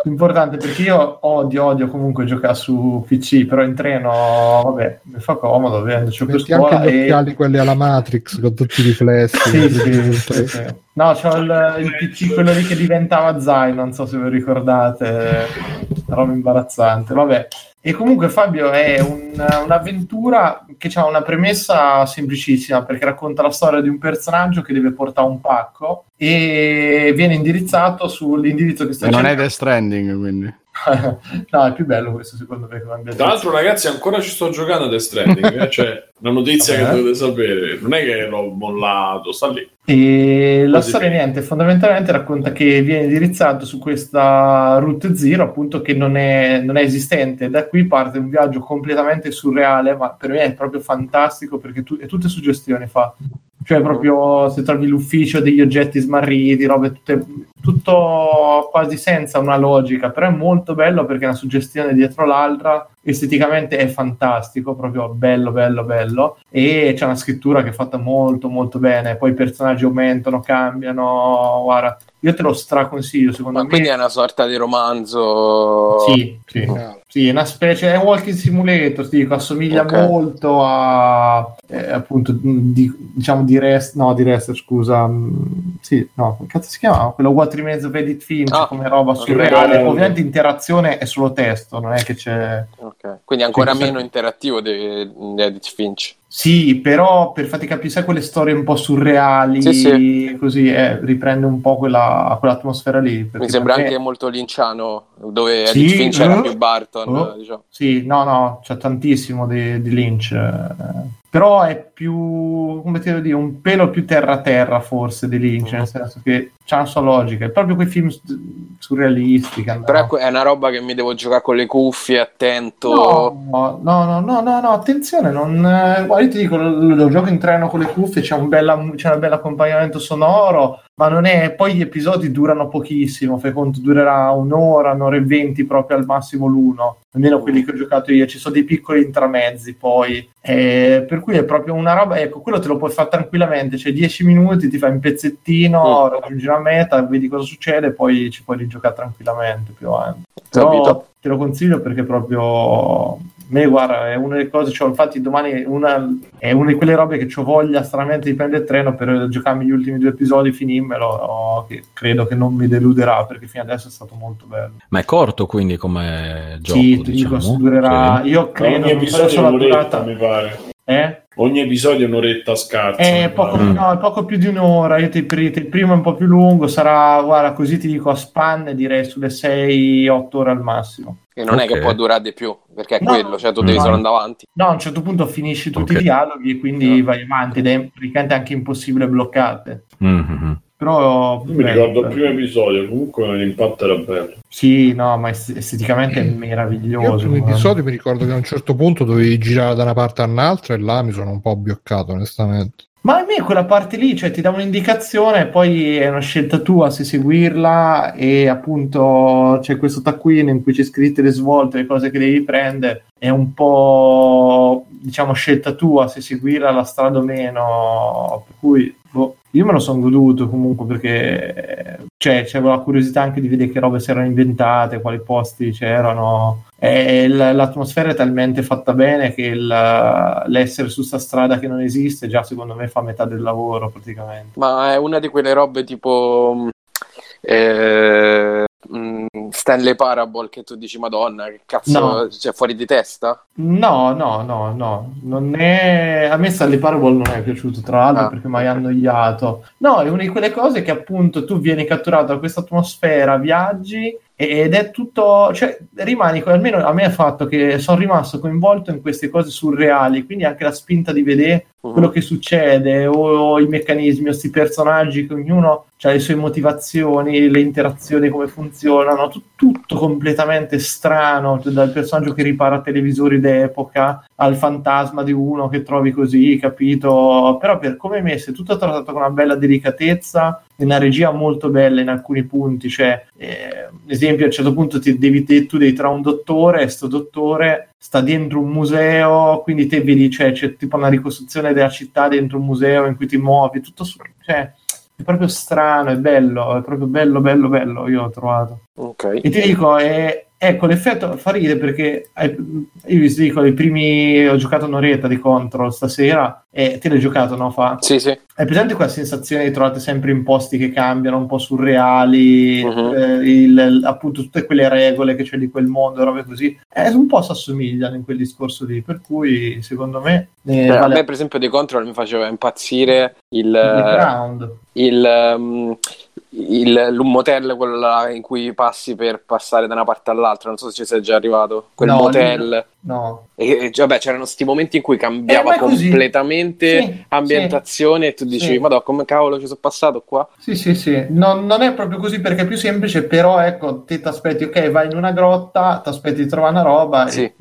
importante perché io odio, odio comunque giocare su PC, però in treno, vabbè, mi fa comodo, avendoci per Metti anche scuola gli e... occhiali quelli alla Matrix con tutti i riflessi. Sì, sì, sì, sì. No, c'ho il, il PC, quello lì che diventava zaino, non so se vi ricordate, roba imbarazzante, vabbè. E comunque Fabio è un- un'avventura che ha una premessa semplicissima perché racconta la storia di un personaggio che deve portare un pacco e viene indirizzato sull'indirizzo che sta E non è cercando. Death Stranding, quindi. no, è più bello questo secondo me. Tra l'altro, ragazzi, ancora ci sto giocando a Death Stranding. eh, cioè, una notizia Vabbè. che dovete sapere. Non è che l'ho mollato, sta lì. E la storia niente, fondamentalmente racconta che viene indirizzato su questa Route Zero, appunto che non è, non è esistente. Da qui parte un viaggio completamente surreale, ma per me è proprio fantastico perché tu, è tutte suggestioni fa. Cioè, proprio se trovi l'ufficio degli oggetti smarriti, robe tutte, tutto quasi senza una logica, però è molto bello perché è una suggestione dietro l'altra. Esteticamente è fantastico, proprio bello, bello, bello. E c'è una scrittura che è fatta molto, molto bene. Poi i personaggi aumentano, cambiano. Guarda, io te lo straconsiglio. Secondo Ma me, quindi è una sorta di romanzo. sì, sì. Sì, è una specie, è un walking simulator, ti dico, assomiglia Ok. molto a eh, appunto di, diciamo di rest, no, di rest, scusa, mm, sì, no, come cazzo si chiama? Quello What Remains of Edith Finch Ah, come roba surreale. Ovviamente interazione è solo testo, non è che c'è Ok. Quindi ancora Sì, meno sì. interattivo di, di Edith Finch. Sì, però per farti capire, sai quelle storie un po' surreali, Sì, sì. così eh, riprende un po' quella, quell'atmosfera lì. Mi sembra me- anche molto linciano, dove Sì, Edith Finch era eh? più Barton. Oh. diciamo. Sì, no, no, c'è tantissimo di, di Lynch. eh, Però è più, come ti devo dire, un pelo più terra-terra forse di Lynch, Mm. nel senso che c'ha una sua logica. È proprio quei film s- surrealisti. che hanno- Però è una roba che mi devo giocare con le cuffie, attento. No, no, no, no, no, no, attenzione, non, eh, guarda, io ti dico, lo, lo gioco in treno con le cuffie, c'è un, bella, c'è un bel accompagnamento sonoro, ma non è, poi gli episodi durano pochissimo, fai conto, durerà un'ora, un'ora e venti proprio al massimo l'uno, almeno quelli che ho giocato io, ci sono dei piccoli intramezzi poi, eh, per cui è proprio una roba, ecco, quello te lo puoi fare tranquillamente, cioè 10 minuti, ti fai un pezzettino, raggiungi la meta, vedi cosa succede, poi ci puoi rigiocare tranquillamente più avanti. Però te lo consiglio perché proprio me guarda è una delle cose cioè, infatti domani una, è una di quelle robe che ho voglia stranamente di prendere il treno per giocarmi gli ultimi due episodi finirmelo oh, che credo che non mi deluderà perché fino adesso è stato molto bello Ma è corto quindi come gioco, sì ti dico diciamo? durerà Sì. io credo Ogni non so se la durata mi pare. Eh? Ogni episodio è un'oretta scarsa. È mi poco, pare. no, è poco più di un'ora. Io ti, ti- il primo è un po' più lungo, sarà, guarda, così ti dico a spanne, direi sulle 6-8 ore al massimo. Che non è che può durare di più, perché è No. quello, cioè tu devi No. solo andare avanti. No, a un certo punto finisci tutti Ok. i dialoghi e quindi vai avanti ed è praticamente anche impossibile bloccate. Mhm. Però Io mi ricordo il primo episodio, comunque l'impatto era bello. Sì, no, ma est- esteticamente è Io meraviglioso. il primo episodio mi ricordo che a un certo punto dovevi girare da una parte all'altra e là mi sono un po' bioccato onestamente. Ma a me quella parte lì, cioè ti dà un'indicazione, poi è una scelta tua se seguirla e appunto c'è questo taccuino in cui c'è scritte le svolte, le cose che devi prendere, è un po' diciamo scelta tua se seguirla la strada o meno, per cui boh, io me lo sono goduto comunque perché cioè c'era la curiosità anche di vedere che robe si erano inventate, quali posti c'erano. E l'atmosfera è talmente fatta bene che il- l'essere su sta strada che non esiste già secondo me fa metà del lavoro praticamente. Ma è una di quelle robe tipo mh, eh, mh, Stanley Parable che tu dici Madonna, che cazzo, No. cioè fuori di testa? No, no, no, no, non è... A me Stanley Parable non è piaciuto, tra l'altro, Ah. perché mi hai annoiato. No, è una di quelle cose che appunto tu vieni catturato da questa atmosfera, viaggi ed è tutto... Cioè, rimani, almeno a me ha fatto che sono rimasto coinvolto in queste cose surreali, quindi anche la spinta di vedere quello che succede o, o i meccanismi o questi personaggi che ognuno ha le sue motivazioni, le interazioni come funzionano, tu- tutto completamente strano, cioè, dal personaggio che ripara televisori d'epoca al fantasma di uno che trovi così, capito? Però per come è messo è tutto trattato con una bella delicatezza una regia molto bella in alcuni punti, cioè eh, ad esempio a un certo punto ti devi, te- tu devi trovare un dottore e sto dottore sta dentro un museo, quindi te vedi, cioè, c'è tipo una ricostruzione della città dentro un museo in cui ti muovi, tutto su- cioè, è proprio strano, è bello, è proprio bello, bello, bello, io l'ho trovato. Ok. E ti dico, è- ecco, l'effetto fa ridere perché io vi dico, i primi, ho giocato un'oretta di Control stasera e te l'hai giocato, no? Fa? Sì, sì. Hai presente quella sensazione di trovate sempre in posti che cambiano, un po' surreali, Mhm. eh, il- appunto tutte quelle regole che c'è di quel mondo, robe così. Eh, un po' si assomigliano in quel discorso lì, per cui secondo me eh, Cioè, a vale me, per esempio, di Control mi faceva impazzire il, il background. il, um, il, motel, quello là in cui passi per passare da una parte all'altra. Non so se ci sei già arrivato. Quel No, motel. No. E, e, vabbè, c'erano sti momenti in cui Eh, cambiava ma così. completamente Sì, ambientazione e tu dici, Sì. madonna, come cavolo ci sono passato qua? Sì, sì, sì, non, non è proprio così perché è più semplice, però ecco, ti aspetti, ok, vai in una grotta, ti aspetti di trovare una roba Sì. e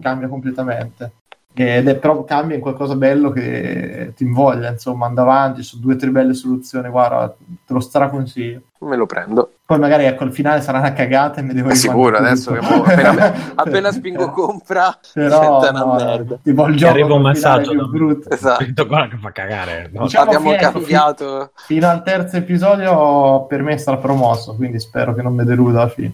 cambia completamente. Ed è però cambia in qualcosa bello che ti invoglia, insomma, andare avanti, su due o tre belle soluzioni, guarda, te lo straconsiglio. Me lo prendo. Poi magari ecco, al finale sarà una cagata e mi devo sicuro, adesso che mo- appena, appena spingo compra, Però, diventa una no, merda. tipo il Ti gioco arriva un messaggio più da- brutto. Esatto. Guarda che fa cagare. no? Diciamo Abbiamo che, cambiato. Fino al terzo episodio per me sarà promosso, quindi spero che non mi deluda alla fine.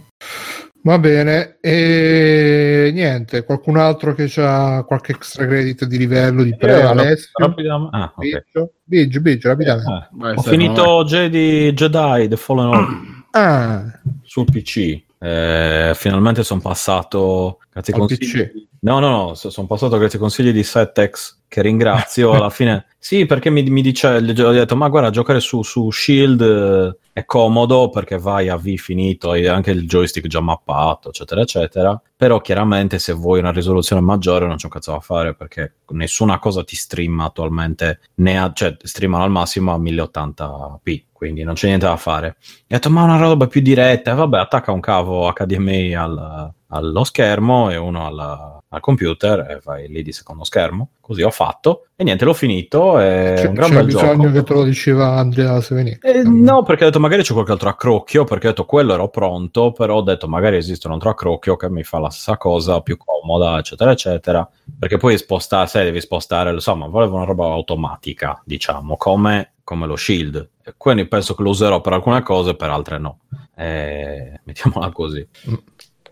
Va bene, e niente, qualcun altro che ha qualche extra credit di livello di pre, Io, Alessio, rapidamente- ah, ok. Biggio, Biggio, Biggio, rapidamente. Eh, Vai, ho finito Jedi, Jedi The Fallen Order Ah, sul PC. Eh, finalmente sono passato grazie ai consigli. PC. No, no, no, sono passato grazie ai consigli di Settex che ringrazio alla fine. Sì, perché mi, mi dice, gli ho detto, ma guarda, giocare su, su Shield eh, è comodo perché vai a V finito, hai anche il joystick già mappato, eccetera, eccetera. Però chiaramente se vuoi una risoluzione maggiore non c'è un cazzo da fare perché nessuna cosa ti streama attualmente, ne ha, cioè streamano al massimo a 1080p, quindi non c'è niente da fare. E ho detto, ma una roba più diretta, e vabbè, attacca un cavo HDMI al- allo schermo e uno alla- al computer e vai lì di secondo schermo. Così ho fatto e niente, l'ho finito. È c'è, un gran c'è bel bisogno gioco. che te lo diceva Andrea Sevenic. Eh, no, perché ho detto magari c'è qualche altro accrocchio, perché ho detto quello ero pronto, però ho detto magari esiste un altro accrocchio che mi fa la stessa cosa, più comoda, eccetera, eccetera, perché poi spostare, sai, devi spostare, insomma, volevo una roba automatica, diciamo, come, come lo Shield. Quindi penso che lo userò per alcune cose, per altre no. Eh, mettiamola così.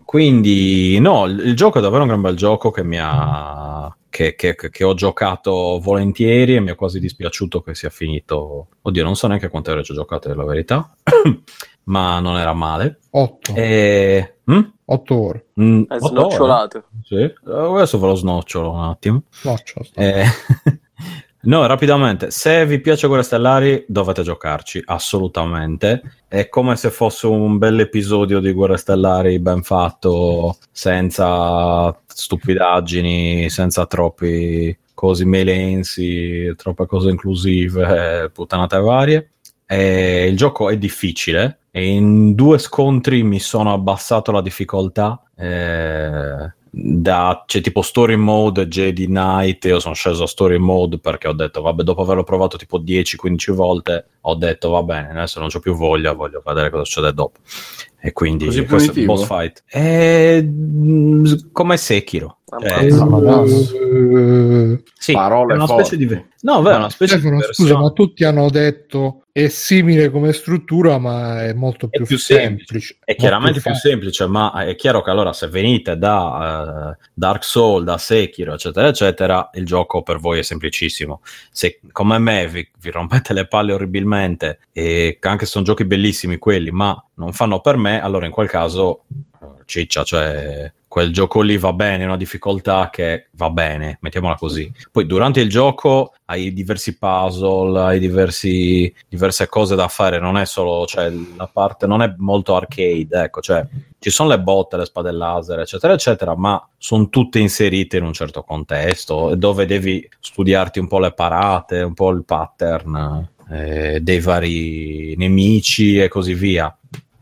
Quindi, no, il, il gioco è davvero un gran bel gioco che mi ha. Che, che- che- ho giocato volentieri e mi è quasi dispiaciuto che sia finito. Oddio, non so neanche quante ore ci ho giocato, è la verità, ma non era male. 8, E. hm? 8 ore. Mm, È otto ore? snocciolato. Sì, Eh, adesso ve lo snocciolo un attimo. No, c'ho- Eh, no, rapidamente, se vi piace Guerre Stellari dovete giocarci, assolutamente. È come se fosse un bel episodio di Guerre Stellari ben fatto, senza stupidaggini, senza troppi cosi melensi, troppe cose inclusive, puttanate varie. E il gioco è difficile e in due scontri mi sono abbassato la difficoltà. eh, da, c'è tipo story mode Jedi Knight io sono sceso a story mode perché ho detto vabbè dopo averlo provato tipo 10-15 volte ho detto va bene adesso non ho più voglia voglio vedere cosa succede dopo e quindi Così questo punitivo? boss fight è mm, come Sekiro Cioè, Eh, sì, Parole è una forti. specie di no, beh, è una specie Stefano, di scusa, ma tutti hanno detto è simile come struttura, ma è molto è più, più semplice. semplice, è chiaramente più facile. semplice, ma è chiaro che allora se venite da eh, Dark Soul, da Sekiro, eccetera, eccetera, il gioco per voi è semplicissimo. Se come me vi, vi rompete le palle orribilmente, e anche se sono giochi bellissimi quelli, ma non fanno per me, allora in quel caso eh, ciccia, cioè quel gioco lì va bene, è una difficoltà che va bene, mettiamola così. Poi durante il gioco hai diversi puzzle, hai diversi, diverse cose da fare, non è solo, cioè la parte non è molto arcade, ecco, cioè ci sono le botte, le spade laser, eccetera, eccetera, ma sono tutte inserite in un certo contesto dove devi studiarti un po' le parate, un po' il pattern eh, dei vari nemici e così via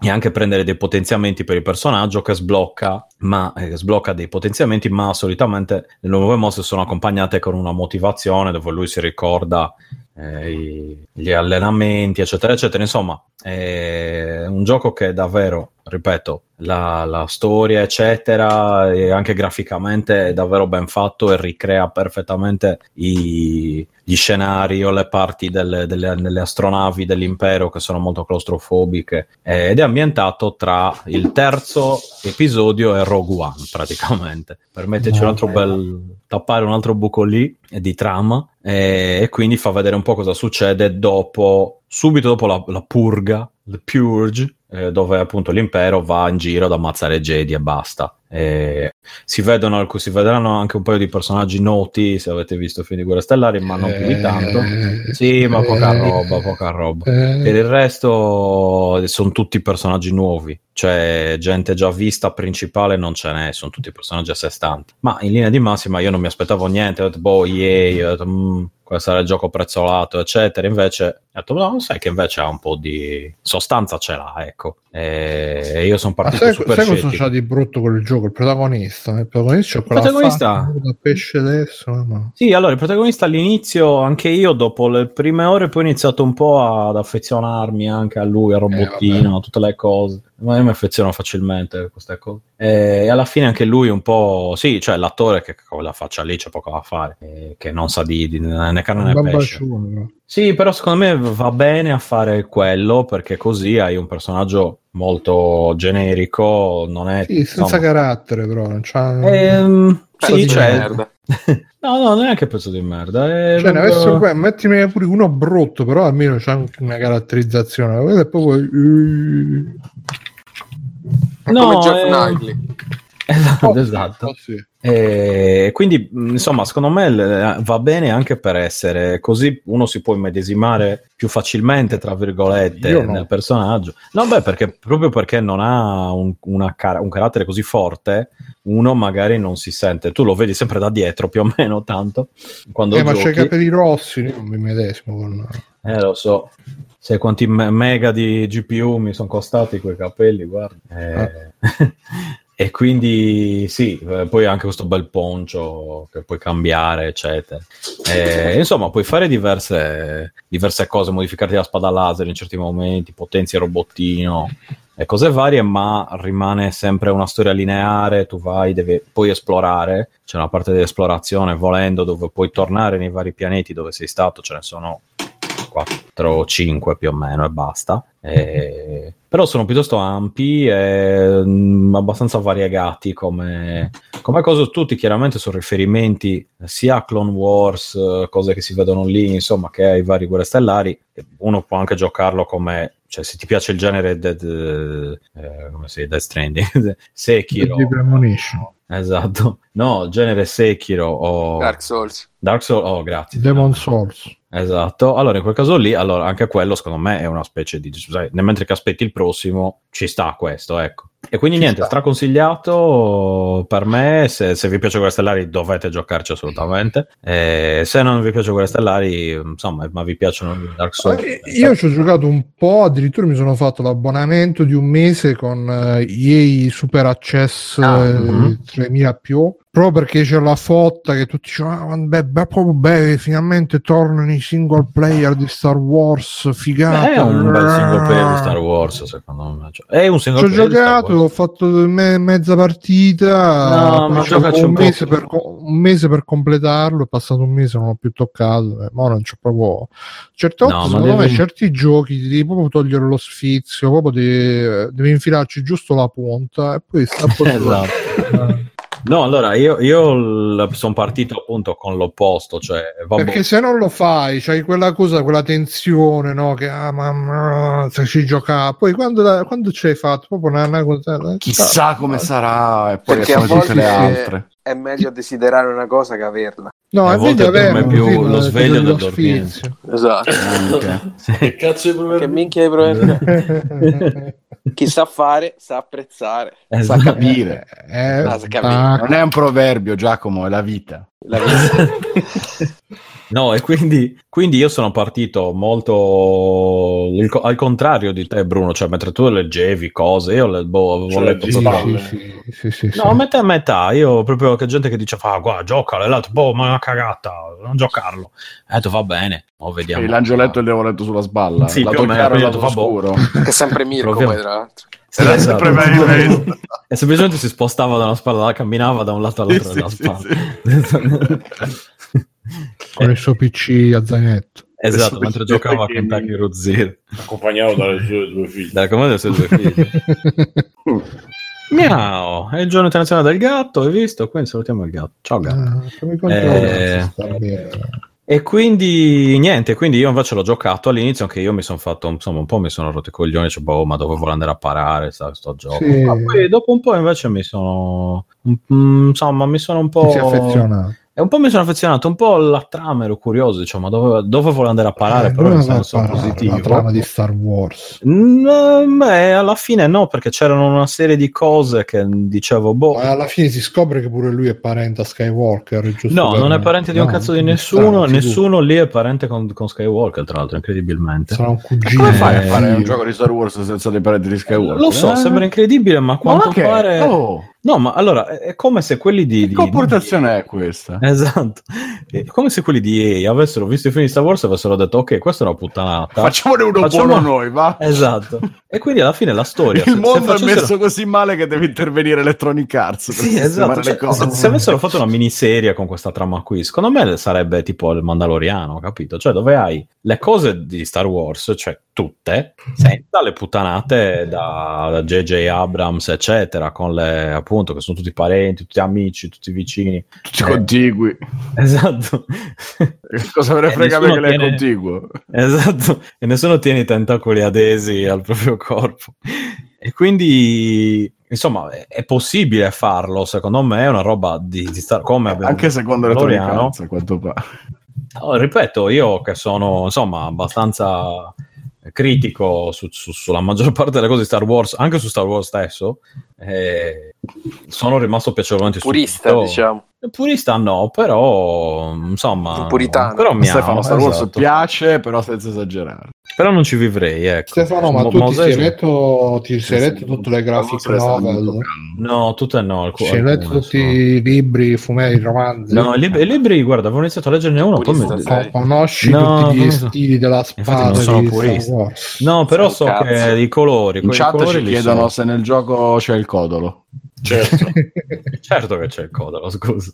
e anche prendere dei potenziamenti per il personaggio che sblocca, ma eh, sblocca dei potenziamenti, ma solitamente le nuove mosse sono accompagnate con una motivazione dove lui si ricorda eh, i- gli allenamenti, eccetera, eccetera. Insomma, è un gioco che davvero, ripeto, la, la storia, eccetera, e anche graficamente è davvero ben fatto e ricrea perfettamente i- gli scenari o le parti delle, delle- delle astronavi dell'impero che sono molto claustrofobiche eh, ed è ambientato tra il terzo episodio e Rogue One praticamente. Per metterci un altro bel tappare un altro buco lì di trama eh, e quindi fa vedere un po' cosa succede dopo subito dopo la, la purga the purge eh, dove appunto l'impero va in giro ad ammazzare Jedi e basta. Eh, si, vedono, si vedranno anche un paio di personaggi noti se avete visto il film di Guerre Stellari ma non più di tanto. Eh, sì ma poca roba poca roba. Eh, per il resto sono tutti personaggi nuovi, cioè gente già vista principale non ce n'è, sono tutti personaggi a sé stanti. Ma in linea di massima io non mi aspettavo niente, ho detto boh, yay, ho detto, "Mm, questo sarà il gioco prezzolato, eccetera. Invece ho detto no, sai che invece ha un po' di sostanza ce l'ha, ecco. E io sono Ma partito sai, super sai cosa c'ha di brutto quel gioco? Il protagonista. Il protagonista c'ha quella protagonista? da pesce adesso. Ma... Sì, allora il protagonista all'inizio, anche io dopo le prime ore, poi ho iniziato un po' ad affezionarmi anche a lui, al robottino, a tutte le cose. Ma io mi affeziono facilmente a queste cose. E alla fine anche lui un po', sì, cioè l'attore che con la faccia lì c'è poco da fare, eh, che non sa di, di né carne né pesce. babbacione, però. Sì, però secondo me va bene a fare quello perché così hai un personaggio molto generico, non è... Sì, senza insomma- carattere, però. non c'ha- Ehm, Pezzo sì, di cioè- merda. no, no, non è anche pezzo di merda. È Cioè, ne proprio- avessero que- mettimi pure uno brutto, però almeno c'ha anche una caratterizzazione. Quello è proprio. eh, È No, come Jeff eh, Knightley. Esatto, oh, esatto. oh, sì. E quindi, mh, insomma, secondo me l- va bene anche per essere così uno si può immedesimare più facilmente, tra virgolette, no. nel personaggio. No, beh, perché proprio perché non ha un, una cara- un carattere così forte, uno magari non si sente. Tu lo vedi sempre da dietro, più o meno, tanto quando Eh, ma c'è i giochi. capelli rossi, io non mi medesimo con... Eh, lo so. Sai quanti me- mega di GPU mi sono costati quei capelli, guarda. Eh, e quindi sì, eh, poi anche questo bel poncio che puoi cambiare, eccetera. Eh, insomma, puoi fare diverse, diverse cose, modificarti la spada laser in certi momenti, potenzi il robottino e cose varie, ma rimane sempre una storia lineare, tu vai, devi poi esplorare, c'è una parte di esplorazione volendo dove puoi tornare nei vari pianeti dove sei stato, ce ne sono 4 o 5 più o meno e basta. E- Però sono piuttosto ampi e mm, abbastanza variegati come, come cose. Tutti chiaramente sono riferimenti sia a Clone Wars, eh, cose che si vedono lì, insomma, che ai vari guerre stellari. Uno può anche giocarlo come, cioè, se ti piace il genere Dead, eh, come si Death Stranding, Sekiro. Premonition. Esatto, no, genere Sekiro o Dark Souls. Dark Souls. Oh, grazie. Demon Souls. Esatto, allora in quel caso lì, allora anche quello secondo me è una specie di, sai, mentre che aspetti il prossimo, ci sta questo, ecco. E quindi Ci niente, sta. straconsigliato per me, se, se vi piace Guerre Stellari dovete giocarci assolutamente, e se non vi piace Guerre Stellari, insomma, ma vi piacciono i Dark Souls. Eh, Io ci ho giocato un po', addirittura mi sono fatto l'abbonamento di un mese con eh, EA Super Access Ah, eh, mhm. 3000 più. Proprio perché c'è la fotta che tutti dicevano, ah, beh, beh, proprio beh, finalmente tornano i single player di Star Wars, figata. Beh, è un bel single player di Star Wars, secondo me. Cioè, è un Ci single ho player di Star giocato, ho fatto me- mezza partita, No, ma un, mese per, un mese per completarlo, è passato un mese, non ho più toccato, eh, ma non c'è proprio... Certe volte, No, secondo me, devi- certi giochi ti devi proprio togliere lo sfizio, proprio devi, devi infilarci giusto la punta e poi sta. Esatto. No, allora io, io sono partito appunto con l'opposto, cioè vabbè, Perché se non lo fai, c'hai quella cosa, quella tensione, no? Che ah, mamma, se ci gioca, poi quando, la- quando ci hai fatto proprio una, una cosa, Chissà come sarà, e poi Perché come tutte le volte altre. è meglio desiderare una cosa che averla. No, A è volte meglio più così, lo sveglio del sfizio. Esatto. Che cazzo di che proverbio? minchia di problemi. Chi sa fare, sa apprezzare. Sa Esatto. capire. Eh, si capisce. tac. Non è un proverbio, Giacomo, è la vita. No, e quindi, quindi io sono partito molto al contrario di te, Bruno. Cioè, mentre tu leggevi cose, io le, boh, avevo Cioè, letto Sì, spalle. sì, sì, sì, sì, No, sì. metà e metà. Io proprio che gente che diceva, ah, guarda, giocalo, e l'altro, boh, ma è una cagata, non giocarlo. Ho detto, va bene, mo vediamo. E l'angioletto e il diavoletto sulla spalla. Sì, lato più o meno, chiaro e lato scuro. che è sempre Mirko, poi, tra l'altro. Sì, Era esatto. sempre. E semplicemente si spostava da una spalla, camminava da un lato all'altro Sì, della sì, spalla. Con il suo PC a zainetto. esatto, mentre giocava a Kentucky Road Zero. Accompagnato dalle sue due figlie. Dalla comune delle sue due figlie. Miau, è il giorno internazionale del gatto, hai visto? Quindi salutiamo il gatto. Ciao gatto. Ah, Eh? E quindi niente, quindi io invece l'ho giocato all'inizio anche io mi sono fatto, insomma, un po' mi sono rotto i coglioni, cioè, boh, ma dove volevo andare a parare sta, sto gioco. Sì. Ma poi dopo un po' invece mi sono, mm, insomma, mi sono un po'... Ti si affeziona. E un po' mi sono affezionato, un po' alla trama ero curioso, diciamo, dove, dove vuole andare a parare, Eh, però non in so senso la- positivo. La trama di Star Wars. Mm, eh, beh, alla fine no, perché c'erano una serie di cose che dicevo, boh, Ma alla fine si scopre che pure lui è parente a Skywalker. giusto No, non è parente di un No, cazzo di nessuno, nessuno lì è parente con, con Skywalker, tra l'altro, incredibilmente. Sarà un cugino. come fai a Eh, fare un gioco di Star Wars senza dei parenti di Skywalker? Lo so, Eh? sembra incredibile, ma a Ma quanto che? pare... Oh, No, ma allora, è è come se quelli di... che di- comportazione è questa? Esatto. È come se quelli di EA avessero visto i film di Star Wars e avessero detto, ok, questa è una puttanata. Facciamone uno Facciamo- buono noi, va? Esatto. E quindi alla fine la storia... Il se- se mondo è facessero- messo così male che deve intervenire Electronic Arts Sì, esatto. Cioè, cose. se, se avessero fatto una miniserie con questa trama qui, secondo me sarebbe tipo il Mandaloriano, capito? Cioè, dove hai le cose di Star Wars, cioè tutte, senza le puttanate da da J.J. Abrams, eccetera, con le appunto che sono tutti parenti, tutti amici, tutti vicini. Tutti contigui. Esatto. Cosa me ne frega me che lei è contiguo? Esatto, e nessuno tiene i tentacoli adesi al proprio corpo. E quindi, insomma, è, possibile farlo, secondo me, è una roba di, di star come abbiamo- Anche secondo Mandaloriano. Arts, a quanto pare. Oh, ripeto, io che sono, insomma, abbastanza critico su- su- sulla maggior parte delle cose di Star Wars, anche su Star Wars stesso, eh, sono rimasto piacevolmente Purista, stupito. diciamo. Purista no, però, insomma... Puritano. Però mi Stefano, Star Wars esatto. piace, però senza esagerare. Però non ci vivrei, ecco. Stefano, ma Mo- tu ti Mosè- sei letto, ti sei letto tutte le graphic novel? No, tutte no. Ti sei letto alcune tutti sono- i libri, i fumetti, i romanzi? No, i libri, i libri, guarda, avevo iniziato a leggerne uno, poi mi- conosci No, tutti gli so. stili della spada non sono. Wars? No, però so cazzo. che i colori, In chat colori ci chiedono so. se nel gioco c'è il codolo. Certo. Certo che c'è il codolo, scusa.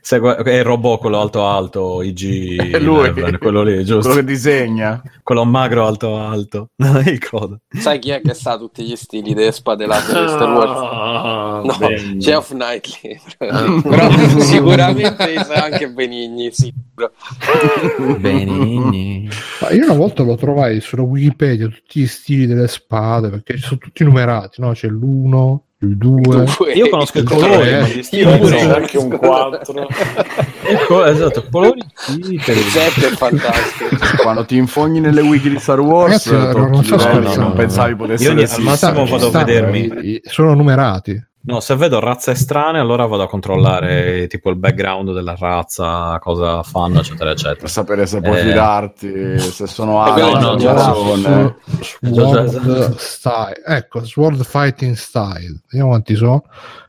Se è il robot quello alto alto, IG, È lui. quello lì, giusto? Quello che disegna. Quello magro alto alto, non è il codolo. Sai chi è che sa tutti gli stili delle spade laser di Star Wars? Ah, No, bene. Geoff Knightley. Però sicuramente sa anche Benigni, sicuro. Benigni. Ma io una volta lo trovai sulla Wikipedia tutti gli stili delle spade perché sono tutti numerati, no? C'è l'1, il 2. Dunque, Io conosco i Il colori, tre. ma gli stili anche un 4. Ecco, esatto, colori sì, per è fantastico. Quando ti infogni nelle wiki di Star Wars, Ragazzi, non pensavi potessero Io al massimo vado a vedermi. Sono numerati. No, se vedo razze strane, allora vado a controllare tipo il background della razza, cosa fanno, eccetera, eccetera. Per sapere se puoi Eh. fidarti, se sono ali, no, se già sono- Sword style. Ecco, Sword Fighting Style. Vediamo quanti sono.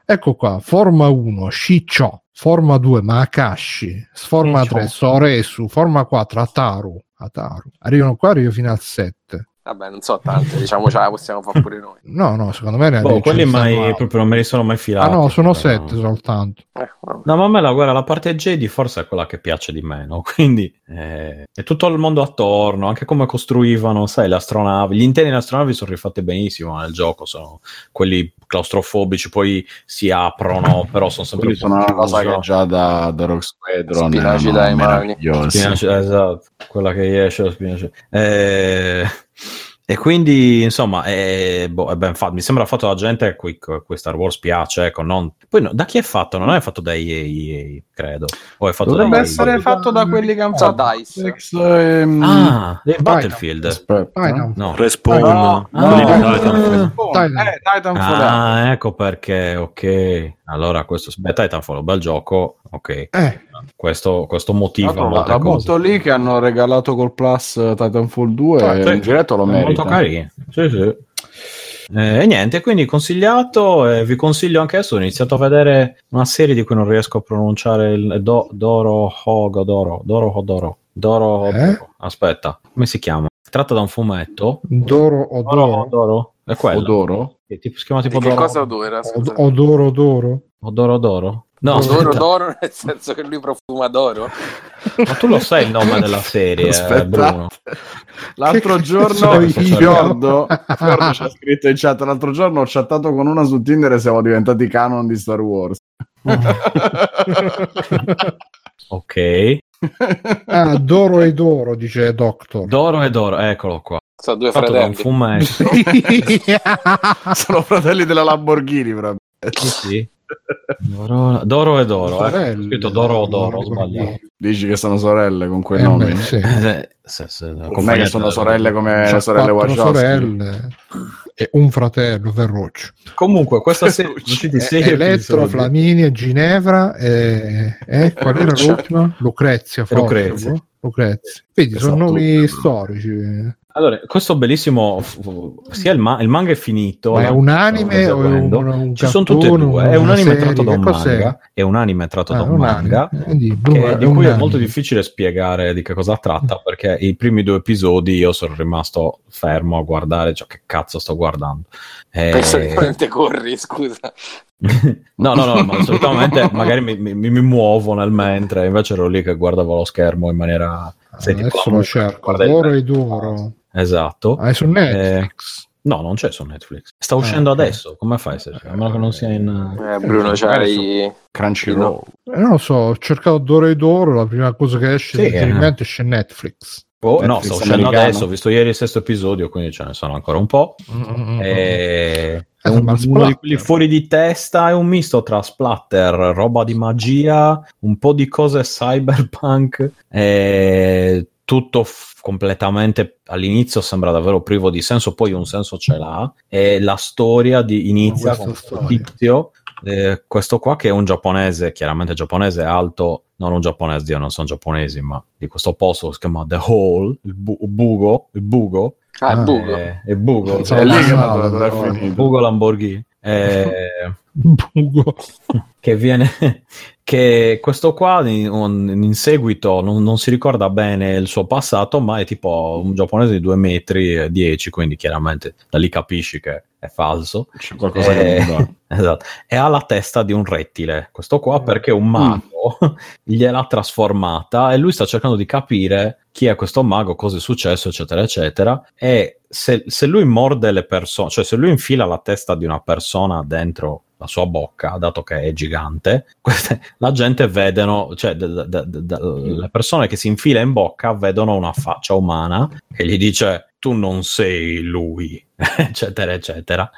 Ecco qua, forma 1, Shicho. Forma 2, Makashi. Forma Shicho. 3, Soresu. Forma 4, Ataru. Ataru. Arrivano qua, arrivo fino al 7. Vabbè, non so tante, diciamo ce la possiamo fare pure noi. No, no, secondo me ne Boh, quelli mai, altri. proprio non me li sono mai Ah filati. no, sono Però- 7 soltanto. Eh. No, ma a me la, guarda, la parte Jedi forse è quella che piace di meno, quindi eh, è tutto il mondo attorno, anche come costruivano, sai, le astronavi. Gli interni delle astronavi sono rifatti benissimo nel gioco, sono quelli claustrofobici, poi si aprono, però sono sempre sono una cosa che già da, da Rock Squadron Spinaci dai mani. Spinaci- esatto, quella che esce lo spinaci. Eh, e quindi, insomma, è, boh, è ben fatto. Mi sembra fatto da gente a cui, a cui Star Wars piace. Ecco, non... Poi no, da chi è fatto? Non è fatto da EA, EA, credo. O è fatto Dovrebbe da essere fatto da quelli che hanno Da fatto Dice. Netflix, ehm, Ah, Battlefield. No. Respawn. No, no. Titanfall. Titan. eh, Titanfall. Ah, ecco perché, ok. Allora, questo beh, Titanfall è un bel gioco, ok. Eh, Questo, questo motiva Tra l'altro, molte la butto lì che hanno regalato col Plus eh, Titanfall 2 Ah, sì. in giretto lo È merita. Molto carino. Sì, sì. Eh, e niente, quindi consigliato, e vi consiglio anche adesso, ho iniziato a vedere una serie di cui non riesco a pronunciare il do, Doro Hogodoro, Doro Hodoro, Doro Eh? aspetta, come si chiama? Tratta da un fumetto, Doro Doro Odoro. Odoro, è quello, Odoro? che tipo, si chiama tipo Di che Doro, cosa odora? Od- Scusa. Odoro Odoro. Odoro Odoro? No, Odoro aspetta, d'oro nel senso che lui profuma d'oro? ma tu lo sai il nome della serie, Aspetta. Bruno? L'altro Che giorno? Fiordo, Fiordo ci ha scritto in chat. L'altro giorno ho chattato con una su Tinder e siamo diventati canon di Star Wars. Ok, Ah, Doro e Doro, dice Doctor. Doro e Doro, eccolo qua. Sono due Fatto da un fratelli. fumetto. Sono fratelli della Lamborghini proprio. Sì, sì. Doro, Doro e Doro. eh. Sorelle. Ho scritto Doro o Doro, sbagliato. Dici che sono sorelle con quei Eh, nomi? beh, sì. Eh, se- se- Com'è che accompagnate sono da- sorelle come C'ha sorelle Wachowski? sorelle e un fratello, Verrocchio. Comunque, questa serie usciti sei Elettro. Flaminia, Ginevra e, e qual era l'ultima? Lucrezia. forse, Lucrezia. boh? Lucrezia. Vedi, sono Esatto. nomi storici. Allora, questo bellissimo, sia il, ma- il manga è finito. Ma è no? un anime o è un, un Ci sono tutte e due. È un anime serie? tratto da un manga. È un anime tratto Ah, da un un manga. anime. Eh, di- che- di un cui è anime. molto difficile spiegare di che cosa tratta perché i primi due episodi io sono rimasto fermo a guardare cioè che cazzo sto guardando Eh, Penso che veramente corri, scusa. no no no ma solitamente magari mi, mi- mi muovo nel mentre invece ero lì che guardavo lo schermo in maniera sai, tipo Adesso lo cerco. Doro e Doro. Esatto Ah, è su Netflix. no non c'è su Netflix sta uscendo ok. adesso come fai se a meno che non sia in Eh, Bruno, c'hai... Crunchyroll. Eh, non lo so, ho cercato Doro e Doro, la prima cosa che esce Sì, in eh. esce esce Netflix. Oh, no, sta uscendo americano. adesso, ho visto ieri il sesto episodio, quindi ce ne sono ancora un po'. E... È Eh, un- uno splatter. di quelli fuori di testa, è un misto tra splatter, roba di magia, un po' di cose cyberpunk, e tutto f- completamente all'inizio sembra davvero privo di senso, poi un senso ce l'ha. E la storia di, inizia con questo tizio, eh, questo qua che è un giapponese, chiaramente giapponese alto, non un giapponese, Dio, non sono giapponesi, ma di questo posto si chiama The Hole, il, bu- bugo, il bugo, Ah, il Ah, buco. eh, il bugo, Non È so, lì che bugo Lamborghini. Eh, Bugo. che viene che questo qua in, in seguito non, non si ricorda bene il suo passato ma è tipo un giapponese di 2 metri e 10 quindi chiaramente da lì capisci che è falso C'è qualcosa Eh, che va. esatto. e ha la testa di un rettile questo qua perché un mago gliel'ha trasformata e lui sta cercando di capire chi è questo mago, cosa è successo eccetera eccetera e se, se lui morde le persone cioè se lui infila la testa di una persona dentro la sua bocca, dato che è gigante, queste- la gente vedono, cioè d- d- d- d- le persone che si infila in bocca vedono una faccia umana che gli dice tu non sei lui, eccetera, eccetera.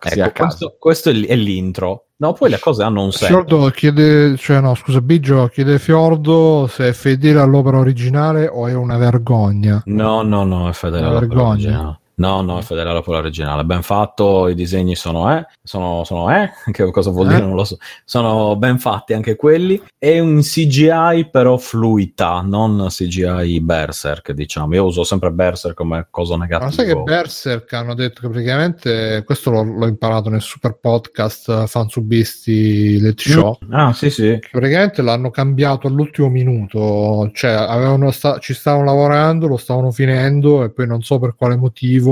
Ecco, questo, questo è l'intro. No, poi le cose hanno un senso. Fiordo chiede, cioè no, scusa, Biggio chiede Fiordo se è fedele all'opera originale o è una vergogna. No, no, no, è fedele Una all'opera vergogna. originale. No, no, è fedele all'opera originale. Ben fatto, i disegni sono eh, sono, sono eh, che cosa vuol Eh? dire non lo so. Sono ben fatti anche quelli. È un CGI però fluida, non CGI Berserk, diciamo. Io uso sempre Berserk come cosa negativa. Ma sai che Berserk hanno detto che praticamente questo l'ho, l'ho imparato nel super podcast eh, Fansubisti Let Show. Ah, sì, sì. che praticamente l'hanno cambiato all'ultimo minuto, cioè avevano sta- ci stavano lavorando, lo stavano finendo e poi non so per quale motivo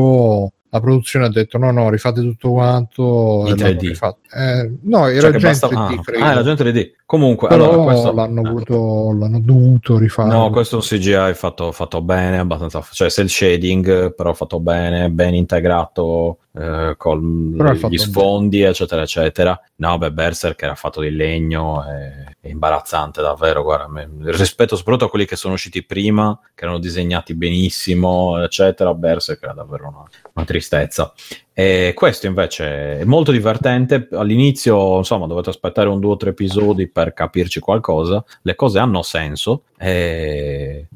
la produzione ha detto no no rifate tutto quanto In e l'hanno 3D. rifatto. Eh, no era Cioè già basta- 3D ah, ah, era già in 3D. Comunque, però allora, questo... l'hanno, voluto, l'hanno dovuto rifare No, questo è un CGI fatto, fatto bene, abbastanza, cioè cell shading, però fatto bene, ben integrato eh, con gli sfondi, eccetera, eccetera. No, beh, Berserk era fatto di legno, è, è imbarazzante davvero, guarda, me- rispetto soprattutto a quelli che sono usciti prima, che erano disegnati benissimo, eccetera, Berserk era davvero una, una tristezza. E questo invece è molto divertente. All'inizio, insomma, dovete aspettare un due o tre episodi per capirci qualcosa. Le cose hanno senso. E,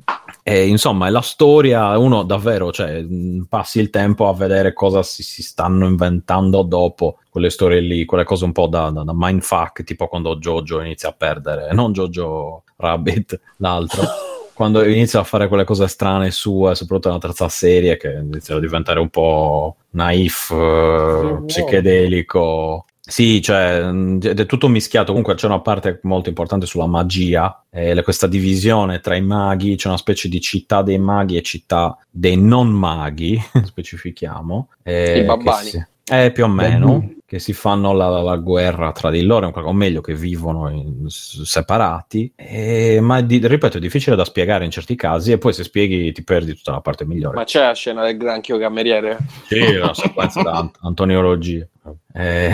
e, insomma, è la storia. Uno davvero, cioè, passi il tempo a vedere cosa si, si stanno inventando dopo quelle storie lì, quelle cose un po' da, da, da mindfuck, tipo quando Jojo inizia a perdere, non Jojo Rabbit, l'altro quando inizia a fare quelle cose strane sue, soprattutto nella terza serie, che inizia a diventare un po' naif, eh, psichedelico. Sì, cioè, è tutto mischiato. Comunque c'è una parte molto importante sulla magia, e le- questa divisione tra i maghi, c'è una specie di città dei maghi e città dei non maghi, specifichiamo. eh, I babbani. si- eh, più o meno, che si fanno la, la guerra tra di loro, o meglio, che vivono in- separati. E- ma è di- ripeto, è difficile da spiegare in certi casi, e poi se spieghi ti perdi tutta la parte migliore. Ma c'è la scena del granchio cameriere? Sì, la sequenza da ant- antoniologia. Eh,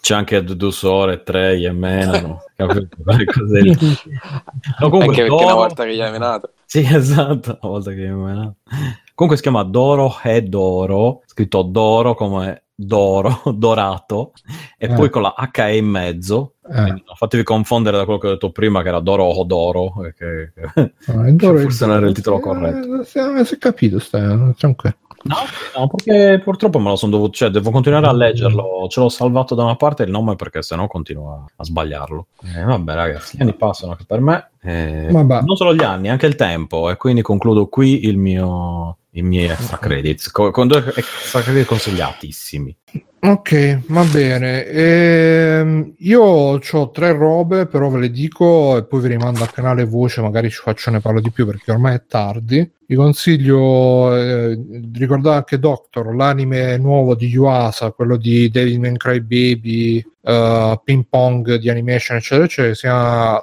c'è anche Dudu Sore, Trey e Menano. capito? Quelle cose lì. No, comunque, Anche perché una volta che gli hai menato. Sì, esatto, una volta che mi menato. Comunque si chiama Doro e Doro, scritto Doro come Doro, dorato, e Eh. poi con la H in mezzo. Eh. Non fatevi confondere da quello che ho detto prima, che era Doro o Doro, eh, che, che- No, è Doro- forse non era il titolo corretto. Eh, è- si è capito stai, tranquillo No, no, perché purtroppo me lo sono dovuto, cioè devo continuare a leggerlo. Ce l'ho salvato da una parte il nome perché sennò continuo a, sbagliarlo. Eh, vabbè, ragazzi, gli anni passano anche per me. eh, non solo gli anni, anche il tempo. E quindi concludo qui il mio, i miei extra credits. co- Con due extra credit consigliatissimi. Ok, va bene. Ehm, io ho tre robe, però ve le dico e poi vi rimando al canale voce, magari ci faccio ne parlo di più perché ormai è tardi. Vi consiglio eh, di ricordare anche Doctor, l'anime nuovo di Yuasa, quello di Devil May Cry Baby, eh, Ping Pong di animation, eccetera, eccetera, si chiama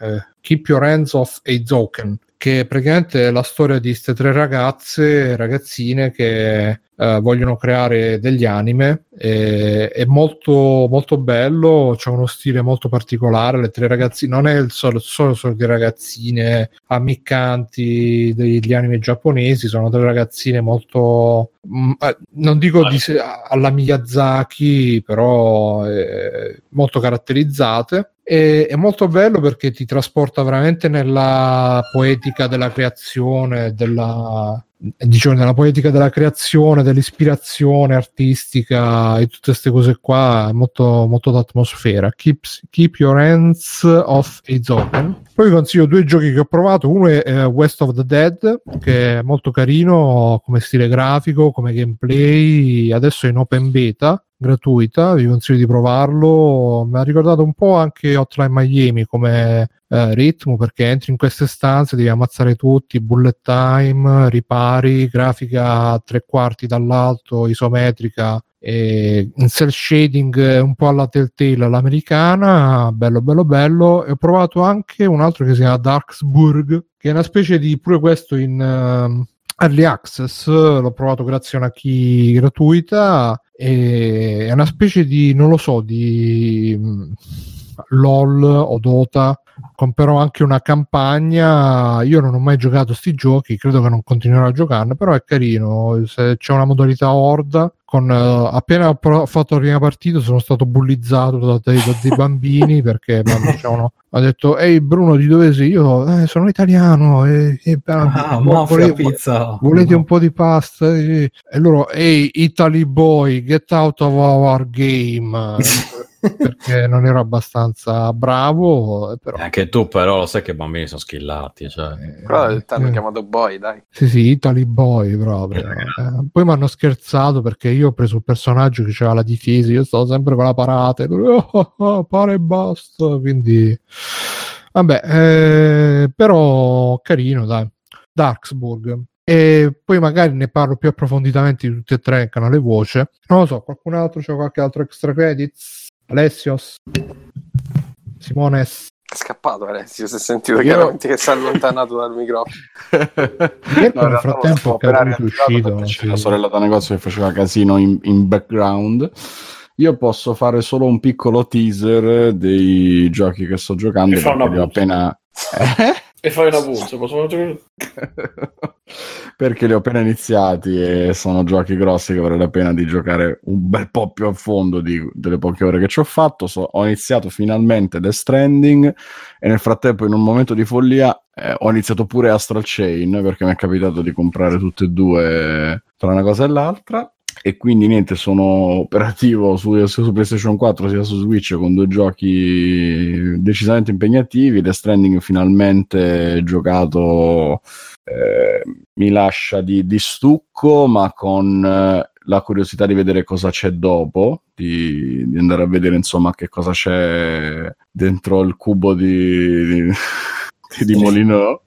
eh, Keep Your Hands Off Eizoken, che praticamente è la storia di queste tre ragazze, ragazzine che eh, vogliono creare degli anime. e- è molto, molto bello, c'è uno stile molto particolare. Le tre ragazzine non è il solo, solo, solo di ragazzine ammiccanti degli anime giapponesi, sono tre ragazzine molto. mm, eh, non dico di alla Miyazaki, però eh, molto caratterizzate. E, è molto bello perché ti trasporta veramente nella poetica della creazione, della, diciamo, nella poetica della creazione, dell'ispirazione artistica e tutte queste cose qua, molto, molto d'atmosfera. Keep, keep your hands off it's open. Poi vi consiglio due giochi che ho provato. Uno è eh, West of the Dead, che è molto carino come stile grafico, come gameplay. Adesso è in open beta gratuita, vi consiglio di provarlo. Mi ha ricordato un po' anche Hotline Miami come eh, ritmo perché entri in queste stanze, devi ammazzare tutti, bullet time, ripari, grafica tre quarti dall'alto, isometrica e in cell shading un po' alla Telltale all'americana, bello bello bello. E ho provato anche un altro che si chiama Darksburg, che è una specie di pure questo in ehm, early access, l'ho provato grazie a una key gratuita e è una specie di, non lo so, di mh, LOL o Dota con però anche una campagna. Io non ho mai giocato sti giochi, credo che non continuerò a giocarne, però è carino. Se c'è una modalità horda, con, eh, appena ho pro- fatto la prima partita sono stato bullizzato da, dei, da dei bambini perché mi dicevano ha detto ehi Bruno di dove sei? io eh, sono italiano e, e- Ah, vo- mafia, vole- pizza. volete un po' di pasta e, e loro ehi Italy boy get out of our game perché non ero abbastanza bravo eh, però Anche tu, però, lo sai che i bambini sono skillati. Cioè. Però ti hanno eh. chiamato boy, dai. Sì, sì, Italy Boy proprio. Eh, poi mi hanno scherzato perché io ho preso il personaggio che c'era la difesa, io stavo sempre con la parata, e loro, oh, oh, oh, para e basta. Quindi, vabbè, eh, però carino, dai. Darksburg. E poi magari ne parlo più approfonditamente di tutti e tre in canale voce. Non lo so, qualcun altro c'è qualche altro extra credits? Alessios? Simones? È scappato Alessio, si è sentito Io- chiaramente che si è allontanato dal microfono. Mirko nel frattempo è uscito. C'è sì. la sorella da negozio che faceva casino in, in background. Io posso fare solo un piccolo teaser dei giochi che sto giocando E fa perché una appena E fai una puzza, posso fare perché li ho appena iniziati e sono giochi grossi che avrei la pena di giocare un bel po' più a fondo di- delle poche ore che ci ho fatto. So- ho iniziato finalmente The Stranding e nel frattempo in un momento di follia eh, ho iniziato pure Astral Chain perché mi è capitato di comprare tutte e due tra una cosa e l'altra. E quindi niente, sono operativo su, sia su PlayStation 4 sia su Switch con due giochi decisamente impegnativi. The Stranding finalmente giocato eh, mi lascia di, di stucco, ma con eh, la curiosità di vedere cosa c'è dopo, di, di andare a vedere insomma che cosa c'è dentro il cubo di, di, di Molino.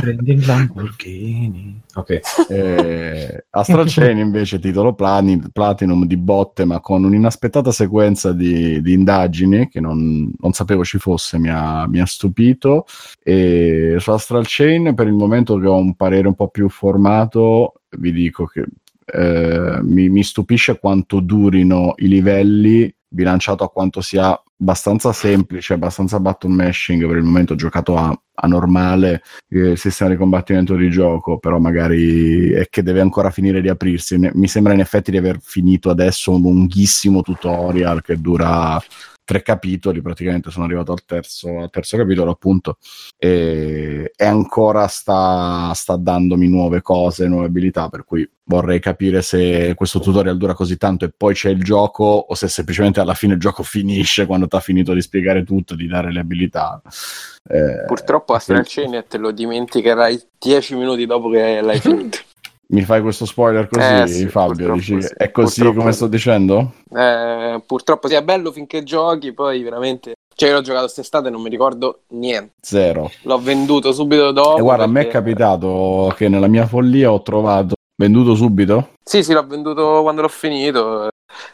Prendi il Lamborghini. Ok. Eh, Astral Chain invece titolo Platinum di botte ma con un'inaspettata sequenza di, di indagini che non, non sapevo ci fosse mi ha, mi ha stupito e su Astral Chain per il momento che ho un parere un po' più formato vi dico che eh, mi, mi stupisce quanto durino i livelli bilanciato a quanto sia abbastanza semplice, abbastanza button mashing per il momento giocato a, a normale eh, sistema di combattimento di gioco, però magari è che deve ancora finire di aprirsi. Ne- Mi sembra in effetti di aver finito adesso un lunghissimo tutorial che dura tre capitoli, praticamente sono arrivato al terzo, al terzo capitolo appunto e, e ancora sta, sta dandomi nuove cose, nuove abilità, per cui vorrei capire se questo tutorial dura così tanto e poi c'è il gioco o se semplicemente alla fine il gioco finisce quando ti ha finito di spiegare tutto, di dare le abilità. Eh, Purtroppo Astral sì. Chain te lo dimenticherai 10 minuti dopo che l'hai finito. Mi fai questo spoiler così, Eh sì, Fabio? Dici sì. è così Purtroppo come sì. sto dicendo? Eh, purtroppo sì, è bello finché giochi, poi veramente... Cioè, io l'ho giocato quest'estate e non mi ricordo niente. Zero. L'ho venduto subito dopo. E guarda, a me è perché- capitato che nella mia follia ho trovato venduto subito. Sì, sì, l'ho venduto quando l'ho finito, eh,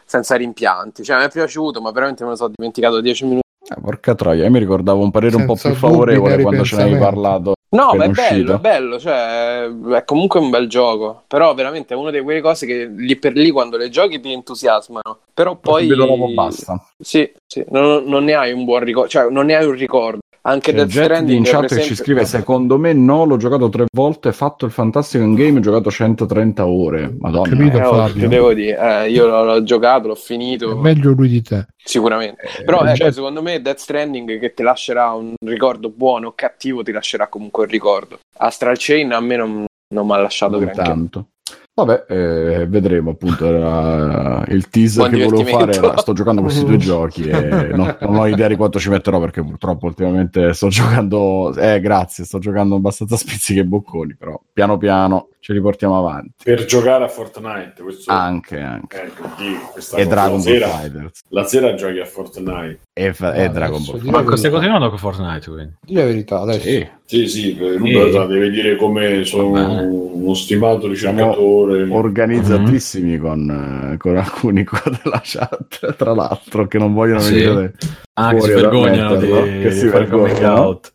senza rimpianti. Cioè, mi è piaciuto, ma veramente me lo sono dimenticato 10 minuti. Ah, porca troia, io mi ricordavo un parere un po' Senza più favorevole quando ce ne avevi parlato. No, ma è bello, è bello, cioè è comunque un bel gioco, però veramente è una di quelle cose che lì per lì quando le giochi ti entusiasmano, però poi dopo basta. Sì, sì, non, non ne hai un buon ricordo, cioè non ne hai un ricordo. Anche C'è Death Stranding in chat che ci esempio- scrive: Secondo me, no, l'ho giocato tre volte. Fatto il fantastico in game, ho giocato 130 ore. Madonna, Capito, Eh, oh, ti devo dire, eh, io l'ho, l'ho giocato, l'ho finito, È meglio lui di te. sicuramente. Però Eh, ecco, Jet- secondo me Death Stranding che ti lascerà un ricordo buono o cattivo, ti lascerà comunque un ricordo. Astral Chain a me non, non mi ha lasciato non granché. tanto. Vabbè, eh, vedremo appunto. Era il teaser Buon che volevo fare. Era, sto giocando questi due giochi e non, non ho idea di quanto ci metterò perché purtroppo ultimamente sto giocando. Eh, grazie, sto giocando abbastanza spizzichi e bocconi. Però piano piano ce li portiamo avanti. per giocare a Fortnite. Questo Anche, anche. ecco, di questa E. Dragon la Ball sera, Fighters. la sera giochi a Fortnite. E, fa- e Ah, Dragon Ball. di- Marco, stai continuando con Fortnite, quindi? Dì la verità adesso. Sì. Sì, sì, Sì. Luca deve dire come sono Vabbè. uno stimato ricercatore. organizzatissimi con, eh, con alcuni qua della chat, tra l'altro, che non vogliono Sì. venire Ah, che si vergognano di, che di si fare coming out.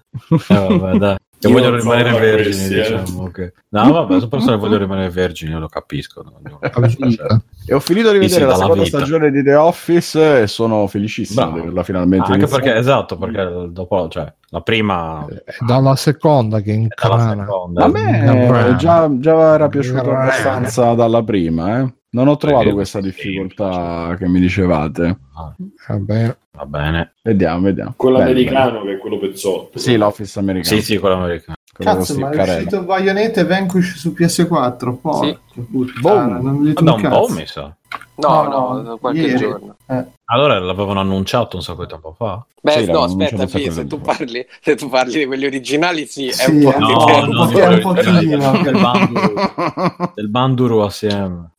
Eh, vabbè, dai. Che Io vogliono rimanere vergini, questi, eh. diciamo. che- No, vabbè, sono persone che vogliono rimanere vergini, io lo capisco. no? E ho finito di vedere la seconda vita. stagione di The Office e sono felicissimo Bravo. di averla finalmente Anche iniziata. perché, esatto, perché dopo, cioè, la prima È dalla seconda che seconda. A me eh, già, già era piaciuto abbastanza dalla prima, eh. Non ho trovato questa difficoltà che mi dicevate. Vabbè. Va bene. Vediamo, vediamo. Quello Bene, americano che è quello pezzotto. bene. Sì, l'Office americano. Sì, sì, quello americano. Cazzo, ma è uscito Bayonetta e Vanquish su PS4. Porca puttana, non mi Ma da un cazzo. po', mi sa. No, No, no, no, da qualche ieri. giorno. Allora l'avevano annunciato un sacco di tempo fa. Beh, Sì, no, aspetta, sacco se di tu, parli, se tu parli di quelli originali, sì, è Sì, un po' è di un po', tempo. no, no, un pochino. del Banduru, del Banduru assieme.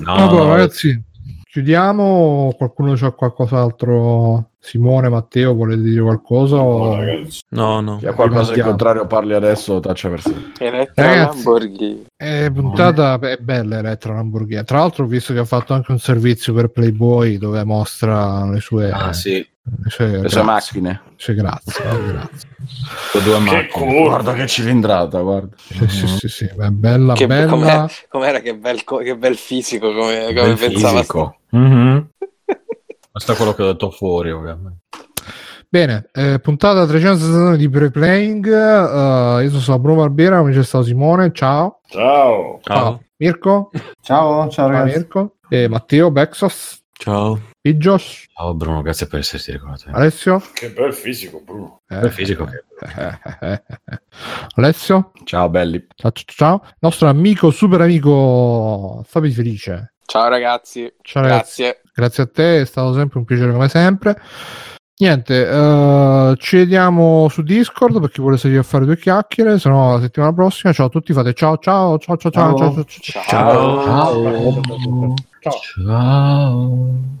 No, Vabbè, no, ragazzi, chiudiamo. Qualcuno c'ha qualcos'altro? Simone, Matteo, volete dire qualcosa? No, o-. No, no. Chi ha qualcosa al Rimandiamo. contrario parli adesso, taccia per sé. Elettra. Lamborghini. È puntata è bella Elettra Lamborghini. Tra l'altro, ho visto che ha fatto anche un servizio per Playboy dove mostra le sue, Ah, sì, le sue, Le grazie, sue macchine. sue grazie. eh, grazie. due Che macchine. culo. Guarda che cilindrata, guarda. Sì, sì, sì, sì, è bella, Che, bella. com'è- com'era che bel, che bel fisico, come, come Bel pensava. fisico. Mhm. Questo è quello che ho detto fuori, ovviamente. Bene, eh, puntata 369 di Preplaying. eh, io sono Bruno Barbiera, come c'è stato Simone. Ciao. Ciao. Ciao. Mirko. Ciao, ciao Ciao ragazzi. Mirko. E Matteo, Bexos. Ciao. Pidgeos. Ciao Bruno, grazie per esserti ricordato. Alessio. Che bel fisico, Bruno. Eh, Bel fisico. Alessio. Ciao belli. Ciao, ciao, ciao. Nostro amico, super amico Fabio Felice. Ciao ragazzi, Ciao ragazzi. grazie. Grazie a te, è stato sempre un piacere come sempre. Niente, eh, ci vediamo su Discord per chi vuole salire a fare due chiacchiere, se no la settimana prossima. Ciao a tutti, fate ciao ciao ciao ciao ciao ciao ciao. ciao. Ciao. Ciao. Ciao.